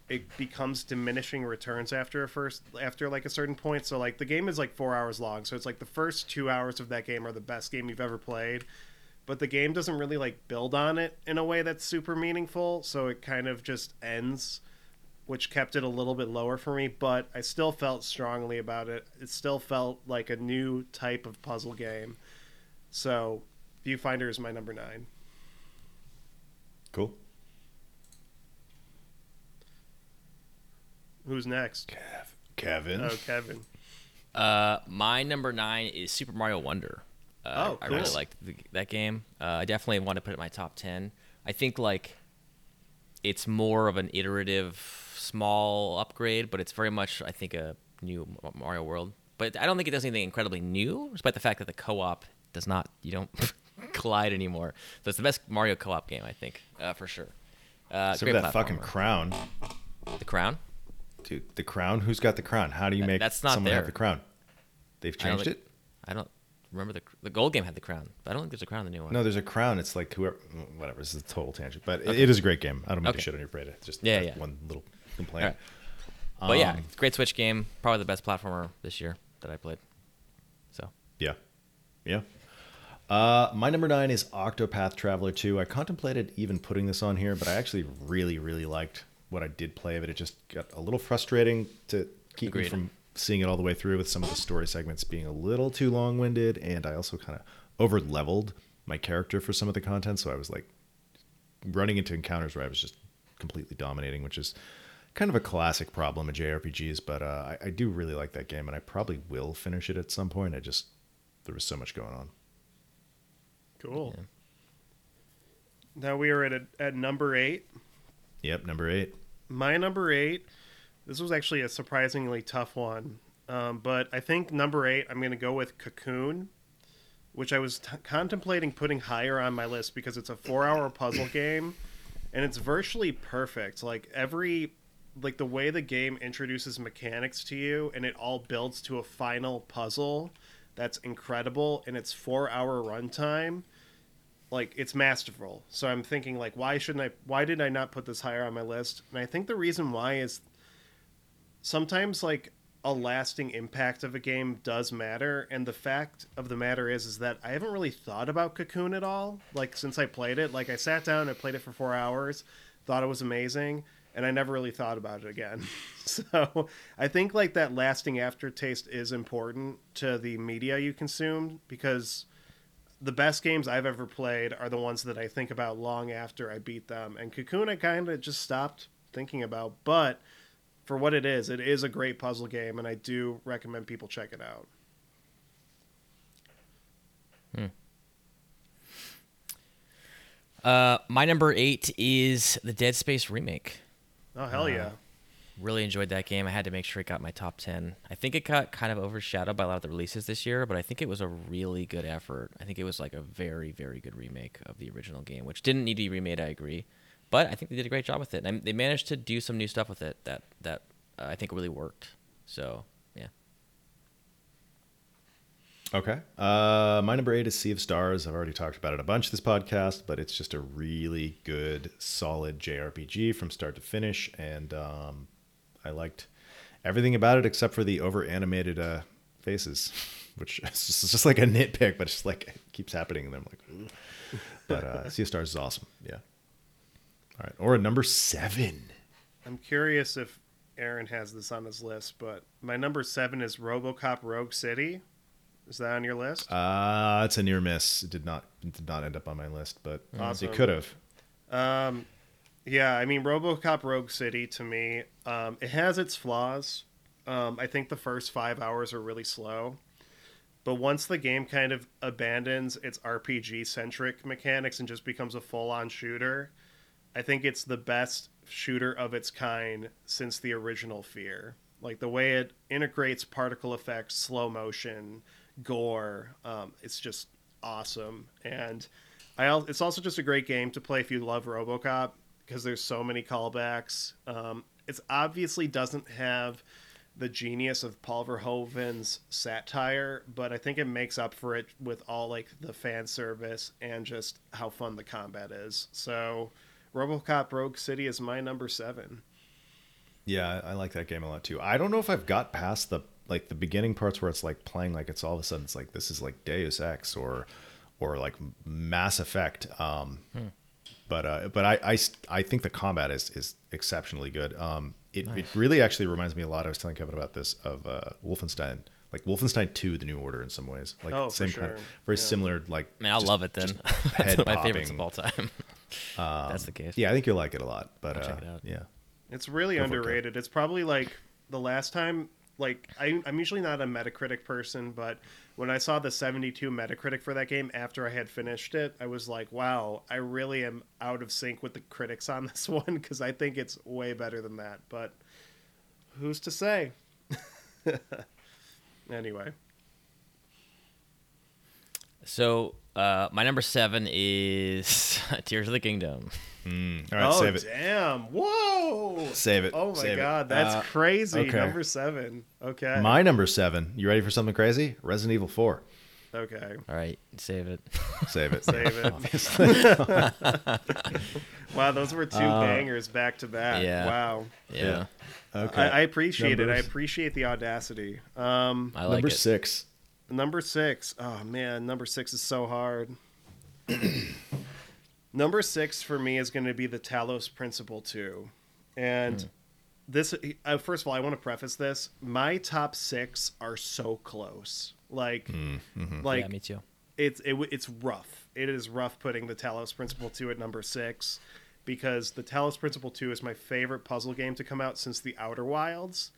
it becomes diminishing returns after a first after like a certain point. So like the game is like four hours long, so it's like the first two hours of that game are the best game you've ever played. But the game doesn't really like build on it in a way that's super meaningful, so it kind of just ends, which kept it a little bit lower for me. But I still felt strongly about it. It still felt like a new type of puzzle game. So Viewfinder is my number nine. Cool. Who's next? Kev. Kevin. Oh, Kevin. Uh, my number nine is Super Mario Wonder. Uh, Oh, I really cool. liked the, that game. Uh, I definitely want to put it in my top ten. I think like it's more of an iterative, small upgrade, but it's very much I think a new Mario World. But I don't think it does anything incredibly new, despite the fact that the co-op does not. You don't collide anymore. So it's the best Mario co-op game, I think, uh, for sure. Uh, Except great for that fucking crown, the crown. Dude. The crown. Who's got the crown? How do you make that's not someone have there. the crown? They've I changed think- it. I don't remember the the gold game had the crown, but I don't think there's a crown in the new one. No, there's a crown. It's like whoever. Whatever. This is a total tangent, but it- it is a great game. I don't mean Okay. to shit on your parade. Just Yeah, yeah. one little complaint. Alright. But yeah, Um, it's a great Switch game. Probably the best platformer this year that I played. So Yeah. Yeah. Uh, my number nine is Octopath Traveler 2. I contemplated even putting this on here, but I actually really, really liked what I did play of it. It just got a little frustrating to keep me from seeing it all the way through with some of the story segments being a little too long winded. And I also kind of over leveled my character for some of the content. So I was like running into encounters where I was just completely dominating, which is kind of a classic problem in JRPGs. But uh, I, I do really like that game, and I probably will finish it at some point. I just there was so much going on. Cool. Now we are at a, at number eight. Yep, number eight. My number eight. This was actually a surprisingly tough one, um, but I think number eight. I'm going to go with Cocoon, which I was t- contemplating putting higher on my list because it's a four-hour puzzle game, and it's virtually perfect. Like every, like the way the game introduces mechanics to you, and it all builds to a final puzzle. That's incredible, and it's four-hour runtime like it's masterful. So I'm thinking like why shouldn't I why did I not put this higher on my list? And I think the reason why is sometimes like a lasting impact of a game does matter and the fact of the matter is is that I haven't really thought about Cocoon at all like since I played it. Like I sat down and played it for 4 hours, thought it was amazing and I never really thought about it again. so I think like that lasting aftertaste is important to the media you consume because the best games I've ever played are the ones that I think about long after I beat them. And Cocoon, I kind of just stopped thinking about. But for what it is, it is a great puzzle game, and I do recommend people check it out. Uh, my number eight is the Dead Space remake. Oh hell yeah! Really enjoyed that game. I had to make sure it got my top 10. I think it got kind of overshadowed by a lot of the releases this year, but I think it was a really good effort. I think it was like a very, very good remake of the original game, which didn't need to be remade, I agree. But I think they did a great job with it. And they managed to do some new stuff with it that, that uh, I think really worked. So, yeah. Okay. Uh, my number eight is Sea of Stars. I've already talked about it a bunch this podcast, but it's just a really good, solid JRPG from start to finish, and um, I liked everything about it except for the over animated uh, faces, which is just, it's just like a nitpick, but it's just like it keeps happening, and I'm like, Ugh. but uh, Sea of Stars is awesome. Yeah. All right, or a number seven. I'm curious if Aaron has this on his list, but my number seven is RoboCop Rogue City. Is that on your list? Uh, it's a near miss. It did not it did not end up on my list, but Awesome. it could have. Um, yeah, I mean, RoboCop Rogue City to me, um, it has its flaws. Um, I think the first five hours are really slow, but once the game kind of abandons its RPG centric mechanics and just becomes a full on shooter, I think it's the best shooter of its kind since the original Fear. Like the way it integrates particle effects, slow motion, gore, um, it's just awesome. And I it's also just a great game to play if you love RoboCop because there's so many callbacks. Um, it's obviously doesn't have the genius of Paul Verhoeven's satire, but I think it makes up for it with all like the fan service and just how fun the combat is. So, RoboCop Rogue City is my number seven. Yeah, I I like that game a lot too. I don't know if I've got past the like the beginning parts where it's like playing like it's all of a sudden it's like this is like Deus Ex or or like Mass Effect. Um, But uh, but I, I s- I think the combat is is exceptionally good. Um, it, it really actually reminds me a lot. I was telling Kevin about this of uh, Wolfenstein, like Wolfenstein Two: The New Order in some ways. Like Oh, for same kind, of, very Yeah. similar. Like I'll just- love it then. That's my favorites head-popping. of all time. That's the case. Yeah, I think you'll like it a lot. But I'll uh, check it out. yeah, It's really Go for it, underrated. It's probably like the last time. Like I, I'm usually not a Metacritic person, but when I saw the 72 Metacritic for that game after I had finished it, I was like, "Wow, I really am out of sync with the critics on this one because I think it's way better than that." But who's to say? anyway, So, uh, my number seven is Tears of the Kingdom. Mm. all right, oh save it. damn! Whoa! Save it. Oh my Save it. god, that's Uh, crazy. okay. Number seven. Okay. My number seven. You ready for something crazy? Resident Evil Four. okay. All right, save it. Save it. Save it. Wow, those were two Uh, bangers back to back. yeah. Wow. Yeah, Okay. I, I appreciate it. I appreciate the audacity. Um, I like number it. six. number six. Oh man, number six is so hard. number six for me is going to be the Talos Principle two, and Hmm. this. Uh, first of all, I want to preface this. My top six are so close. Like, Mm, mhm. like yeah, me too. it's it, it's rough. It is rough putting the Talos Principle two at number six because the Talos Principle two is my favorite puzzle game to come out since the Outer Wilds,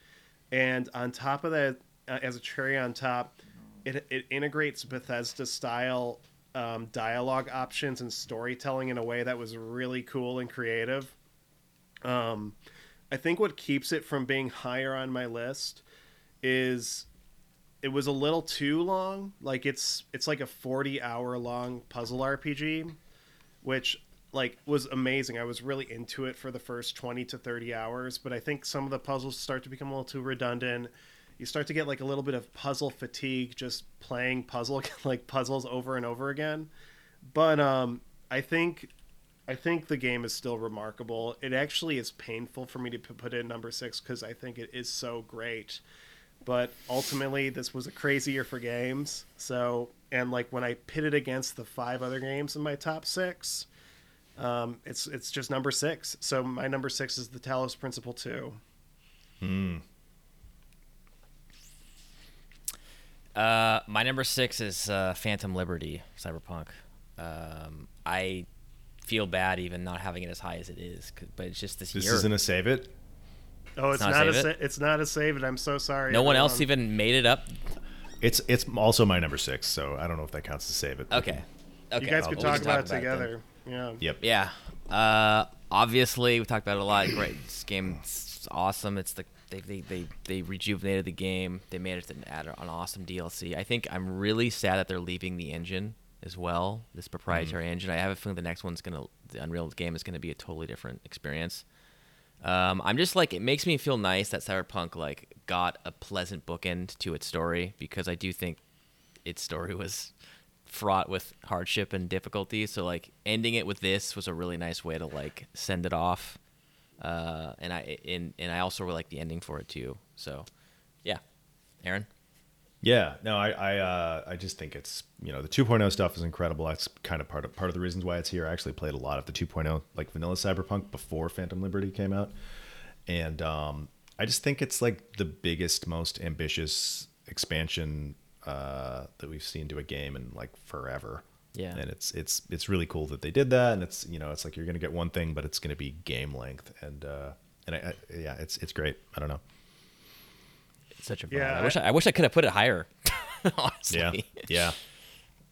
and on top of that, uh, as a cherry on top, it it integrates Bethesda style um, dialogue options and storytelling in a way that was really cool and creative. Um, I think what keeps it from being higher on my list is it was a little too long. Like it's it's like a 40 hour long puzzle RPG, which like was amazing. I was really into it for the first 20 to 30 hours, but I think some of the puzzles start to become a little too redundant. You start to get like a little bit of puzzle fatigue just playing puzzle like puzzles over and over again. But um I think I think the game is still remarkable. It actually is painful for me to put in number 6 cuz I think it is so great. But ultimately this was a crazy year for games. So and like when I pit it against the five other games in my top 6, um, it's it's just number six. So my number six is the Talos Principle two. Uh, my number six is uh, Phantom Liberty, Cyberpunk. Um, I feel bad even not having it as high as it is, but it's just this, This year. isn't a save it. Oh, it's, not a not, a save sa- it? it's not a save it. I'm so sorry. no one else even made it up. It's it's also my number six, so I don't know if that counts to save it. Okay. Okay. You guys well, could we talk can about it then. together. yeah. Yep. Yeah. Uh, obviously, we talked about it a lot. Great. This game's awesome. It's the they, they, they, they rejuvenated the game. They managed to add an awesome DLC. I think I'm really sad that they're leaving the engine as well. This proprietary engine. I have a feeling the next one's gonna the Unreal game is gonna be a totally different experience. Um, I'm just like it makes me feel nice that Cyberpunk like got a pleasant bookend to its story because I do think its story was fraught with hardship and difficulty. So like ending it with this was a really nice way to like send it off. Uh, and I and, and I also really like the ending for it too. So yeah, Aaron. Yeah, no, I I, uh, I just think it's you know the 2.0 stuff is incredible. That's kind of part of part of the reasons why it's here. I actually played a lot of the 2.0 like vanilla Cyberpunk before Phantom Liberty came out, and um, I just think it's like the biggest, most ambitious expansion uh, that we've seen to a game in like forever. Yeah. and it's it's it's really cool that they did that, and it's you know it's like you're gonna get one thing, but it's gonna be game length, and uh, and I, I, yeah, it's it's great. I don't know. It's such a Yeah, I, wish I, I wish I could have put it higher. honestly. Yeah,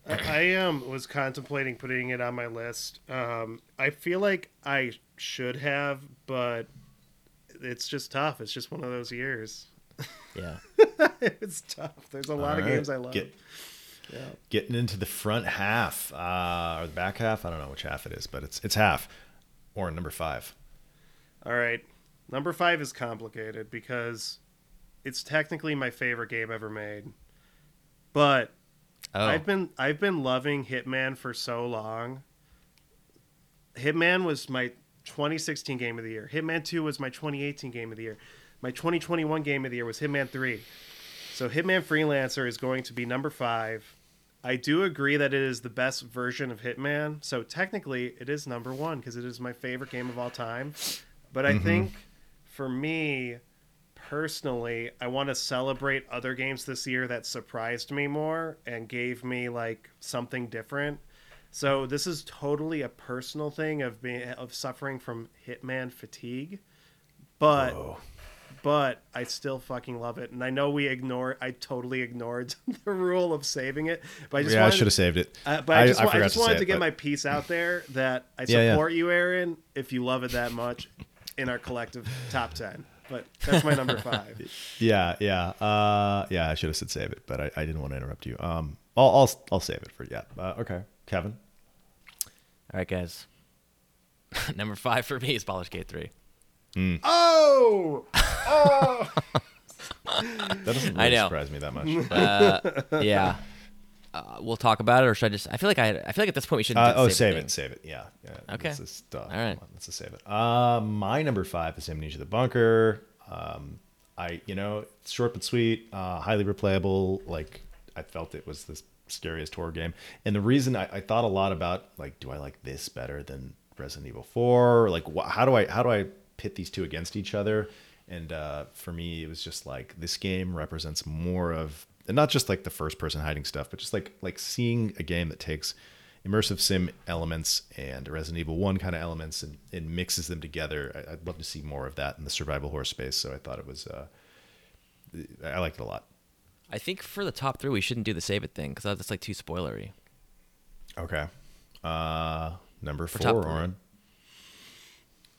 yeah. I, I um was contemplating putting it on my list. Um, I feel like I should have, but it's just tough. It's just one of those years. yeah. it's tough. There's a lot of games I love. Get- yeah. getting into the front half uh, or the back half. I don't know which half it is, but it's it's half or number five. All right. Number five is complicated because it's technically my favorite game ever made. But Oh. I've been I've been loving Hitman for so long. Hitman was my 2016 game of the year. Hitman 2 was my 2018 game of the year. My 2021 game of the year was Hitman 3. So Hitman Freelancer is going to be number 5. I do agree that it is the best version of Hitman. So technically it is number 1 because it is my favorite game of all time. But I mm-hmm. think for me personally, I want to celebrate other games this year that surprised me more and gave me like something different. So this is totally a personal thing of being of suffering from Hitman fatigue, but Whoa. But I still fucking love it. And I know we ignore I totally ignored the rule of saving it, but I just yeah, I should have saved it. uh, but I just, wa- I just to wanted to it, get but- my piece out there that I Yeah, yeah. support you, Aaron, if you love it that much in our collective top 10. But that's my number five. Yeah, yeah, uh, yeah. I should have said save it, but I, I didn't want to interrupt you. Um, I'll I'll, I'll save it for yeah. Uh, okay, Kevin. All right, guys. Number five for me is Baldur's Gate 3. Oh! Oh! That doesn't I really know. surprise me that much. Uh, yeah. Uh, we'll talk about it, or should I just? I feel like I. I feel like at this point we should. Uh, oh, save, save it, save it. Yeah. yeah Okay. Let's just, uh, All right. come on, let's just save it. Uh, my number five is Amnesia: The Bunker. Um, I, you know, it's short but sweet, uh, highly replayable. Like I felt it was the scariest horror game, and the reason I, I thought a lot about like, do I like this better than Resident Evil Four? Like, wh- how do I how do I pit these two against each other? And uh, for me, it was just like this game represents more of and not just like the first person hiding stuff, but just like like seeing a game that takes immersive sim elements and Resident Evil One kind of elements and, and mixes them together. I, would love to see more of that in the survival horror space. So I thought it was, uh, I liked it a lot. I think for the top three, we shouldn't do the save it thing because that's like too spoilery. Okay. Uh, number For four. Oren.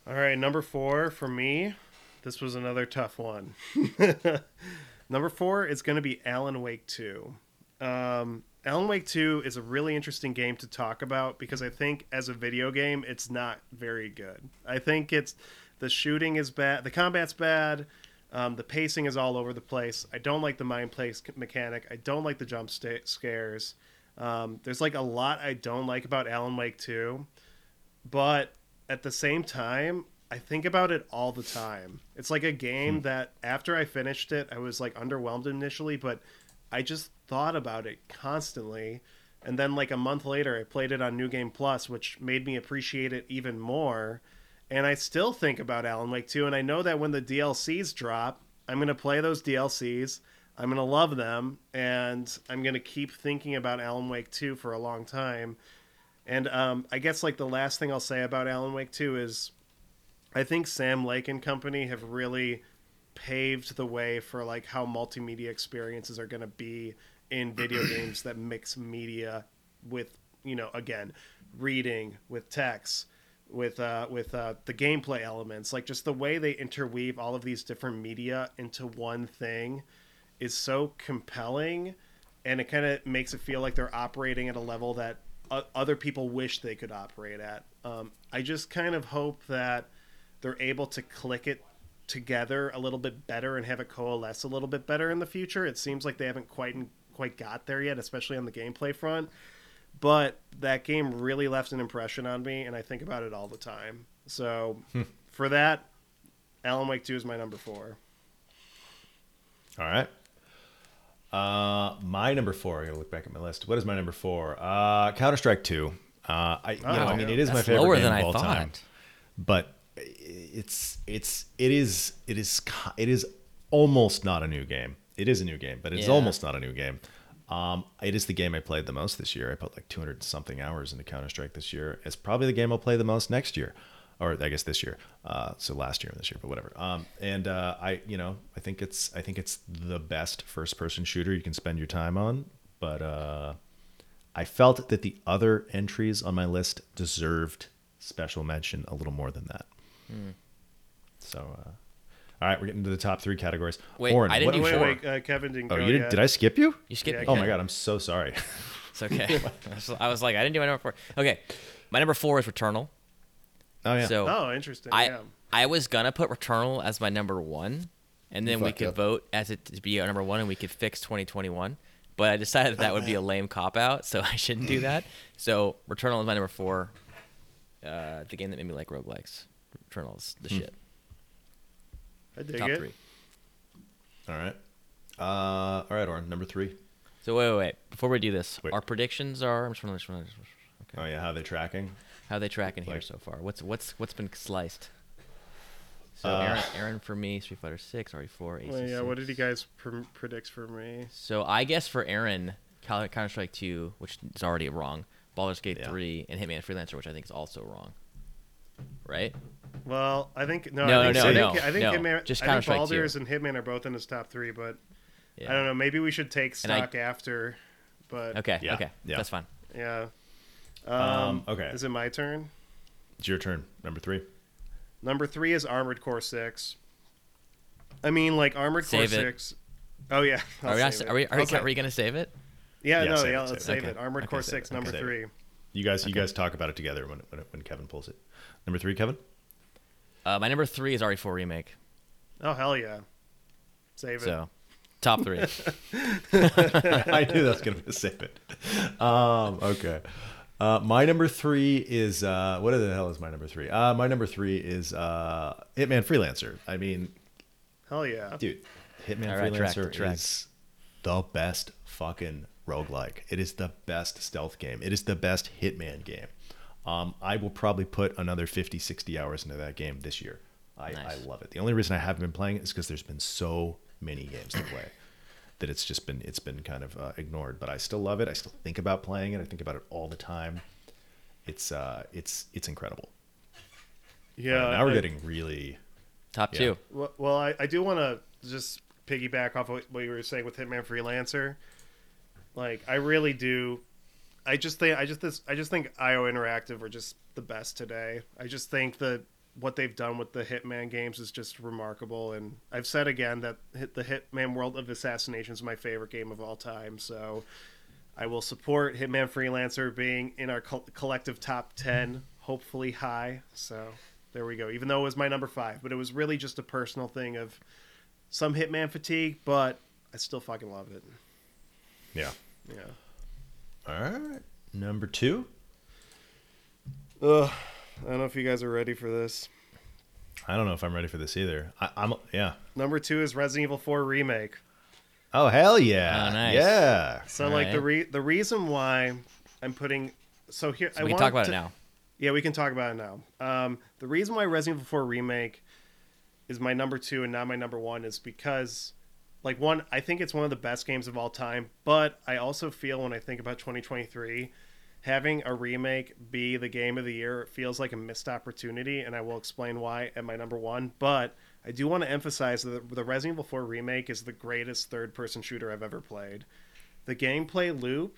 All right, number four for me. This was another tough one. number four is going to be Alan Wake 2. Um, Alan Wake 2 is a really interesting game to talk about because I think as a video game, it's not very good. I think it's the shooting is bad, the combat's bad, um, the pacing is all over the place. I don't like the mind place mechanic. I don't like the jump sta- scares. Um, there's like a lot I don't like about Alan Wake 2, but at the same time, I think about it all the time. It's like a game hmm. that after I finished it, I was like underwhelmed initially, but I just thought about it constantly. And then like a month later, I played it on New Game Plus, which made me appreciate it even more. And I still think about Alan Wake 2, and I know that when the DLCs drop, I'm going to play those DLCs. I'm going to love them, and I'm going to keep thinking about Alan Wake 2 for a long time. And um, I guess like the last thing I'll say about Alan Wake 2 is I think Sam Lake and company have really paved the way for like how multimedia experiences are going to be in video games that mix media with, you know, again, reading with text with uh, with uh, the gameplay elements, like just the way they interweave all of these different media into one thing, is so compelling, and it kind of makes it feel like they're operating at a level that other people wish they could operate at. Um, I just kind of hope that they're able to click it together a little bit better and have it coalesce a little bit better in the future. It seems like they haven't quite quite got there yet, especially on the gameplay front but that game really left an impression on me and i think about it all the time so for that alan wake 2 is my number four All right. Uh, my number four. I gotta look back at my list. What is my number four? Uh, Counter Strike Two. Uh, I, you know, I mean, it is my favorite lower game than of I all thought. time. But it's it's it is it is it is almost not a new game. It is a new game, but it's Yeah. almost not a new game. Um, it is the game I played the most this year. I put like 200 something hours into Counter Strike this year. It's probably the game I'll play the most next year, or I guess this year. Uh, so last year and this year, but whatever. Um, and uh, I, you know, I think it's I think it's the best first person shooter you can spend your time on. But uh, I felt that the other entries on my list deserved special mention a little more than that. Hmm. So, uh, all right, we're getting to the top three categories. Wait, Oren, I didn't what- do wait four. wait uh, kevin didn't Oh, go you didn't? yet. Did I skip you? You skipped Yeah, me. Oh my god, I'm so sorry. It's okay. I was- I was like, I didn't do my number four. Okay, my number four is Returnal. Oh yeah. So oh interesting I yeah I was gonna put Returnal as my number one, and then we could up. vote as it to be our number one, and we could fix 2021. But I decided that, that would be a lame cop out, so I shouldn't do that. So Returnal is my number four. Uh, the game that made me like roguelikes. Returnal is the shit. i dig Top it three. all right. Uh, all right, Oren, number three. So wait, wait, wait. Before we do this, Wait. our predictions are. I'm just trying to. Okay. Oh yeah, how they tracking? How they tracking here so far? What's what's what's been sliced? So Uh, Aaron, Aaron for me, Street Fighter Six, RE4, AC. well, yeah what did you guys pr- predict for me So I guess for Aaron, Counter Strike 2, which is already wrong, Baldur's Gate Yeah. 3, and Hitman Freelancer, which I think is also wrong. Right? well i think no No, I think, no, I no, think, I think no. Hitman, Just Counter-Strike Baldur's 2. and hitman are both in his top three but Yeah. i don't know maybe we should take And I- stock after but Okay. Yeah, Okay. yeah. That's fine. yeah Um, okay. is it my turn It's your turn. Number three. Number three is Armored Core Six. I mean, like Armored Save Core it. Six. Oh yeah, I'll Are we, not, save it. are we, are we, are we going to save it? Yeah, Yeah, no, save yeah, it, let's save save it. it. Armored Okay, Core Six, it. number Okay, three. You guys, you guys talk about it together when when, when Kevin pulls it. Number three, Kevin. Uh, my number three is RE4 Remake. Oh hell yeah, save it. So, top three. I knew that was gonna be a save it. Um, okay. Uh, my number three is uh, what the hell is my number three? Uh, my number three is uh, Hitman Freelancer. I mean, Hell yeah. dude, Hitman All right, track, Freelancer track. is the best fucking roguelike. It is the best stealth game. It is the best Hitman game. Um, I will probably put another 50, 60 hours into that game this year. I, Nice. I love it. The only reason I haven't been playing it is because there's been so many games to play. That it's just been it's been kind of uh, ignored. But I still love it. I still think about playing it. I think about it all the time. It's uh, it's it's incredible. Yeah. Uh, now we're I- getting really Top Yeah. two. Well, well I, I do want to just piggyback off of what you were saying with Hitman Freelancer. Like, I really do. I just think I just this I just think IO Interactive are just the best today. I just think that what they've done with the Hitman games is just remarkable. And I've said again that hit the Hitman World of Assassination is my favorite game of all time. So I will support Hitman Freelancer being in our col- collective top 10, hopefully high. So there we go. Even though it was my number five, but it was really just a personal thing of some Hitman fatigue, but I still fucking love it. yeah. Yeah. All right, number two. Ugh. I don't know if you guys are ready for this. I don't know if I'm ready for this either. I, I'm yeah. Number two is Resident Evil 4 Remake. Oh hell yeah! Oh, nice. Yeah. So All like the re- the reason why I'm putting so here So I we can talk about to- it now. Yeah, we can talk about it now. Um, the reason why Resident Evil 4 Remake is my number two and not my number one is because, like, one, I think it's one of the best games of all time, but I also feel when I think about 2023, having a remake be the game of the year feels like a missed opportunity, and I will explain why at my number one. But I do want to emphasize that the Resident Evil 4 Remake is the greatest third person shooter I've ever played. The gameplay loop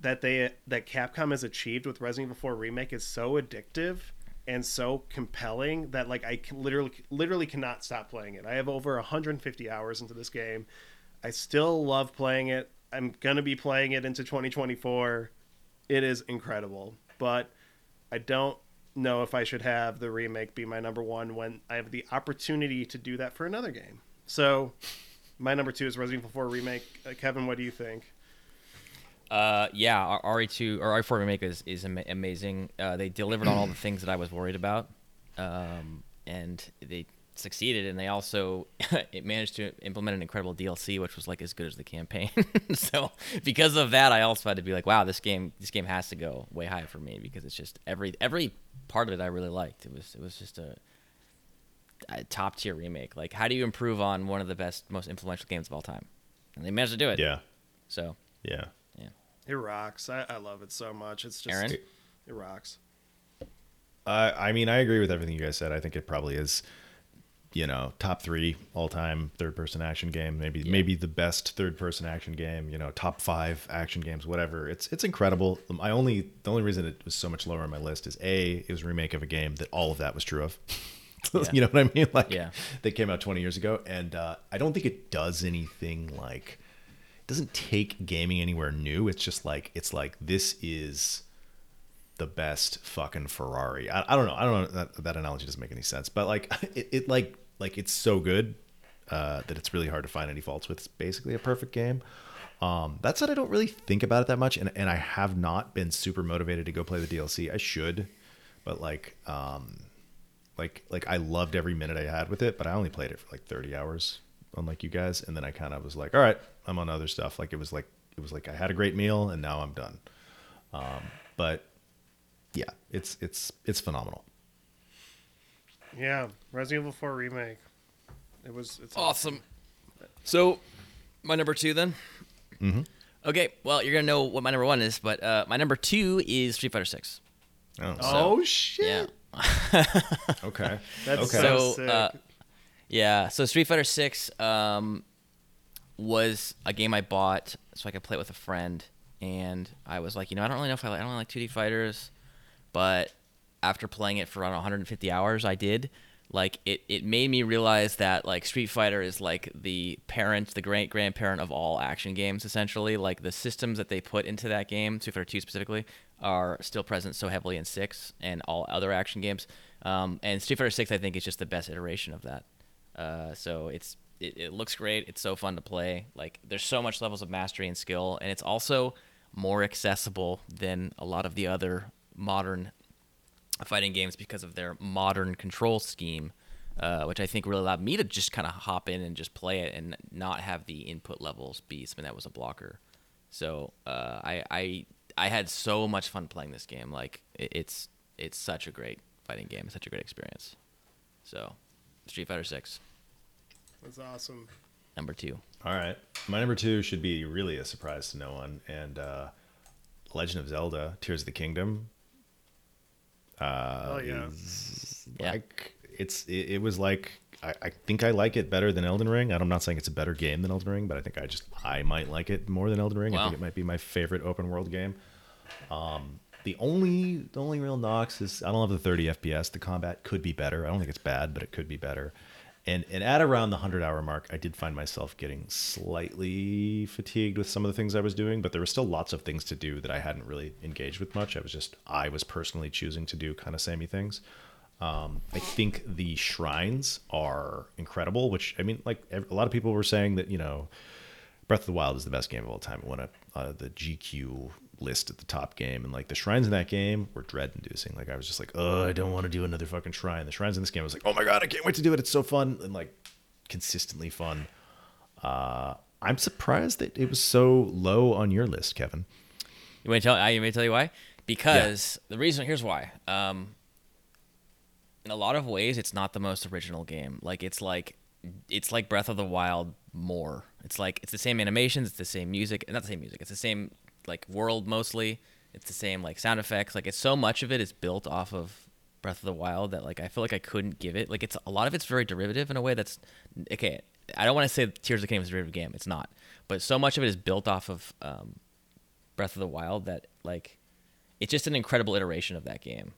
that they that Capcom has achieved with Resident Evil 4 remake is so addictive and so compelling that like I literally literally cannot stop playing it. I have over 150 hours into this game. I still love playing it. I'm going to be playing it into 2024. It is incredible, but I don't know if I should have the remake be my number 1 when I have the opportunity to do that for another game. So, my number 2 is Resident Evil 4 remake. Uh, Kevin, what do you think? Uh, yeah, R- RE2 or RE4 remake is is ama- amazing. Uh, they delivered on all the things that I was worried about, um, and they succeeded. And they also it managed to implement an incredible DLC, which was like as good as the campaign. so because of that, I also had to be like, wow, this game this game has to go way high for me because it's just every every part of it I really liked. It was it was just a, a top tier remake. Like, how do you improve on one of the best, most influential games of all time? And they managed to do it. Yeah. So Yeah. Yeah. It rocks. I, I love it so much. It's just Aaron? it rocks. Uh, I mean, I agree with everything you guys said. I think it probably is, you know, top three all time third person action game. Maybe maybe the best third person action game. You know, top five action games. Whatever. It's it's incredible. My only the only reason it was so much lower on my list is a it was a remake of a game that all of that was true of. Yeah. you know what I mean? Like Yeah. they came out 20 years ago, and uh, I don't think it does anything like. It doesn't take gaming anywhere new. It's just like it's like this is the best fucking Ferrari. I, I don't know. I don't know. That, that analogy doesn't make any sense. But like it, it like like it's so good uh, that it's really hard to find any faults with. It's basically a perfect game. Um, that said, I don't really think about it that much, and, and I have not been super motivated to go play the DLC. I should, but like um, like like I loved every minute I had with it, but I only played it for like 30 hours, unlike you guys, and then I kind of was like, all right, I'm on other stuff. Like it was like it was like I had a great meal and now I'm done. Um, but yeah, it's it's it's phenomenal. Yeah, Resident Evil 4 remake. It was it's Awesome. awesome. So, my number two then. Mm-hmm. Okay, well, you're gonna know what my number one is, but uh, my number two is Street Fighter Six. Oh, Oh shit! Yeah. okay. That's okay. so, So, sick. uh, Yeah. So Street Fighter Six um, was a game I bought so I could play it with a friend, and I was like, you know, I don't really know if I, like, I don't really like 2D fighters, but after playing it for around 150 hours, I did. Like it, it made me realize that like Street Fighter is like the parent, the great grandparent of all action games. Essentially, like the systems that they put into that game, Street Fighter Two specifically, are still present so heavily in six and all other action games. Um, and Street Fighter Six, I think, is just the best iteration of that. Uh, so it's it, it looks great. It's so fun to play. Like there's so much levels of mastery and skill, and it's also more accessible than a lot of the other modern fighting games because of their modern control scheme, uh, which I think really allowed me to just kind of hop in and just play it and not have the input levels be something that was a blocker. So uh, I, I I had so much fun playing this game. Like it, it's it's such a great fighting game, such a great experience. So Street Fighter Six, That's awesome. number two. All right. My number two should be really a surprise to no one. And uh, Legend of Zelda Tears of the Kingdom. Uh, Oh, yeah. is Yeah. Like, it's, it, it was like, I, I think I like it better than Elden Ring. I'm not saying it's a better game than Elden Ring, but I think I just, I might like it more than Elden Ring. I think it might be my favorite open world game. Um, The only the only real knocks is I don't have the 30 FPS. The combat could be better. I don't think it's bad, but it could be better. And and at around the 100 hour mark, I did find myself getting slightly fatigued with some of the things I was doing, but there were still lots of things to do that I hadn't really engaged with much. I was just I was personally choosing to do kind of samey things. Um, I think the shrines are incredible, which I mean, like a lot of people were saying that you know, Breath of the Wild is the best game of all time. It won a, uh, the GQ list at the top game, and like the shrines in that game were dread-inducing. Like I was just like, oh, I don't want to do another fucking shrine. The shrines in this game I was like, oh my god, I can't wait to do it. It's so fun and like consistently fun. Uh, I'm surprised that it was so low on your list, Kevin. You want to tell? I you may tell you why? Because the reason here's why. Um, in a lot of ways, it's not the most original game. Like it's like it's like Breath of the Wild more. It's like it's the same animations, it's the same music, not the same music. It's the same like world mostly. It's the same like sound effects. Like it's so much of it is built off of Breath of the Wild that like I feel like I couldn't give it. Like it's a lot of it's very derivative in a way that's okay. I don't want to say Tears of the Kingdom is a derivative game. It's not, but so much of it is built off of um, Breath of the Wild that like it's just an incredible iteration of that game.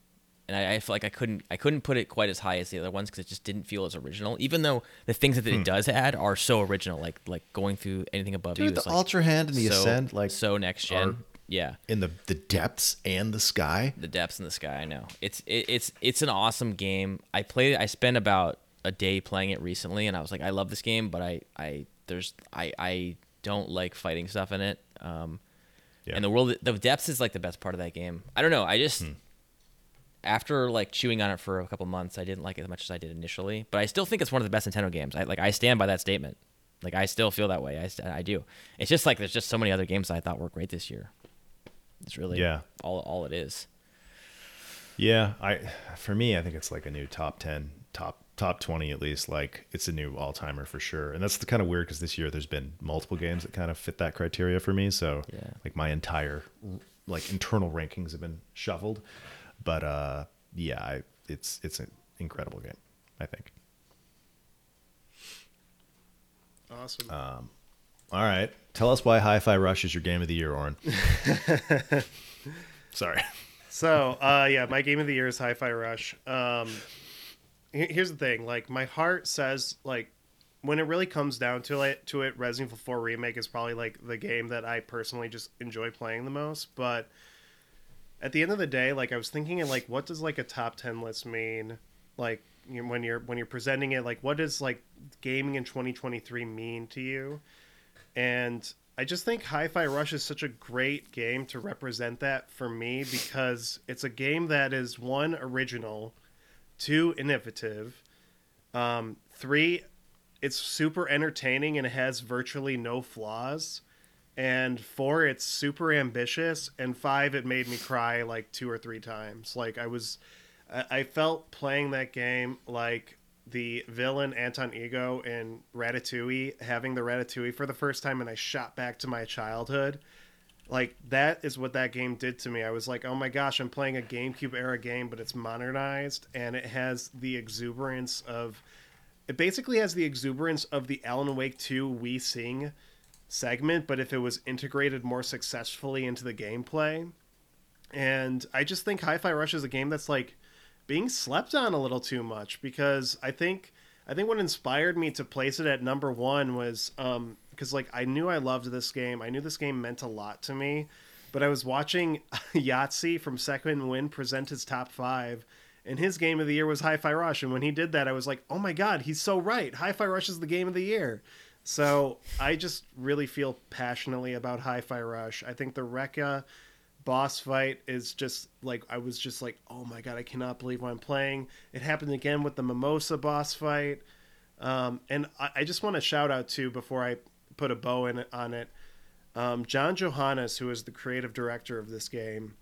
And I, I feel like I couldn't I couldn't put it quite as high as the other ones because it just didn't feel as original. Even though the things that it does add are so original, like like going through anything above you. Dude, the like, Ultra Hand and the so, Ascend, like so next gen. are- Yeah, in the the depths and the sky. the depths and the sky. I know it's it, it's it's an awesome game. I played. I spent about a day playing it recently, and I was like, I love this game, but I I there's I I don't like fighting stuff in it. Um, Yeah. and the world, the depths is like the best part of that game. I don't know. I just Hmm. After like chewing on it for a couple months, I didn't like it as much as I did initially. But I still think it's one of the best Nintendo games. I like I stand by that statement. Like I still feel that way. I, I do. It's just like there's just so many other games I thought were great this year. It's really Yeah. all all it is. Yeah, I for me, I think it's like a new top ten, top top twenty at least. Like it's a new all timer for sure, and that's the kind of weird because this year there's been multiple games that kind of fit that criteria for me. So Yeah. like my entire like internal rankings have been shuffled, but uh, yeah, I, it's it's an incredible game. I think. Awesome. All right, tell us why Hi-Fi Rush is your game of the year, Oren. Sorry. So, uh, yeah, my game of the year is Hi-Fi Rush. Um, here's the thing: like, my heart says, like, when it really comes down to it, to it, Resident Evil 4 remake is probably like the game that I personally just enjoy playing the most. But at the end of the day, like, I was thinking, like, what does like a top 10 list mean? Like, you know, when you're when you're presenting it, like, what does like gaming in 2023 mean to you? And I just think Hi-Fi Rush is such a great game to represent that for me because it's a game that is one original, two innovative, um, three it's super entertaining and it has virtually no flaws, and four it's super ambitious, and five it made me cry like two or three times. Like I was, I felt playing that game like the villain Anton Ego in Ratatouille, having the Ratatouille for the first time, and I shot back to my childhood. Like that is what that game did to me. I was like, "Oh my gosh, I'm playing a GameCube era game, but it's modernized and it has the exuberance of it basically has the exuberance of the Alan Wake 2 We Sing segment, but if it was integrated more successfully into the gameplay. And I just think Hi-Fi Rush is a game that's like being slept on a little too much because I think I think what inspired me to place it at number one was um because like I knew I loved this game. I knew this game meant a lot to me, but I was watching Yahtzee from Second Wind present his top five, and his game of the year was Hi-Fi Rush. And when he did that, I was like, oh my god, he's so right. Hi-Fi Rush is the game of the year. So I just really feel passionately about Hi-Fi Rush. I think the Rekka boss fight is just like I was just like, oh my god, I cannot believe I'm playing. It happened again with the Mimosa boss fight. Um, and I, I just want to shout out to before I put a bow in on it, um, John Johanas, who is the creative director of this game.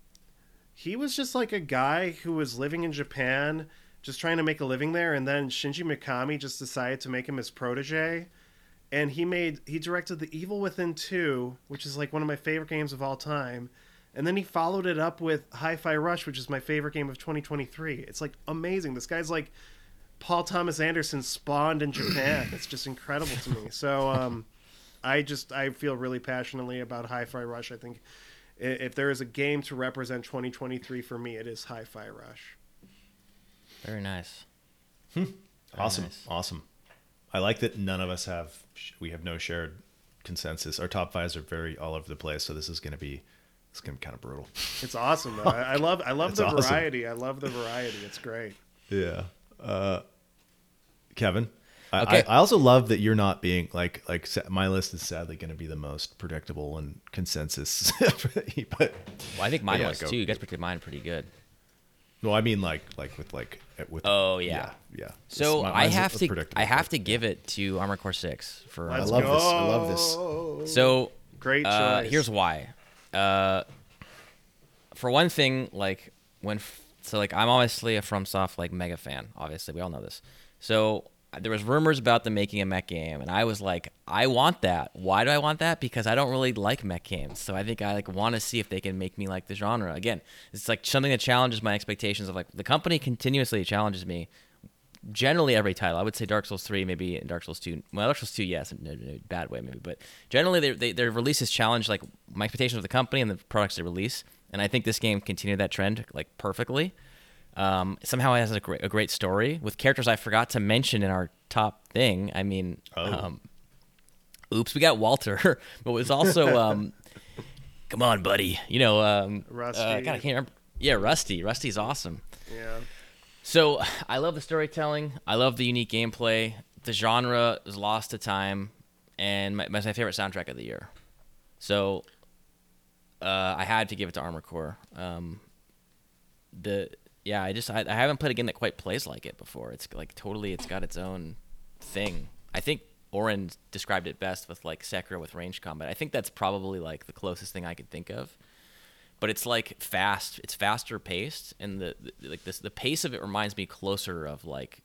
He was just like a guy who was living in Japan, just trying to make a living there, and then Shinji Mikami just decided to make him his protege. And he made he directed The Evil Within 2, which is like one of my favorite games of all time. And then he followed it up with Hi-Fi Rush, which is my favorite game of 2023. It's like amazing. This guy's like Paul Thomas Anderson spawned in Japan. it's just incredible to me. So um, I just I feel really passionately about Hi-Fi Rush. I think if there is a game to represent 2023 for me, it is Hi-Fi Rush. Very nice. awesome, nice. awesome. I like that none of us have we have no shared consensus. Our top fives are very all over the place, so this is going to be it's going to be kind of brutal. It's awesome though. I, I love I love It's the awesome. variety. I love the variety. It's great. Yeah. Uh, Kevin, I, Okay. I, I also love that you're not being like like my list is sadly going to be the most predictable and consensus. but Well, I think mine Yeah, was go. too. You guys predicted mine pretty good. no, I mean like like with like with Oh, yeah. yeah. yeah. So It's- I have to I have to give it to armor Core Six for. Let's love go. this. I love this. So Great uh, here's why. Uh, for one thing, like when f- so like I'm obviously a FromSoft like mega fan. Obviously, we all know this. So there was rumors about them making a mech game, and I was like, I want that. Why do I want that? Because I don't really like mech games. So I think I like want to see if they can make me like the genre again. It's like something that challenges my expectations of like the company continuously challenges me generally every title. I would say Dark Souls three, maybe and Dark Souls two. Well, Dark Souls two, yes, in a, in a bad way maybe, but generally they, they, their releases challenge like my expectations of the company and the products they release. And I think this game continued that trend like perfectly. Um, somehow it has a great, a great story with characters I forgot to mention in our top thing. I mean, Oh. um, oops, we got Walter, but it was also, um, come on, buddy, you know, um, Rusty. Uh, God, I can't remember. Yeah, Rusty. Rusty's awesome. Yeah. So I love the storytelling. I love the unique gameplay. The genre is lost to time, and my, my favorite soundtrack of the year. So uh, I had to give it to Armor Core. Um, the yeah, I just I, I haven't played a game that quite plays like it before. It's like totally, it's got its own thing. I think Oren described it best with like Sekiro with range combat. I think that's probably like the closest thing I could think of but it's like fast. It's faster paced, and the, the like this the pace of it reminds me closer of like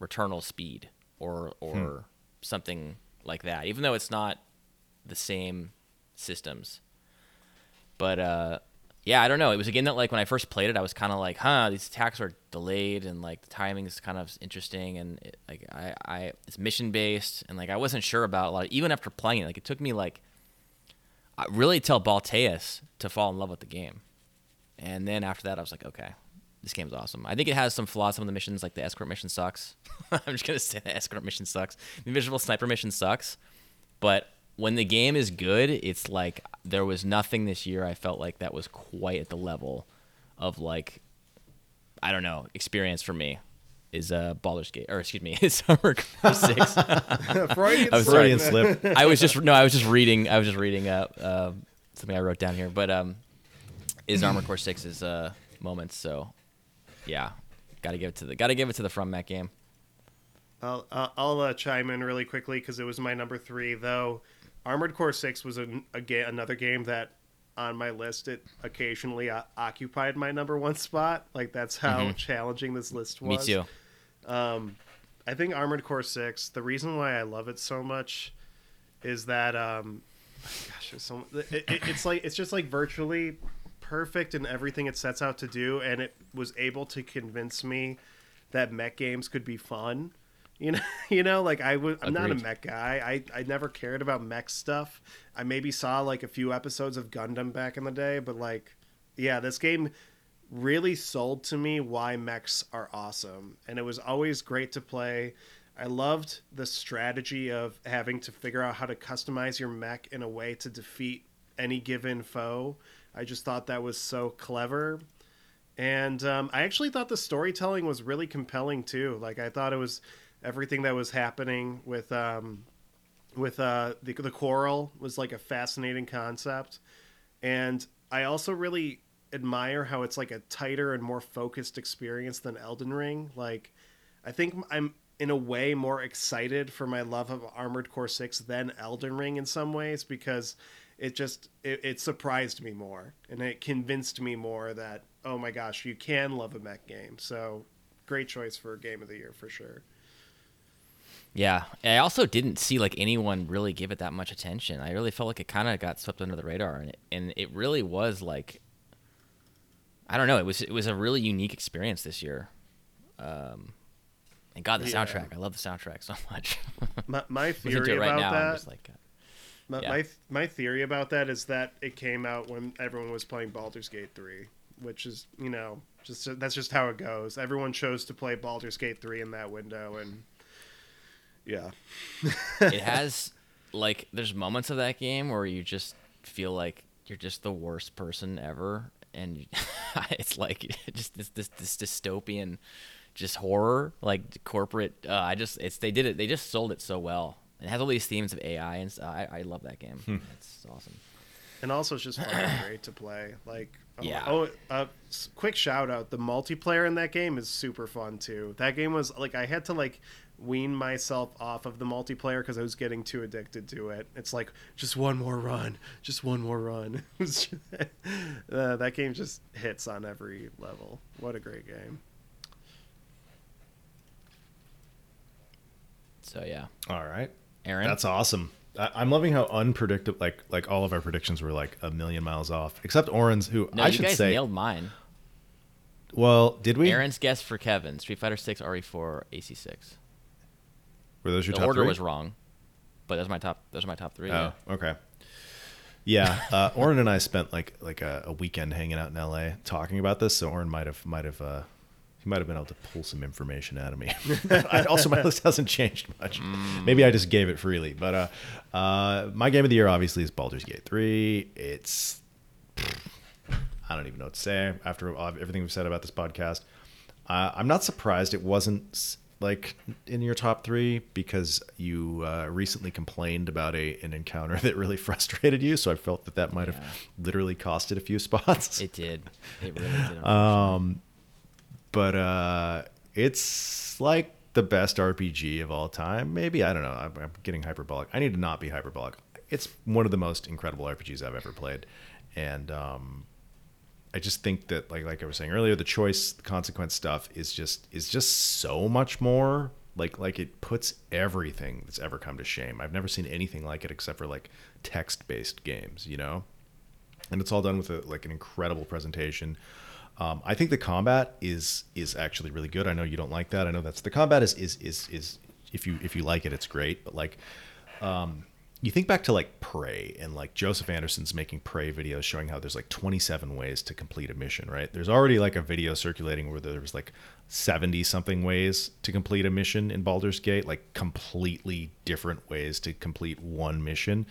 Returnal Speed or or something like that. Even though it's not the same systems, but uh, yeah, I don't know. It was a game that like when I first played it, I was kind of like, huh, these attacks are delayed, and like the timing is kind of interesting, and it, like I I it's mission based, and like I wasn't sure about a lot. even after playing it, like it took me like I really tell Balteus to fall in love with the game. And then after that, I was like, okay, this game's awesome. I think it has some flaws. Some of the missions, like the escort mission, sucks. I'm just gonna say the escort mission sucks. The invisible sniper mission sucks. But when the game is good, it's like there was nothing this year. I felt like that was quite at the level of like, I don't know, experience for me. Is uh Baldur's Gate or excuse me, is Armored Core Six. Freudian I was sorry. Freudian slip. I was just no, I was just reading. I was just reading uh, uh, something I wrote down here. But um, is Armor Core Six's uh moments? So yeah, got to give it to the got to give it to the From Mech game. I'll I'll, I'll uh, chime in really quickly because it was my number three. Though Armored Core Six was a, a ga- another game that on my list it occasionally uh, occupied my number one spot. Like that's how challenging this list was. Me too. Um, I think Armored Core Six. The reason why I love it so much is that um, gosh, there's so it, it, it's like it's just like virtually perfect in everything it sets out to do, and it was able to convince me that mech games could be fun. You know, you know, like I would. I'm not a mech guy. I I never cared about mech stuff. I maybe saw like a few episodes of Gundam back in the day, but like, yeah, this game really sold to me why mechs are awesome, and it was always great to play. I loved the strategy of having to figure out how to customize your mech in a way to defeat any given foe. I just thought that was so clever. And um, I actually thought the storytelling was really compelling too. Like I thought it was everything that was happening with um, with uh, the the Coral was like a fascinating concept. And I also really admire how it's like a tighter and more focused experience than Elden Ring. Like I think I'm in a way more excited for my love of Armored Core 6 than Elden Ring in some ways because it just it, it surprised me more and it convinced me more that oh my gosh, you can love a mech game. So great choice for game of the year for sure. Yeah, I also didn't see like anyone really give it that much attention. I really felt like it kind of got swept under the radar, and it, and it really was like, I don't know, it was it was a really unique experience this year. Um, and God, the Yeah. soundtrack, I love the soundtrack so much. My, my theory right about now, that. I'm just like, uh, My, Yeah. my my theory about that is that it came out when everyone was playing Baldur's Gate 3, which is, you know, just that's just how it goes. Everyone chose to play Baldur's Gate 3 in that window and yeah. it has like there's moments of that game where you just feel like you're just the worst person ever and it's like just this this, this dystopian just horror like corporate uh, i just it's they did it they just sold it so well it has all these themes of ai and stuff i, I love that game it's awesome And also it's just fun great to play. Like oh, Yeah. Oh, uh, quick shout out. The multiplayer in that game is super fun too. That game was like I had to like wean myself off of the multiplayer because I was getting too addicted to it. It's like just one more run, just one more run. Just- uh, that game just hits on every level. What a great game. so yeah All right. aaron That's awesome. I, I'm loving how unpredictable, like like all of our predictions were like a million miles off, except Oren's, who no I you should guys say. nailed mine Well, did we? aaron's guess for kevin street fighter 6 re4 ac6 Were those your the top order three? was wrong but those are my top those are my top three Oh, yeah. okay. Yeah, uh, Oren and I spent like like a, a weekend hanging out in L.A. talking about this, so Oren might have might have uh, he might have been able to pull some information out of me. I, also, my list hasn't changed much. Maybe I just gave it freely, but uh, uh, my game of the year obviously is Baldur's Gate three. It's I don't even know what to say after everything we've said about this podcast. Uh, I'm not surprised it wasn't like in your top three because you uh, recently complained about a an encounter that really frustrated you. So I felt that that might have Yeah. literally costed a few spots. It did. It really did. Um, but uh, it's like the best RPG of all time. Maybe I don't know. I'm, I'm getting hyperbolic. I need to not be hyperbolic. It's one of the most incredible RPGs I've ever played, and um, I just think that like like I was saying earlier, the choice, consequence stuff is just is just so much more. Like like it puts everything that's ever come to shame. I've never seen anything like it except for like text based games, you know and it's all done with a, like an incredible presentation. Um, I think the combat is is actually really good. I know you don't like that. I know that's the combat is is is is if you if you like it, it's great. But like, um, you think back to like Prey and like Joseph Anderson's making Prey videos showing how there's like 27 ways to complete a mission. Right? There's already like a video circulating where there was like 70 something ways to complete a mission in Baldur's Gate, like completely different ways to complete one mission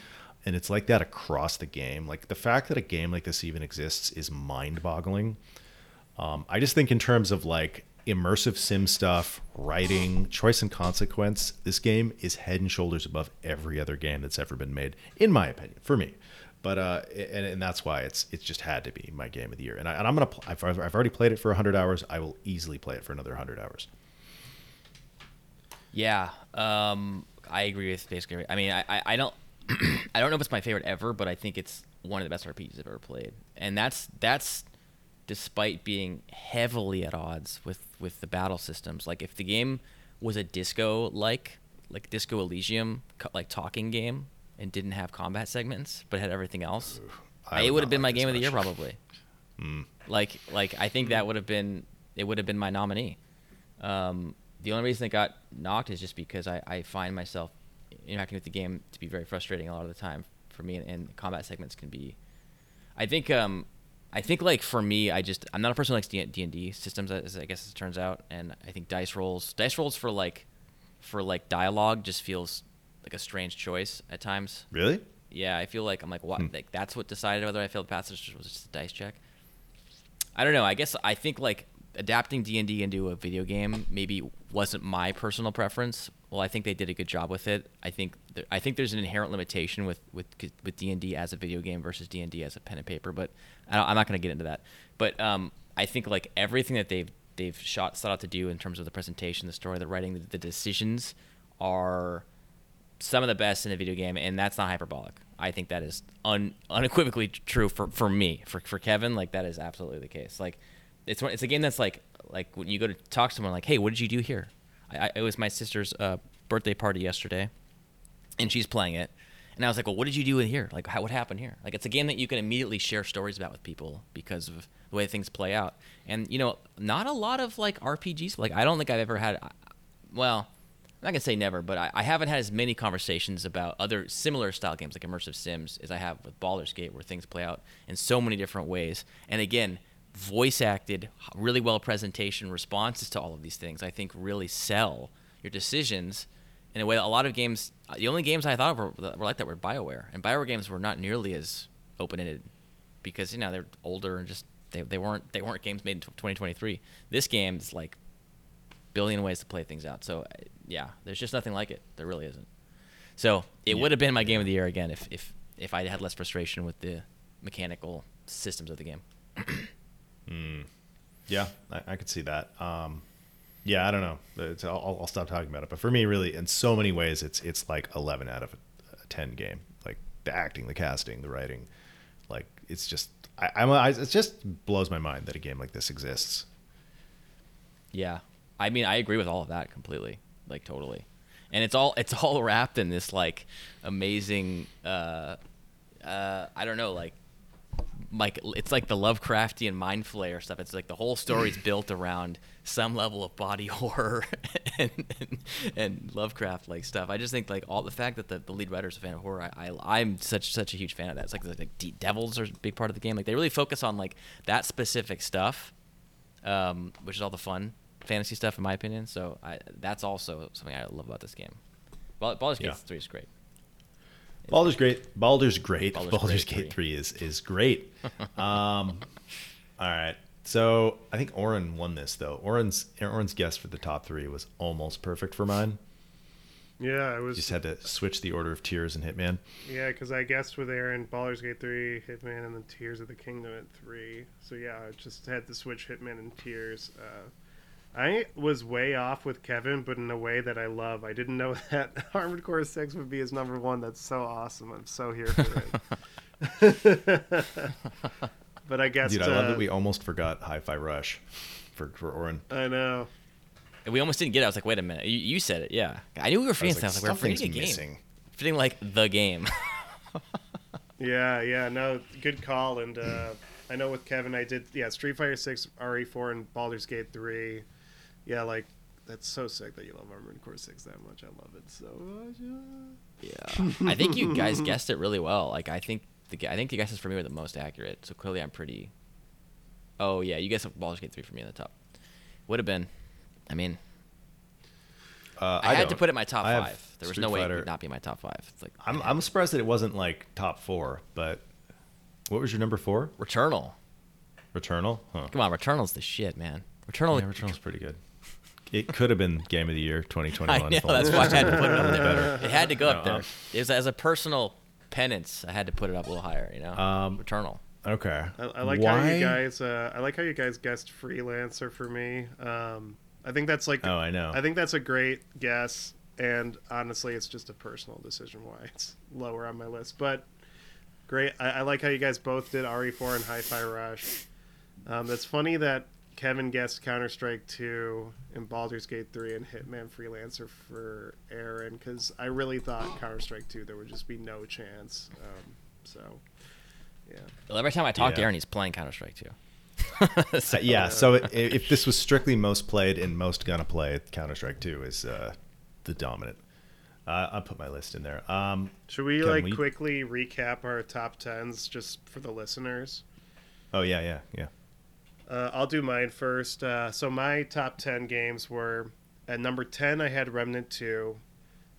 and it's like that across the game. Like the fact that a game like this even exists is mind-boggling. Um, I just think in terms of like immersive sim stuff, writing, choice and consequence, this game is head and shoulders above every other game that's ever been made, in my opinion, for me. But uh, and, and that's why it's it's just had to be my game of the year. And, I, and I'm gonna pl- I've, I've already played it for 100 hours. I will easily play it for another 100 hours. Yeah, um, I agree with basically. I mean, I, I, I don't, I don't know if it's my favorite ever, but I think it's one of the best RPGs I've ever played, and that's that's despite being heavily at odds with with the battle systems. Like if the game was a disco like like Disco Elysium like talking game and didn't have combat segments but had everything else, I it would have been my like this game of the year much. probably. Like like I think that would have been it would have been my nominee. Um, the only reason it got knocked is just because I, I find myself interacting with the game to be very frustrating a lot of the time for me, and, and combat segments can be. I think um, I think like for me, I just I'm not a person who likes D and D systems, as I guess it turns out, and I think dice rolls dice rolls for like for like dialogue just feels like a strange choice at times. Really? Yeah, I feel like I'm like Hmm. what like that's what decided whether I failed the passage was just a dice check. I don't know. I guess I think like adapting D and D into a video game maybe wasn't my personal preference. Well, I think they did a good job with it. I think there, I think there's an inherent limitation with with with D and D as a video game versus D and D as a pen and paper. But I I'm not going to get into that. But um, I think like everything that they've they've shot set out to do in terms of the presentation, the story, the writing, the, the decisions are some of the best in a video game, and that's not hyperbolic. I think that is un, unequivocally true for, for me. For for Kevin, like that is absolutely the case. Like it's it's a game that's like like when you go to talk to someone like, hey, what did you do here? I, it was my sister's uh, birthday party yesterday, and she's playing it. And I was like, well, what did you do in here? Like, how, what happened here? Like, it's a game that you can immediately share stories about with people because of the way things play out. And, you know, not a lot of, like, RPGs. Like, I don't think I've ever had, well, I'm not going to say never, but I, I haven't had as many conversations about other similar style games like immersive sims as I have with Baldur's Gate, where things play out in so many different ways. And again, voice acted, really well presentation, responses to all of these things, I think really sell your decisions in a way that a lot of games, the only games I thought of were, were like that were BioWare. And BioWare games were not nearly as open ended because, you know, they're older and just, they, they weren't they weren't games made in 2023. This game is like billion ways to play things out. So, yeah, there's just nothing like it. There really isn't. So it Yeah. would have been my game of the year again if, if, if I had less frustration with the mechanical systems of the game. Yeah, I, I could see that. Um, yeah, I don't know. I'll, I'll stop talking about it. But for me, really, in so many ways, it's it's like eleven out of a ten game. Like the acting, the casting, the writing. Like it's just, I, I'm, I, it just blows my mind that a game like this exists. Yeah, I mean, I agree with all of that completely, like totally, and it's all it's all wrapped in this like amazing, uh, uh, I don't know, like, like it's like the Lovecraftian mind flayer stuff. It's like the whole story's built around some level of body horror and and, and Lovecraft like stuff. I just think like all the fact that the, the lead writer's a fan of horror, I, I I'm such such a huge fan of that. It's like like, like devils are a big part of the game. Like they really focus on like that specific stuff um, which is all the fun fantasy stuff in my opinion. So I, that's also something I love about this game. Bal- Baldur's Gate Yeah. 3 is great. Baldur's great. Baldur's great. Baldur's Baldur's, Great Gate three is is great. um, all right. So I think Oren won this though. Oren's Oren's guess for the top three was almost perfect for mine. Yeah, I was. Just had to switch the order of Tears and Hitman. Yeah, because I guessed with Aaron, Baldur's Gate 3, Hitman, and then Tears of the Kingdom at 3. So yeah, I just had to switch Hitman and Tears. Uh, I was way off with Kevin, but in a way that I love. I didn't know that Armored Core 6 would be his number one. That's so awesome. I'm so here for it. but I guess. Dude, I love uh, that we almost forgot Hi-Fi Rush for for Oren. I know. And we almost didn't get it. I was like, wait a minute. You, you said it. Yeah. I knew we were I was forgetting like. I was like, we're something's forgetting a game. missing. Forgetting like the game. Yeah, yeah, no, good call. And uh, I know with Kevin, I did, yeah, Street Fighter 6, RE4, and Baldur's Gate 3. Yeah, like, that's so sick that you love Armored Core 6 that much. I love it so much. yeah. I think you guys guessed it really well. Like I think the I think the guesses for me were the most accurate. So clearly I'm pretty. Oh yeah, you guessed Baldur's Gate 3 for me in the top. Would have been. I mean, Uh, I, had to don't. put it in my top I five. There was Street no way it Fighter- would not be my top five. It's like I'm I'm surprised that it wasn't like top four. But what was your number four? Returnal. Returnal. Huh. Come on, Returnal's the shit, man. Returnal. Yeah, Returnal's pretty good. It could have been game of the year 2021. I know that's why I had to put it up Better. there. It had to go up No, there. um, It was as a personal penance. I had to put it up a little higher. You know. Um, Returnal. Okay. I, I like Why? how you guys, uh, I like how you guys guessed Freelancer for me. Um, I think that's like, Oh, I know. I think that's a great guess. And honestly, it's just a personal decision why it's lower on my list. But great. I, I like how you guys both did RE4 and Hi Fi Rush. Um, that's funny that Kevin guessed Counter Strike 2 and Baldur's Gate 3 and Hitman Freelancer for Aaron because I really thought Counter Strike 2 there would just be no chance. Um, so, yeah. Well, every time I talk to Aaron, he's playing Counter Strike too. Uh, yeah. So i- if this was strictly most played and most gonna play, Counter Strike 2 is uh, the dominant. Uh, I'll put my list in there. Um, Should we Can like we- quickly recap our top tens just for the listeners? oh yeah, yeah, yeah. Uh, I'll do mine first. Uh, so my top ten games were at number ten I had Remnant Two,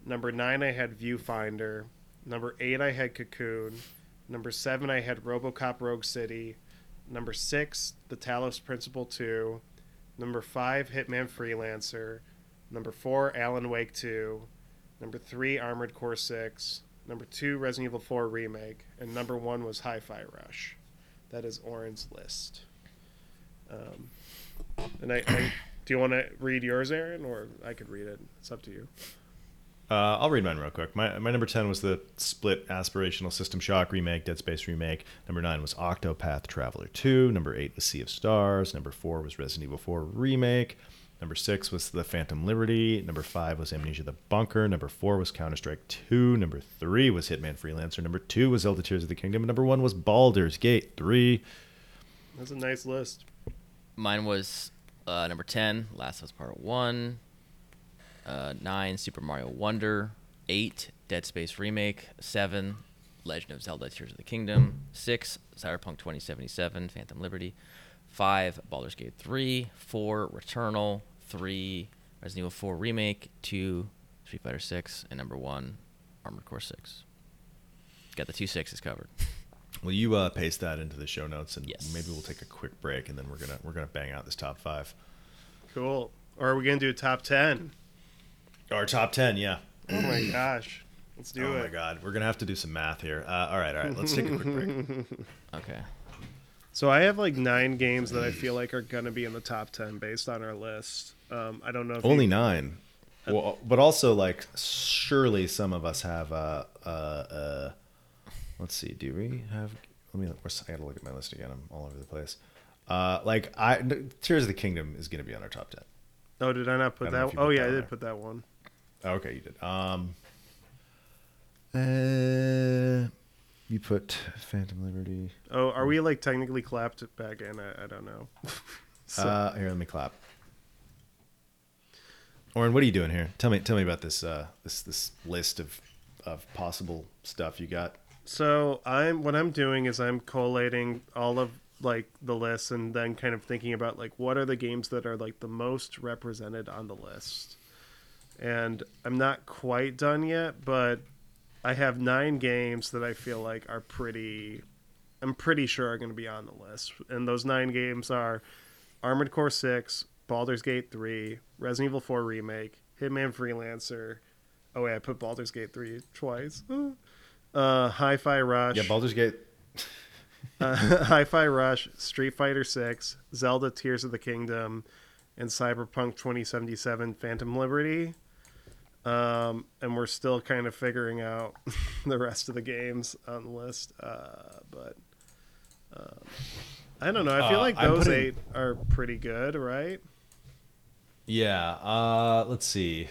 number nine I had Viewfinder, number eight I had Cocoon, number seven I had RoboCop Rogue City, number six The Talos Principle Two, number five Hitman Freelancer, number four Alan Wake Two, number three Armored Core Six, number two Resident Evil Four Remake, and number one was Hi-Fi Rush. That is Oren's list. Um, and I, I do you want to read yours, Aaron, or I could read it. It's up to you. Uh, I'll read mine real quick. My, my number 10 was the split aspirational System Shock remake, Dead Space remake. Number 9 was Octopath Traveler 2. Number 8 was Sea of Stars. Number 4 was Resident Evil 4 remake. Number six was the Phantom Liberty. Number five was Amnesia the Bunker. Number four was Counter Strike 2. Number three was Hitman Freelancer. Number two was Zelda Tears of the Kingdom. Number one was Baldur's Gate 3. That's a nice list. Mine was uh, number 10, Last of Us Part 1. Uh, 9, Super Mario Wonder. 8, Dead Space Remake. 7, Legend of Zelda Tears of the Kingdom. 6, Cyberpunk 2077, Phantom Liberty. 5, Baldur's Gate 3. 4, Returnal. 3, Resident Evil 4 Remake. 2, Street Fighter 6. And number 1, Armored Core 6. Got the two sixes covered. Will you uh, paste that into the show notes and Yes. maybe we'll take a quick break and then we're gonna we're gonna bang out this top five. Cool. Or are we gonna do a top ten? Our top ten, yeah. Oh my gosh. Let's do oh it. Oh my god, we're gonna have to do some math here. Uh, all right, all right. Let's take a quick break. Okay. So I have like nine games that I feel like are gonna be in the top ten based on our list. Um, I don't know if Only you, nine. Well, but also like surely some of us have uh uh uh. Let's see. Do we have? Let me. look- I gotta look at my list again. I'm all over the place. Uh, like I, Tears of the Kingdom is gonna be on our top ten. Oh, did I not put I that? Oh put yeah, that I did put that one. Oh, okay, you did. Um. Uh, you put Phantom Liberty. Oh, are we like technically clapped back in? I, I don't know. So- Uh, here, let me clap. Oren, what are you doing here? Tell me, tell me about this, uh, this, this list of, of possible stuff you got. So I'm what I'm doing is I'm collating all of like the lists and then kind of thinking about like what are the games that are like the most represented on the list. And I'm not quite done yet, but I have nine games that I feel like are pretty I'm pretty sure are going to be on the list. And those nine games are Armored Core 6, Baldur's Gate 3, Resident Evil 4 Remake, Hitman Freelancer. Oh wait, I put Baldur's Gate 3 twice. Uh, Hi-Fi Rush. Yeah, Baldur's Gate. uh, Hi-Fi Rush, Street Fighter 6, Zelda Tears of the Kingdom, and Cyberpunk 2077 Phantom Liberty. Um, and we're still kind of figuring out the rest of the games on the list. Uh, but um, I don't know. I feel Uh, like those putting- eight are pretty good, right? Yeah. Uh, let's see.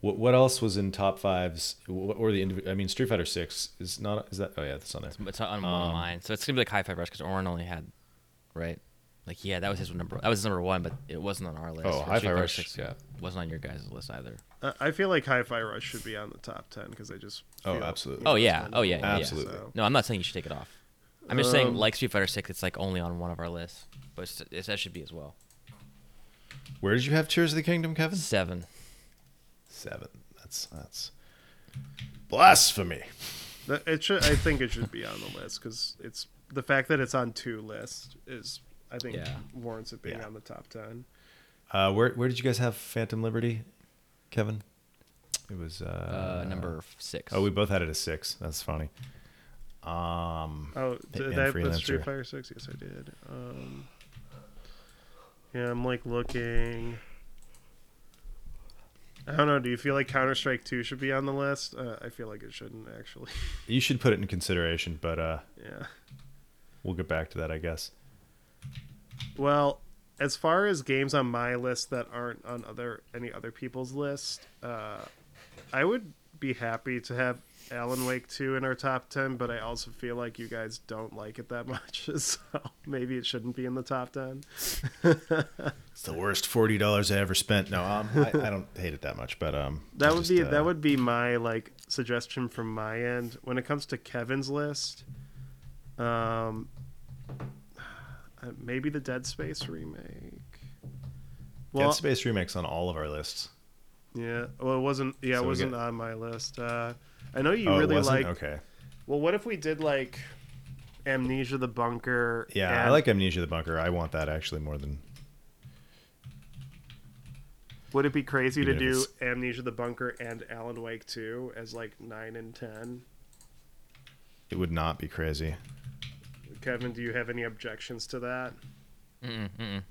What what else was in top fives? What or the indiv- I mean, Street Fighter Six is not. Is that? Oh yeah, that's on there. It's on one of Um, mine, so it's gonna be like Hi-Fi Rush because Oren only had, right? Like yeah, that was his number. That was his number one, but it wasn't on our list. Oh, High Hi-Fi Street Fighter Rush, 6 yeah. wasn't on your guys' list either. Uh, I feel like Hi-Fi Rush should be on the top 10 because I just Oh, absolutely. Oh yeah, oh yeah, number yeah, Absolutely. so- No, I'm not saying you should take it off. I'm just saying Um, like Street Fighter Six, it's like only on one of our lists, but it's, it's, that should be as well. Where did you have Tears of the Kingdom, Kevin? Seven. Seven. That's that's blasphemy. It should. I think it should be on the list because it's the fact that it's on two lists is I think Yeah. warrants it being Yeah. on the top ten. Uh, where where did you guys have Phantom Liberty, Kevin? It was uh, Uh, number f- six. Oh, we both had it as six. That's funny. Um, Oh, Hitman did I put Street Fighter Six? Yes, I did. Um, yeah, I'm like looking. I don't know. Do you feel like Counter Strike Two should be on the list? Uh, I feel like it shouldn't actually. you should put it in consideration, but uh, yeah. we'll get back to that, I guess. Well, as far as games on my list that aren't on other any other people's list, uh, I would be happy to have Alan Wake 2 in our top 10, but I also feel like you guys don't like it that much, so maybe it shouldn't be in the top 10. It's the worst forty dollars I ever spent. No, um, I, I don't hate it that much, but um, That I would just, be uh, that would be my like suggestion from my end when it comes to Kevin's list. Um, uh, maybe the Dead Space remake. Dead Space remakes on all of our lists. Yeah. Well, it wasn't. Yeah, So it wasn't get- on my list. Uh, I know you oh, really wasn't? like. Okay. Well, what if we did like Amnesia the Bunker? Yeah, I like Amnesia the Bunker. I want that actually more than Would it be crazy Even to do it's- Amnesia the Bunker and Alan Wake 2 as like nine and ten? it would not be crazy. Kevin, do you have any objections to that? Mm-mm, mm-mm.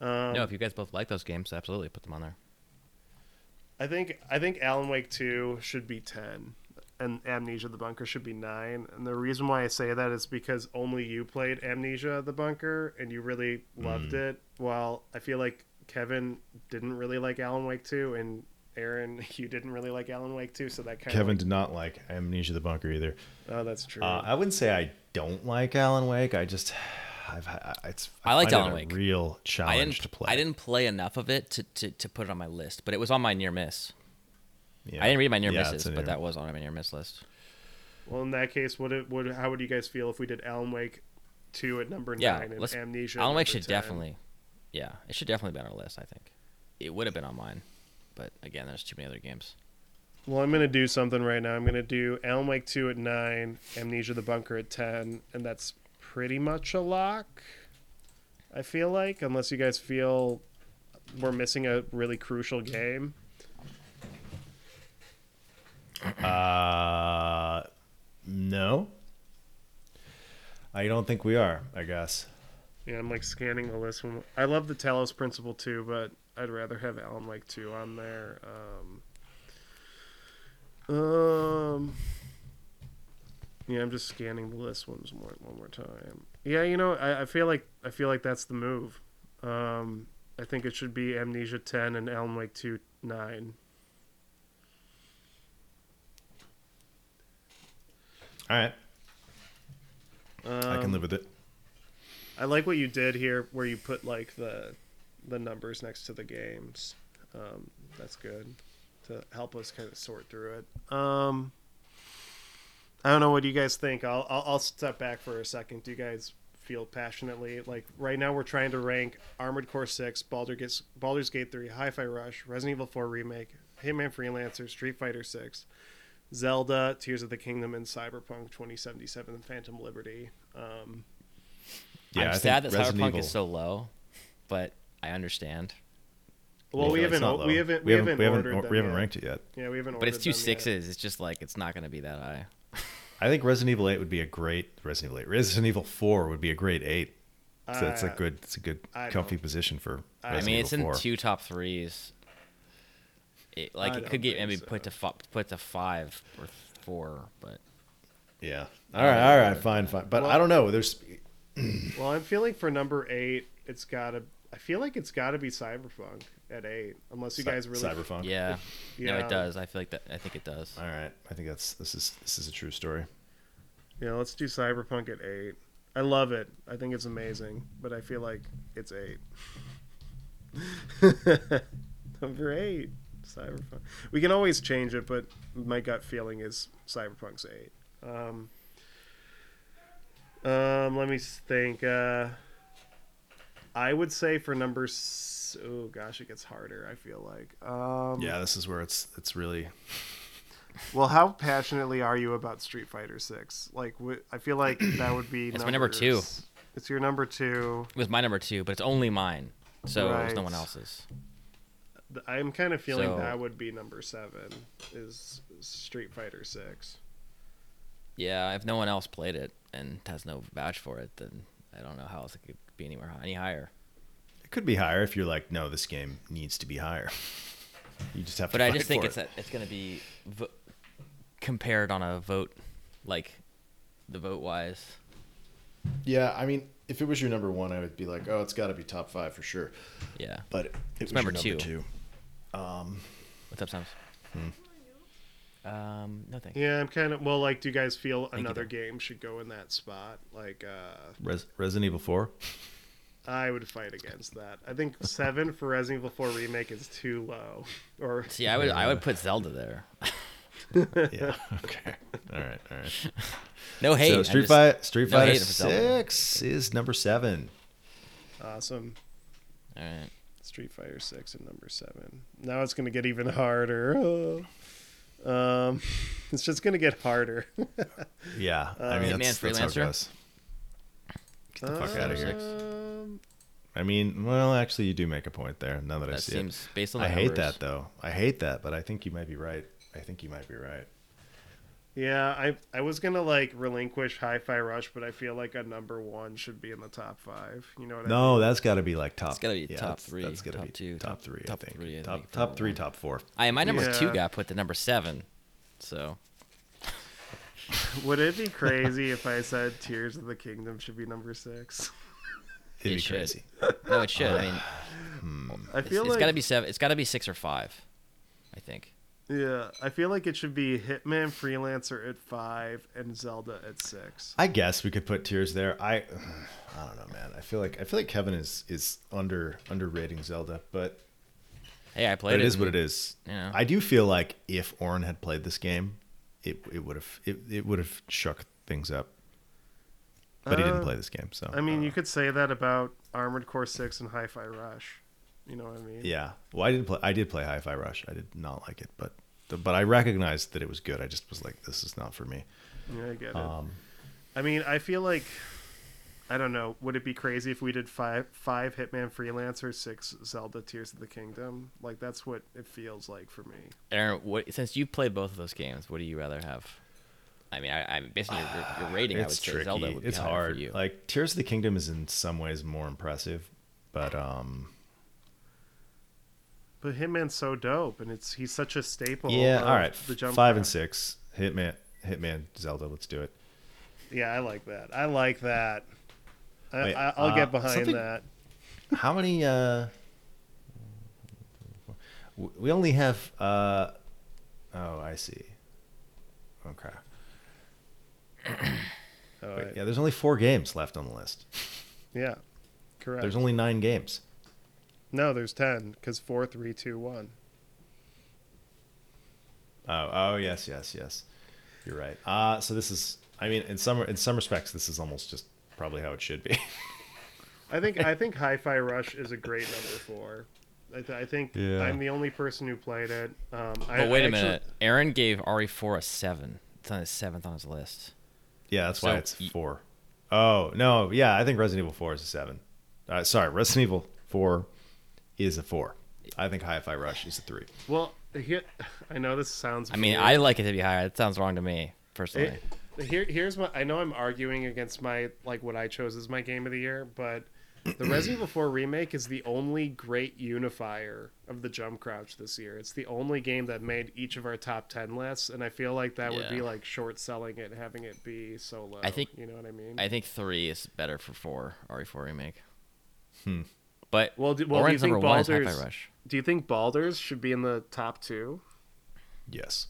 Um, no, if you guys both like those games, absolutely put them on there. I think I think Alan Wake 2 should be 10. and Amnesia the Bunker should be nine. And the reason why I say that is because only you played Amnesia the Bunker and you really loved Mm. it. While I feel like Kevin didn't really like Alan Wake 2 and Aaron, you didn't really like Alan Wake 2, so that kind Kevin of. did not like Amnesia the Bunker either. oh, that's true. Uh, I wouldn't say I don't like Alan Wake. I just, I've, had- it's. I liked find it Alan a Wake. Real challenge to play. I didn't play enough of it to, to, to put it on my list, but it was on my near miss. Yeah. I didn't read my near Yeah, it's misses, in but there. that was on my near miss list. well, in that case, what, it, what how would you guys feel if we did Alan Wake 2 at number Yeah, 9 and Amnesia? at Alan Wake should 10? definitely, yeah, it should definitely be on our list. I think it would have been on mine, but again, there's too many other games. Well, I'm gonna do something right now. I'm gonna do Alan Wake 2 at nine, Amnesia the Bunker at ten, and that's pretty much a lock. I feel like, unless you guys feel we're missing a really crucial game. Uh, no. I don't think we are. I guess. Yeah, I'm like scanning the list. When I love the Talos Principle too, but I'd rather have Alan Wake 2 on there. Um, um, yeah, I'm just scanning the list once more, one more time. Yeah, you know, I, I feel like I feel like that's the move. Um, I think it should be Amnesia 10 and Alan Wake 2 9. All right. Um, I can live with it. I like what you did here, where you put like the the numbers next to the games. Um, that's good to help us kind of sort through it. Um, I don't know. What do you guys think? I'll, I'll I'll step back for a second. Do you guys feel passionately like right now we're trying to rank Armored Core Six, Baldur Gate, Baldur's Gate Three, Hi-Fi Rush, Resident Evil Four remake, Hitman Freelancer, Street Fighter Six, Zelda, Tears of the Kingdom, and Cyberpunk 2077 and Phantom Liberty. Um, Yeah, I I'm think sad that Resident Cyberpunk Evil- is so low, but I understand. well, I we feel like it's haven't not o- low. we haven't we haven't we haven't, ordered we haven't yet. ranked it yet. Yeah, we haven't. But it's ordered two them yet. It's just like it's not going to be that high. I think Resident Evil Eight would be a great Resident Evil Eight. Resident Evil Four would be a great eight. So it's a Uh, good it's a good I comfy position for. I I Resident mean, Evil it's in 4. two top threes. It, like I it don't could get think maybe so. put to fi- put to five or four, but Yeah. All right. All right. Fine. Fine. But Well- I don't know. There's. Well, I'm feeling for number eight. It's gotta. I feel like it's gotta be Cyberpunk at eight, unless you guys really. Cyberpunk. yeah, no, Yeah. it does. I feel like that. I think it does. All right. I think that's this is this is a true story. Yeah, let's do Cyberpunk at eight. I love it. I think it's amazing, but I feel like it's eight. number eight, Cyberpunk. We can always change it, but my gut feeling is Cyberpunk's eight. Um, um, let me think. Uh, I would say for number. S- oh gosh, it gets harder. I feel like. Um, Yeah. This is where it's it's really. Well, how passionately are you about Street Fighter Six? Like, wh- I feel like that would be. It's my number two. It's your number two. It was my number two, but it's only mine, so it was no one else's. I'm kind of feeling So- that would be number seven. Is Street Fighter Six? Yeah, if no one else played it and has no vouch for it, then I don't know how else it could be anywhere any higher. It could be higher if you're like, no, this game needs to be higher. You just have to. But I just think it's it. a, it's going to be vo- compared on a vote, like the vote wise. Yeah, I mean, if it was your number one, I would be like, oh, it's got to be top five for sure. Yeah. But it was number your two. number two. Um, What's up, Sams? Um, no thanks. Yeah, I'm kind of well. Like, do you guys feel you, another game should go in that spot? Like, uh, Res- Resident Evil Four. I would fight against that. I think seven for Resident Evil Four remake is too low. Or See, I would I would put Zelda there. Yeah. okay. All right. All right. No hate. so I Street just- Fighter Street no Fighter hate for Zelda. Six is number seven. awesome. All right. Street Fighter Six and number seven. Now it's gonna get even harder. Oh. Um, it's just gonna get harder. Yeah. I Uh, mean, Hitman that's, that's how it goes. Get the fuck out of here. Um, I mean, well, actually, you do make a point there. Now that, I That see seems based on it, the I hate that though. I hate that, but I think you might be right. I think you might be right. Yeah, I I was gonna like relinquish Hi-Fi Rush, but I feel like a number one should be in the top five. You know what I mean? No, that's got to be like top. It's gotta be yeah, top that's- three, That's got to top be two, top top- three. top I think. three, I top think, top three, one. top four. I my number two Yeah. got put to number seven. So Would it be crazy if I said Tears of the Kingdom should be number six? It'd It be should. crazy. No, it should. I mean, hmm. I it's, feel it's like got to be seven. It's got to be six or five. I think. Yeah, I feel like it should be Hitman Freelancer at five and Zelda at six. I guess we could put Tears there. I, I don't know, man. I feel like I feel like Kevin is is under underrating Zelda, but Hey, I but played it it. is what it is. Yeah. I do feel like if Oren had played this game, it it would have it, it would have shook things up. But he didn't Uh, play this game, so I mean, uh, you could say that about Armored Core Six and Hi-Fi Rush. You know what I mean? Yeah. Well, I didn't play. I did play Hi-Fi Rush. I did not like it, but but I recognized that it was good. I just was like, this is not for me. Yeah, I get it. Um, I mean, I feel like I don't know. Would it be crazy if we did five five Hitman Freelancer, six Zelda Tears of the Kingdom? Like that's what it feels like for me. Aaron, what, since you played both of those games, what do you rather have? I mean, I, I'm based on your, your, your rating. I would it's say tricky. Zelda would be it's hard. for you. Like Tears of the Kingdom is in some ways more impressive, but um, But Hitman's so dope, and it's he's such a staple. yeah. All right. the jump Five and six. Hitman. Hitman. Zelda. Let's do it. Yeah, I like that. I like that. I, Wait, I, I'll uh, get behind that. How many? uh We only have. uh Oh, I see. Okay. Oh, Wait, I- yeah, there's only four games left on the list. yeah, correct. There's only nine games. No, there's ten because four, three, two, one. Oh, oh yes, yes, yes. You're right. Uh so this is. I mean, in some in some respects, this is almost just probably how it should be. I think I think Hi-Fi Rush is a great number four. I, th- I think Yeah. I'm the only person who played it. Um, I, but wait I a actually- minute. Aaron gave RE4 a seven. It's on his seventh on his list. yeah, that's why it's y- four. Oh no, yeah, I think Resident Evil Four is a seven. Uh, sorry, Resident Evil Four is a four. I think Hi-Fi Rush is a three. Well, here, I know this sounds. I mean, weird. I like it to be higher. That sounds wrong to me personally. It, here, here's what I know. I'm arguing against my like what I chose as my game of the year, but the Resident Evil 4 remake is the only great unifier of the jump crouch this year. It's the only game that made each of our top ten lists, and I feel like that would be like short selling it, having it be so low. I think- you know what I mean. I think three is better for four RE4 remake. Hmm. But well, do, well, do you think number one Baldur's? Rush. Do you think Baldur's should be in the top two? Yes.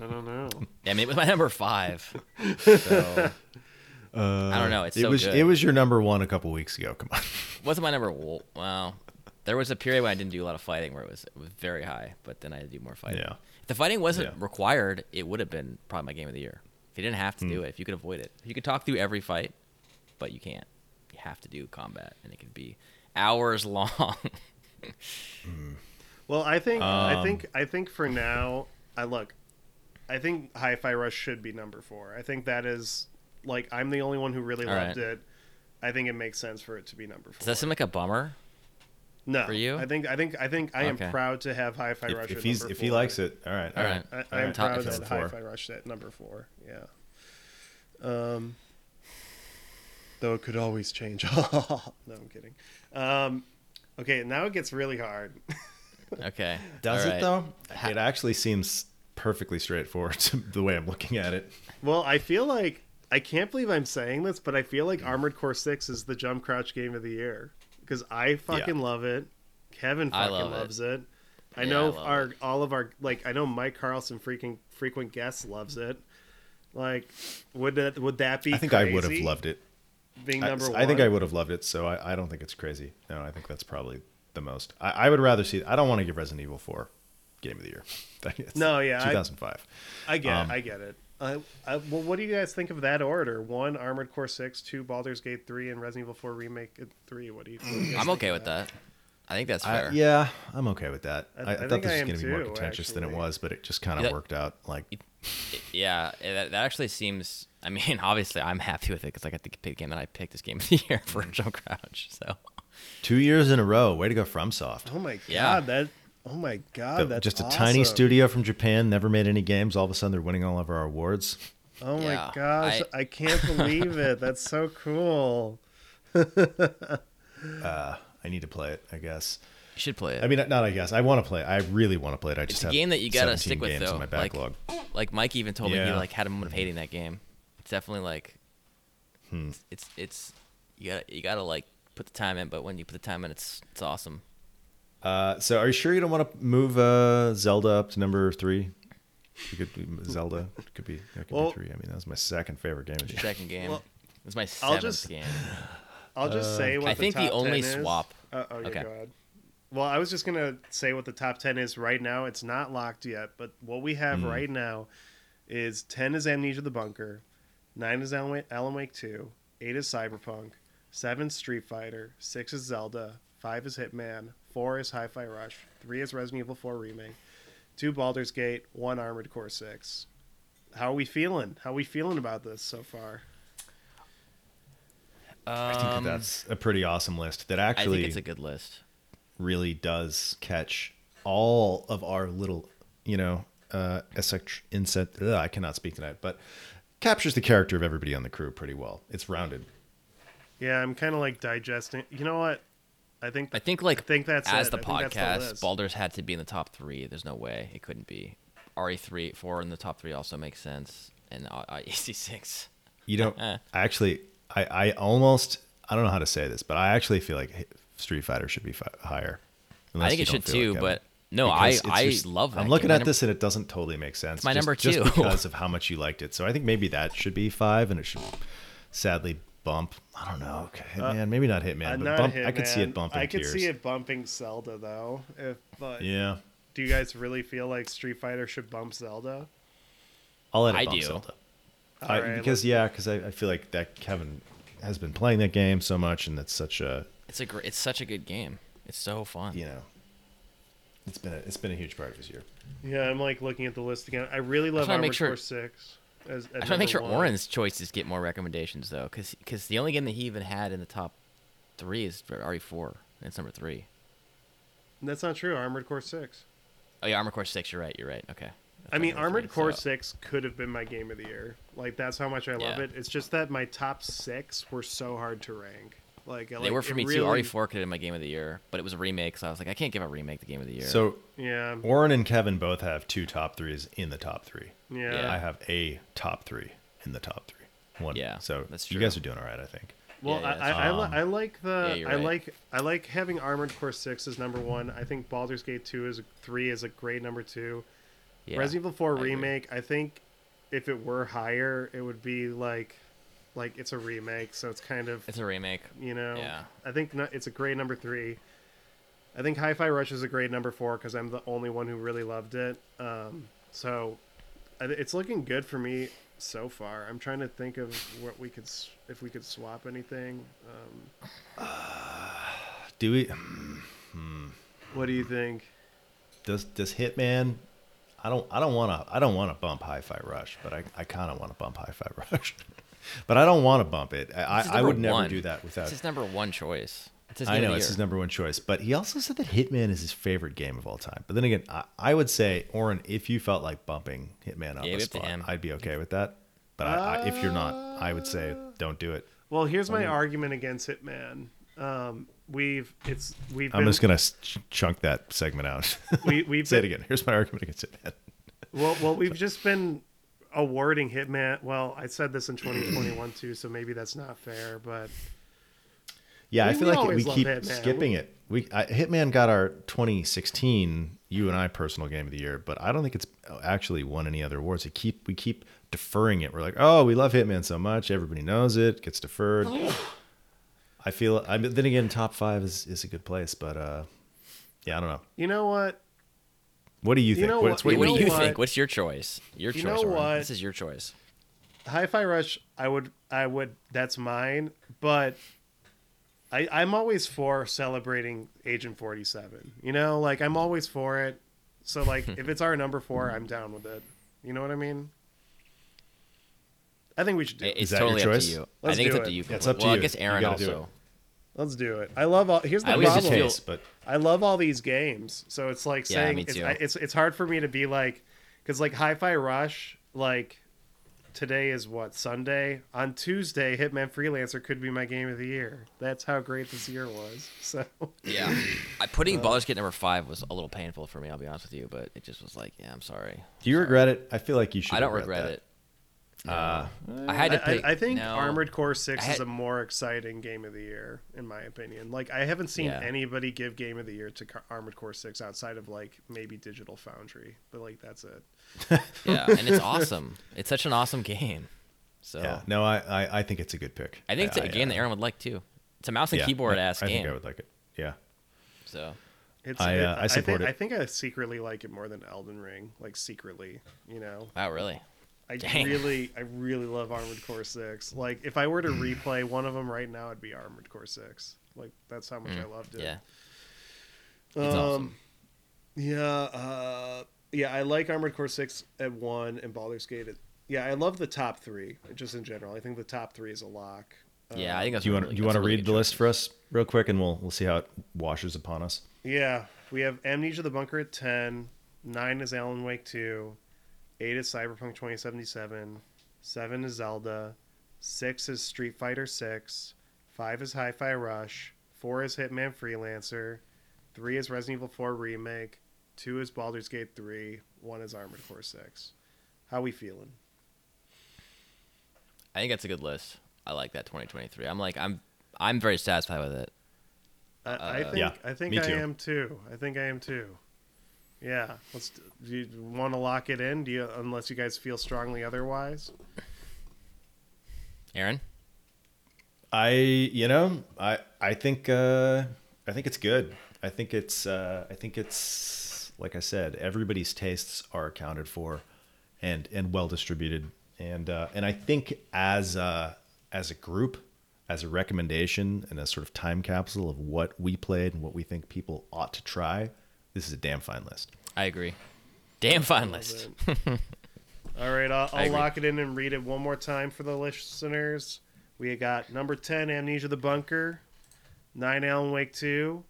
I don't know. Yeah, I mean, it was my number five. So Uh, I don't know, it's it so was good. it was your number one a couple weeks ago. Come on. wasn't my number. Well, there was a period when I didn't do a lot of fighting where it was it was very high, but then I had to do more fighting. Yeah. If the fighting wasn't Yeah. required, it would have been probably my game of the year. If you didn't have to Hmm. do it, if you could avoid it, if you could talk through every fight, but you can't. You have to do combat, and it could be hours long. Well, I think I Um, think I think for now, I look. I think Hi-Fi Rush should be number four. I think that is like I'm the only one who really loved right. it. I think it makes sense for it to be number four. Does that seem like a bummer? no for you? I think I think I think I am proud to have Hi-Fi if, Rush. if at he's number if he likes it, all right, all All right. right. I, all I am right. Top- proud if it's that. Hi-Fi Rush at number four. Yeah. Um. Though it could always change. no, I'm kidding. Um, okay, now it gets really hard. Okay. Does All it right. though? It actually seems perfectly straightforward the way I'm looking at it. Well, I feel like I can't believe I'm saying this, but I feel like Armored Core Six is the jump crouch game of the year because I fucking love it. Kevin fucking love loves it. I Yeah, know I our it. all of our like I know Mike Carlson freaking frequent guest loves it. Like, would that would that be? I think I would have loved it. Being I, one. I think I would have loved it, so I, I don't think it's crazy. No, I think that's probably the most. I, I would rather see. I don't want to give Resident Evil Four Game of the Year. It's No, yeah, 2005. I get Um, it. I get it. I, I, well, what do you guys think of that order? One, Armored Core Six, two, Baldur's Gate three, and Resident Evil Four remake three. What do you? What do you I'm okay of with that. I think that's I- fair. yeah, I'm okay with that. I- I, I I, think thought this I was going to be more too, contentious than it was, but it just kind of Yeah. worked out. Like, Yeah, that, that actually seems. I mean, obviously, I'm happy with it because I got to pick the game that I picked this game of the year for Jump Crouch. So two years in a row. Way to go, FromSoft. Oh my god, Yeah. that. Oh my god, The- that's just a awesome. tiny studio from Japan, never made any games. All of a sudden, they're winning all of our awards. Oh my Yeah, gosh, I- I, can't believe it. That's so cool. Uh, I need to play it, I guess. You should play it. I mean, not I guess. I want to play. it. I really want to play it. I just it's a have game that you gotta 17 stick with games though. in my Like- backlog. Like Mike even told me he Yeah. like had a moment of hating that game. It's definitely like Hmm. it's it's you gotta you gotta like put the time in, but when you put the time in, it's it's awesome. Uh, so, are you sure you don't want to move uh, Zelda up to number three? You could do Zelda could be that could Well- be three. I mean, that was my second favorite game. of the year. Second game. Well, it's my I'll seventh just- game. I'll just say what I think the only swap- Uh, oh, yeah, Okay. go ahead. Well, I was just gonna say what the top ten is right now. It's not locked yet, but what we have right now is ten is Amnesia: The Bunker, nine is Alan Wake, Alan Wake Two, eight is Cyberpunk, seven Street Fighter, six is Zelda, five is Hitman, four is Hi-Fi Rush, three is Resident Evil Four remake, two Baldur's Gate, one Armored Core Six. How are we feeling? How are we feeling about this so far? I think that Um, that's a pretty awesome list. That I actually think it's a good list. really does catch all of our little, you know, uh, insect. insect ugh, I cannot speak tonight, but captures the character of everybody on the crew pretty well. It's rounded. Yeah, I'm kind of like digesting. You know what? I think I think like I think that's as it. the I think that's the podcast, list. Baldur's had to be in the top three. There's no way it couldn't be. RE three, four in the top three also makes sense, and uh, AC six. You don't Eh. I actually. I, I almost. I don't know how to say this, but I actually feel like Street Fighter should be fi- higher. I think it should too, like but no, I because it's I just- love that. I'm looking My at num- this and it doesn't totally make sense. my just, number just two. because of how much you liked it. So I think maybe that should be five, and it should sadly bump. I don't know. Okay, Hitman, maybe not Hitman, Uh, but not bump. I could see it bumping I could tiers. see it bumping Zelda though. If but Yeah, do you guys really feel like Street Fighter should bump Zelda? I'll let it I bump do. Zelda. All I, right, because yeah, because I, I feel like that Kevin has been playing that game so much, and that's such a It's a great. It's such a good game. It's so fun. you know, it's been a, it's been a huge part of his year. Yeah, I'm like looking at the list again. I really love trying Armored sure- Core Six. As, I'm trying to make sure Oren's choices get more recommendations though, because because the only game that he even had in the top three is RE4, and it's number three. That's not true. Armored Core Six. Oh yeah, Armored Core Six. You're right. You're right. Okay. I mean, Armored three, Core so- Six could have been my game of the year. Like that's how much I love Yeah. it. It's just that my top six were so hard to rank. Like They like, were for it me really- too. RE4 could have been my game of the year, but it was a remake, so I was like, I can't give a remake the game of the year. So Yeah, Warren and Kevin both have two top threes in the top three. yeah. Yeah. I have a top three in the top three. One. Yeah, So that's you guys are doing all right, I think. Well, Yeah, yeah, I, I, I, li- I like the Yeah, I right. like I like having Armored Core Six as number one. I think Baldur's Gate Two is three is a great number two. Yeah. Resident Evil Four I agree. remake. I think if it were higher, it would be like like it's a remake, so it's kind of It's a remake. you know. Yeah. I think no- it's a great number three. I think Hi-Fi Rush is a great number four because I'm the only one who really loved it. Um, so I it's looking good for me so far. I'm trying to think of what we could if we could swap anything. Um, Do we? what do you think? Does does Hitman? I don't I don't want to I don't want to bump Hi-Fi Rush, but I, I kind of want to bump Hi-Fi Rush. but I don't want to bump it. I, I, I would number never one. do that without. It's his number one choice. It's his I know it's his number one choice, but he also said that Hitman is his favorite game of all time. But then again, I, I would say, Oren, if you felt like bumping Hitman up Gave a spot. I'd be okay with that. But I, I, if you're not, I would say don't do it. Well, here's my argument against Hitman. Um, we've it's we've I'm been, just gonna ch- chunk that segment out. we we've say it again. Here's my argument against Hitman. Well, well, we've just been awarding Hitman. Well, I said this in 2021 too, so maybe that's not fair. But Yeah, I feel we like we keep Hitman. skipping it. We I, Hitman got our 2016 you and I personal game of the year, but I don't think it's actually won any other awards. We keep we keep deferring it. We're like, oh, we love Hitman so much, everybody knows it, gets deferred. Oh. I feel. I mean, then again, top five is is a good place, but uh, yeah, I don't know. you know what? What do you think? know What's what- what You do you what? think? What's your choice? Your You choice. know Oren. what? This is your choice. Hi-Fi Rush, I would, I would. That's mine. But I, I'm always for celebrating Agent 47. You know, like I'm always for it. So like, if it's our number four, I'm down with it. You know what I mean? I think we should do It- it. It's totally up choice? to you. I Let's think it's do up to you. Yeah, it's up to well, you. I guess Aaron also. Let's do it. I love all. Here's the I always It's problem. feel- but I love all these games, so it's like Yeah, saying me it's. I, it's it's hard for me to be like, because like Hi-Fi Rush, like today is what Sunday. On Tuesday, Hitman Freelancer could be my game of the year. That's how great this year was. So Yeah, I, putting uh, Baldur's Gate number five was a little painful for me. I'll be honest with you, but it just was like, yeah, I'm sorry. Do you regret it? I feel like you should. I don't regret that. it. Uh, I had to I, pick. I think no. Armored Core Six had- is a more exciting game of the year, in my opinion. Like I haven't seen Yeah. anybody give game of the year to Car- Armored Core Six outside of like maybe Digital Foundry, but like that's it. Yeah, and it's awesome. It's such an awesome game. So yeah. No, I, I I think it's a good pick. I think it's a I, game uh, that Aaron would like too. It's a mouse and yeah, keyboard I- ass I think I would like it. Yeah. So It's I, it- uh, I support think, it. I think I secretly like it more than Elden Ring. Like secretly, you know. wow, really? I Dang. really, I really love Armored Core Six. Like, if I were to replay one of them right now, it'd be Armored Core Six. Like, that's how much I loved it. Mm, Yeah. Um, It's awesome. Yeah, uh, yeah, I like Armored Core Six at one and Baldur's Gate. At, yeah, I love the top three just in general. I think the top three is a lock. Yeah, I think that's Do you want really, you want to really read the list for us real quick, and we'll we'll see how it washes upon us. Yeah, we have Amnesia: The Bunker at ten. Nine is Alan Wake two. Eight is Cyberpunk 2077. Seven is Zelda. Six is Street Fighter Six. Five is Hi-Fi Rush. Four is Hitman Freelancer. Three is Resident Evil 4 Remake. Two is Baldur's Gate 3. One is Armored Core 6. How we feeling? I think that's a good list. I like that 2023. I'm like I'm I'm very satisfied with it. I, I Uh, think Yeah, I think I am too. I think I am too. Yeah. Let's. Do you want to lock it in? Do you? Unless you guys feel strongly otherwise. Aaron, I you know I I think uh, I think it's good. I think it's uh, I think it's like I said, everybody's tastes are accounted for, and and well distributed, and uh, and I think as a, as a group, as a recommendation and a sort of time capsule of what we played and what we think people ought to try, this is a damn fine list. I agree. Damn fine list. All right, I'll, I I'll lock it in and read it one more time for the listeners. We got number 10, Amnesia the Bunker, 9, Alan Wake 2,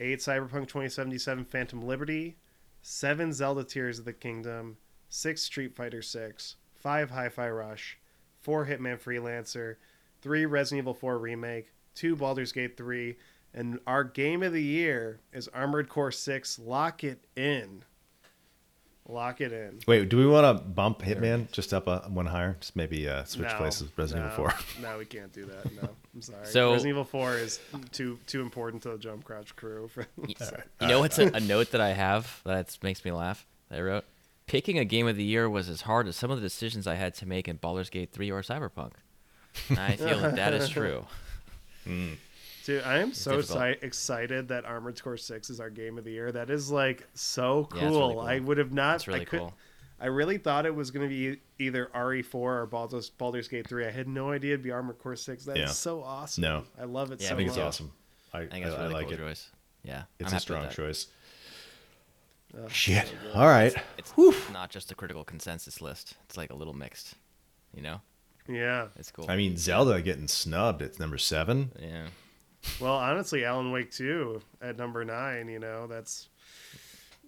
8, Cyberpunk 2077 Phantom Liberty, 7, Zelda Tears of the Kingdom, 6, Street Fighter 6, 5, Hi Fi Rush, 4, Hitman Freelancer, 3, Resident Evil 4 Remake, 2, Baldur's Gate 3, and our game of the year is Armored Core 6. Lock it in. Lock it in. Wait, do we want to bump Hitman just up a, one higher? Just maybe uh, switch No, places with Resident no, Evil 4. No, we can't do that. No, I'm sorry. So- Resident Evil 4 is too too important to the Jump Crouch crew. For, You know what's a, a note that I have that makes me laugh that I wrote? Picking a game of the year was as hard as some of the decisions I had to make in Baldur's Gate 3 or Cyberpunk. And I feel that that is true. Dude, I am so difficult. exci- excited that Armored Core 6 is our game of the year. That is like so cool. Yeah, really cool. I would have not. It's really I could, cool. I really thought it was going to be either RE4 or Baldur's, Baldur's Gate 3. I had no idea it'd be Armored Core 6. That is Yeah. so awesome. No. I love it Yeah, so I think much. it's awesome. I, I think it's I- a I really like cool it. choice. Yeah. It's I'm a strong choice. Oh, Shit. so good. All right. It's not just a critical consensus list. It's like a little mixed. You know? Yeah. It's cool. I mean, Zelda getting snubbed at number seven. yeah. Well, honestly, Alan Wake 2 at number 9, you know, that's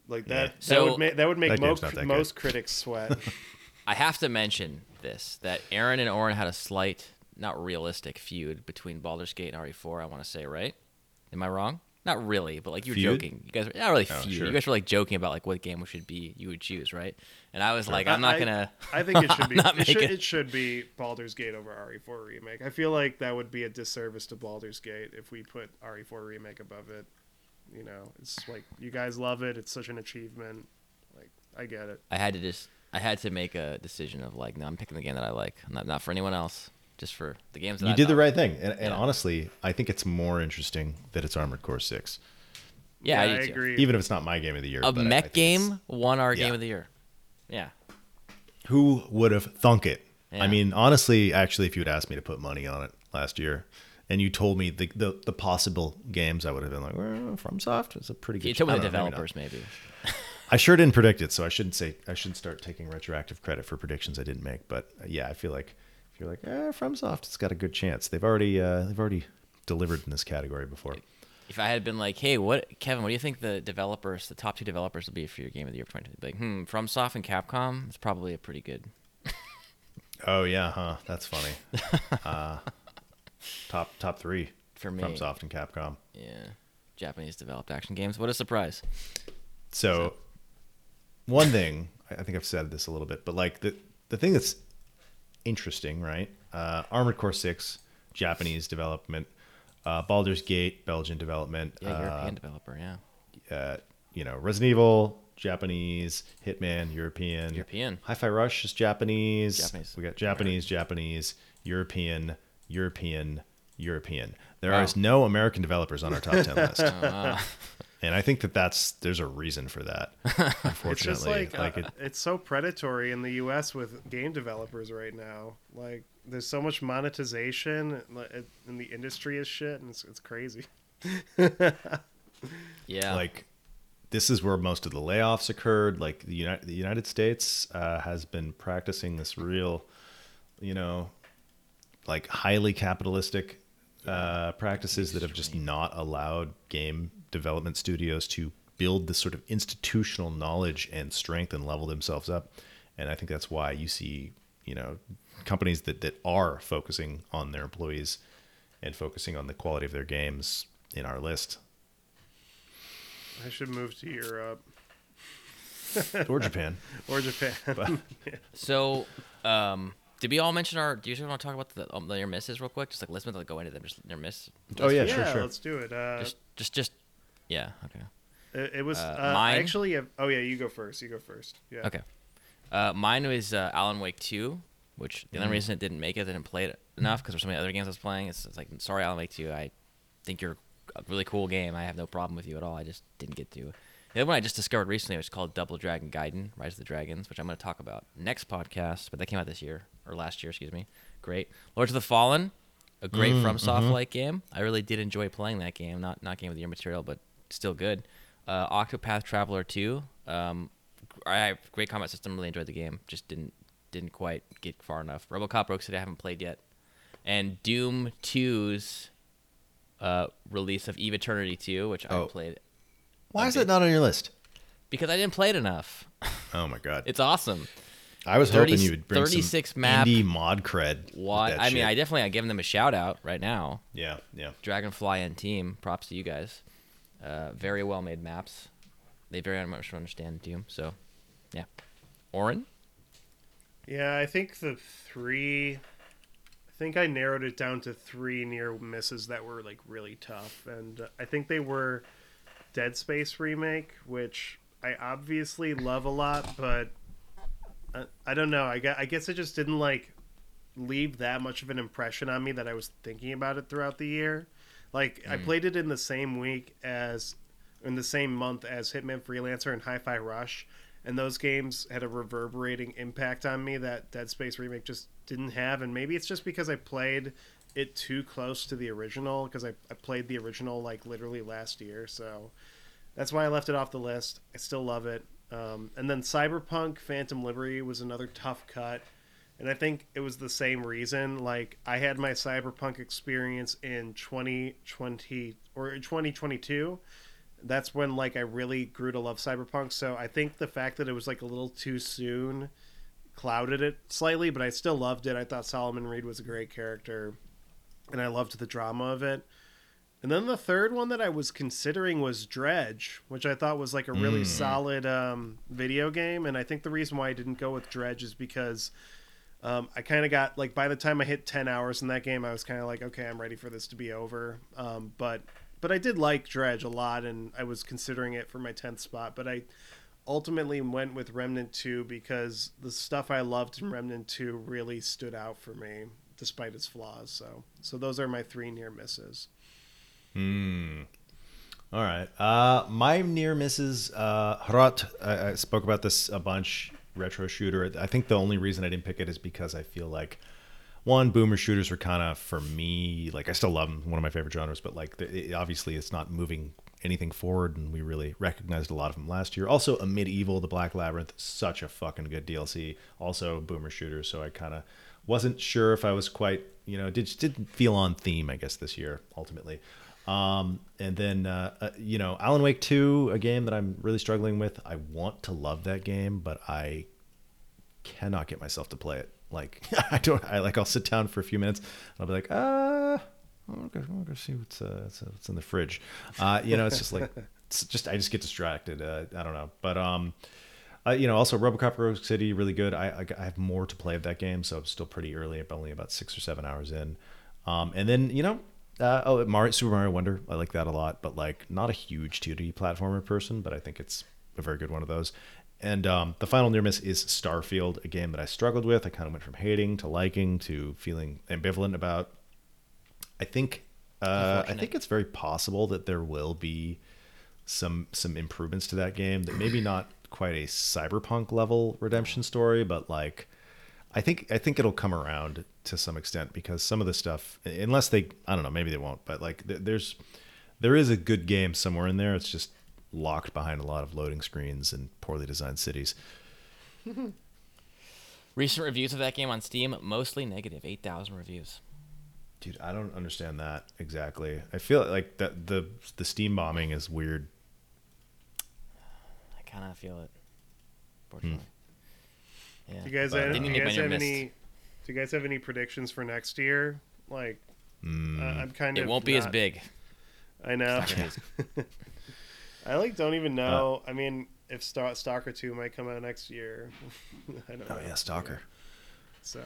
like Yeah. that that So- would make that would make That game's most, good. most critics sweat. I have to mention this that Aaron and Oren had a slight, not realistic feud between Baldur's Gate and RE4. I want to say, right? Am I wrong? Not really, but like you were Feud? joking. You guys were not really Oh, feud. sure. You guys were like joking about like what game we should be. You would choose, right? And I was like, I'm not I- gonna. I think it should be it should, it should be Baldur's Gate over RE4 remake. I feel like that would be a disservice to Baldur's Gate if we put RE4 remake above it. You know, it's like you guys love it. It's such an achievement. Like I get it. I had to just. I had to make a decision of like, no, I'm picking the game that I like. Not not for anyone else. Just for the games that You I did the right thing. And, and Yeah. honestly, I think it's more interesting that it's Armored Core 6. Yeah, I, I, do too. agree. Even if it's not my game of the year. A but I- I mech game won our Yeah. game of the year. Yeah. Who would have thunk it? Yeah. I mean, honestly, actually, if you had asked me to put money on it last year, and you told me the the, the possible games, I would have been like, well, FromSoft is a pretty good. You told me the don't know, maybe developers maybe. I sure didn't predict it, so I shouldn't say I shouldn't start taking retroactive credit for predictions I didn't make. But uh, yeah, I feel like if you're like, eh, FromSoft, it's got a good chance. They've already uh, they've already delivered in this category before. if I had been like, "Hey, what, Kevin? What do you think the developers, the top two developers, will be for your game of the year?" 2020? Like, hmm, FromSoft and Capcom. It's probably a pretty good. Oh yeah, huh? That's funny. uh, top top three For me. FromSoft and Capcom. Yeah. Japanese developed action games. What a surprise. So, one thing I I think I've said this a little bit, but like the the thing that's interesting, right? Uh, Armored Core Six, Japanese development. Uh, Baldur's Gate, Belgian development. Yeah, uh, European developer, yeah. uh, you know, Resident Evil, Japanese, Hitman, European. European. Hi-Fi Rush is Japanese. Japanese. We got Japanese, Japanese, European, European, European. There Wow. is no American developers on our top 10 list. Uh, And I think that that's there's a reason for that. Unfortunately, It's just like, like uh, it, it's so predatory in the U.S. with game developers right now. Like, there's so much monetization like, in the industry is shit, and it's, it's crazy. yeah. like this is where most of the layoffs occurred. Like the United, the United States uh, has been practicing this real, you know, like highly capitalistic uh, practices that have just not allowed game development studios to build this sort of institutional knowledge and strength and level themselves up. And I think that's why you see, you know, companies that, that are focusing on their employees and focusing on the quality of their games in our list I should move to Europe or Japan. or Japan. So, um, did we all mention our? Do you just want to talk about the um, your misses real quick? Just like let's like go into them. Just their miss. Oh yeah, yeah, sure, sure. let's do it. Uh, Just, just, just. Yeah. Okay. it, it was uh, uh, mine? I actually. Have, oh yeah, you go first. You go first. Yeah. Okay. Uh, mine was uh, Alan Wake 2, which the only reason it didn't make it, I didn't play it enough because there's so many other games I was playing. It's, it's like, sorry, Alan Wake 2. I think you're a really cool game. I have no problem with you at all. I just didn't get to. The other one I just discovered recently was called Double Dragon Gaiden, Rise of the Dragons, which I'm going to talk about next podcast, but that came out this year, or last year, excuse me. Great. Lords of the Fallen, a great FromSoft like game. I really did enjoy playing that game. Not not game of the year material, but still good. Uh, Octopath Traveler 2. Um, I great combat system. Really enjoyed the game. Just didn't didn't quite get far enough. RoboCop Rogue City I haven't played yet, and Doom 2's uh, release of Eviternity 2, which I Oh. haven't played Why is it not on your list? because I didn't play it enough. Oh my god! It's awesome. I was 30 hoping you would bring 36 some map. indie mod cred. What? I mean. I definitely I give them a shout out right now. yeah, yeah. Dragonfly and team, props to you guys. Uh, very well made maps. They very much understand Doom. So, yeah. Oren. Yeah, I think the three. I think I narrowed it down to three near misses that were like really tough, and uh, I think they were Dead Space remake, which I obviously love a lot, but I, I don't know. I guess, I guess it just didn't like leave that much of an impression on me that I was thinking about it throughout the year. Like I played it in the same week as in the same month as Hitman Freelancer and Hi-Fi Rush, and those games had a reverberating impact on me that Dead Space remake just didn't have. And maybe it's just because I played it too close to the original because I, I played the original like literally last year, so that's why I left it off the list. I still love it. Um, and then Cyberpunk Phantom Liberty was another tough cut. And I think it was the same reason. Like, I had my Cyberpunk experience in 2020 or 2022. That's when, like, I really grew to love Cyberpunk. So I think the fact that it was, like, a little too soon clouded it slightly, but I still loved it. I thought Solomon Reed was a great character. And I loved the drama of it. And then the third one that I was considering was Dredge, which I thought was like a really solid um, video game. And I think the reason why I didn't go with Dredge is because um, I kind of got like by the time I hit ten hours in that game, I was kind of like, okay, I'm ready for this to be over. Um, but but I did like Dredge a lot, and I was considering it for my tenth spot. But I ultimately went with Remnant Two because the stuff I loved in Remnant Two really stood out for me, despite its flaws. So so those are my three near misses. Hmm. All right. Uh, my near misses, uh, Hrot, I, I spoke about this a bunch. Retro shooter. I think the only reason I didn't pick it is because I feel like one boomer shooters were kind of for me like I still love them, one of my favorite genres, but like it, obviously it's not moving anything forward, and we really recognized a lot of them last year. Also, Amid Evil, the Black Labyrinth, such a fucking good DLC. Also, boomer shooters, so I kind of wasn't sure if I was quite you know did didn't feel on theme, I guess this year ultimately. Um, and then, uh, uh, you know, Alan Wake 2, a game that I'm really struggling with. I want to love that game, but I cannot get myself to play it. Like I don't. I like I'll sit down for a few minutes. I'll be like, uh, I'm gonna, I'm see what's uh, what's, uh, what's in the fridge. Uh, you know, it's just like it's just I just get distracted. Uh, I don't know, but um, uh, you know, also RoboCop Rogue City really good. I, I I have more to play of that game, so I'm still pretty early. I'm only about six or seven hours in. Um, and then you know, uh, oh, Mario, Super Mario Wonder. I like that a lot, but like not a huge 2D platformer person, but I think it's a very good one of those. And um, the final near miss is Starfield, a game that I struggled with. I kind of went from hating to liking to feeling ambivalent about. I think uh, I think it's very possible that there will be some some improvements to that game that maybe not quite a cyberpunk level redemption story, but like I think I think it'll come around to some extent because some of the stuff, unless they, I don't know, maybe they won't, but like there's there is a good game somewhere in there. It's just locked behind a lot of loading screens and poorly designed cities. Recent reviews of that game on Steam, mostly negative, 8,000 reviews. Dude, I don't understand that exactly. I feel like that the the steam bombing is weird. I kind of feel it. Fortunately. Hmm. Yeah. Do you guys, have, uh, do you guys have any? missed. Do you guys have any predictions for next year? Like, Mm. uh, I'm kind It of. won't be as big. I know. It's not gonna be as- I like don't Uh, even know. I mean, if Star- Stalker Two might come out next year. I don't Oh know. yeah, Stalker. So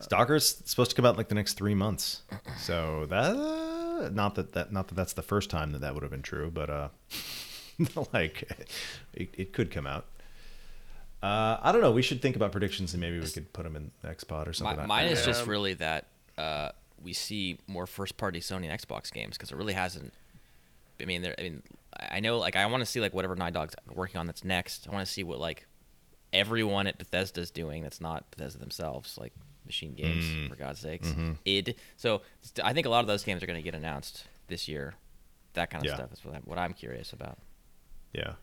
Stalker's supposed to come out in, like the next three months. So that not that that not that that's the first time that that would have been true, but uh, like it, it could come out. Uh, I don't know. We should think about predictions and maybe we could put them in the X pod or My, something. mine is just really that uh, we see more first-party Sony and Xbox games because it really hasn't. I mean, there. I mean, I know. Like, I want to see like whatever Naughty Dogs working on that's next. I want to see what like everyone at Bethesda's doing that's not Bethesda themselves, like Machine Games, Mm. for God's sakes. Mhm. id. So I think a lot of those games are going to get announced this year. That kind of Yeah. stuff is what I'm, what I'm curious about. yeah.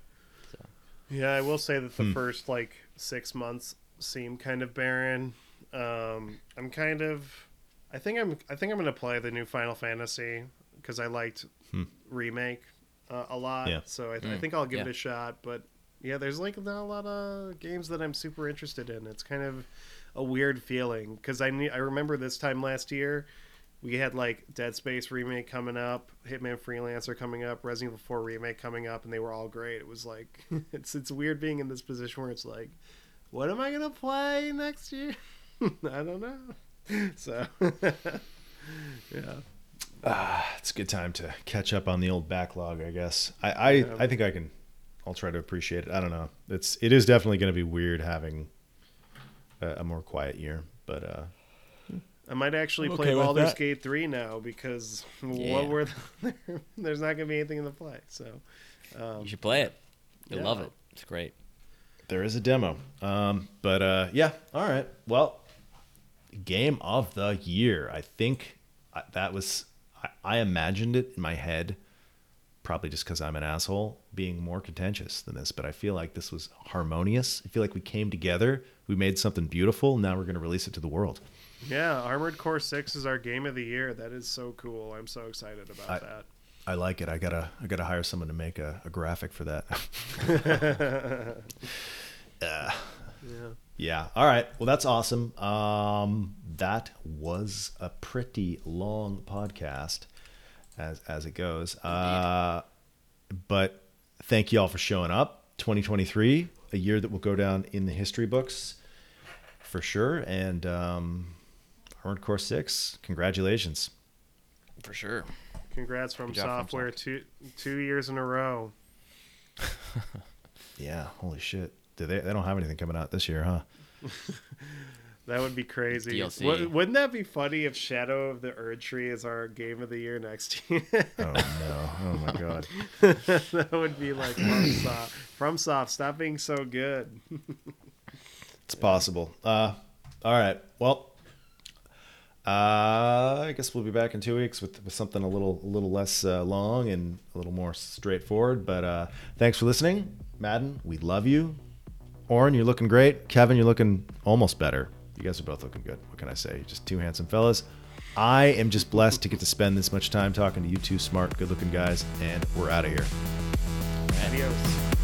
So yeah, I will say that the Hmm. first like six months seem kind of barren. Um, I'm kind of. I think I'm. I think I'm gonna play the new Final Fantasy because I liked Hmm. remake uh, a lot. Yeah. So I, I Mm, think I'll give it a shot. But yeah, there's like not a lot of games that I'm super interested in. It's kind of a weird feeling because I ne- I remember this time last year we had like Dead Space remake coming up, Hitman Freelancer coming up, Resident Evil 4 remake coming up, and they were all great. It was like it's it's weird being in this position where it's like, what am I gonna play next year? I don't know. So yeah. Ah, it's a good time to catch up on the old backlog, I guess. I I, Yeah. I think I can. I'll try to appreciate it. I don't know. It's it is definitely going to be weird having a, a more quiet year, but uh, I might actually I'm play okay Baldur's that. Gate 3 now because Yeah. what were the, there's not gonna be anything in the play. So um, you should play it. You'll love it. It's great. there is a demo. Um, but uh, yeah, all right. Well, game of the year. I think that was I, I imagined it in my head, probably just because I'm an asshole, being more contentious than this. But I feel like this was harmonious. I feel like we came together. We made something beautiful. Now we're going to release it to the world. Yeah, Armored Core 6 is our game of the year. That is so cool. I'm so excited about I- that. I like it. I gotta I gotta hire someone to make a, a graphic for that. Uh, Yeah. yeah. All right. Well, that's awesome. Um, that was a pretty long podcast, as as it goes. Uh, but thank you all for showing up. 2023, a year that will go down in the history books for sure. And um, Armored Core Six, congratulations. For sure. Congrats from Good job, FromSoftware two two years in a row. Yeah. Holy shit. Do they? They don't have anything coming out this year, huh? That would be crazy. DLC. Wou- wouldn't that be funny if Shadow of the Erdtree is our game of the year next year? Oh no! Oh my god! that would be like from FromSoft. FromSoft, stop being so good. It's possible. Uh, all right. Well, uh, I guess we'll be back in two weeks with, with something a little a little less uh, long and a little more straightforward. But uh, thanks for listening, Madden. We love you. Oren, you're looking great. Kevin, you're looking almost better. You guys are both looking good. What can I say? Just two handsome fellas. I am just blessed to get to spend this much time talking to you two smart, good-looking guys, and we're out of here. Adios.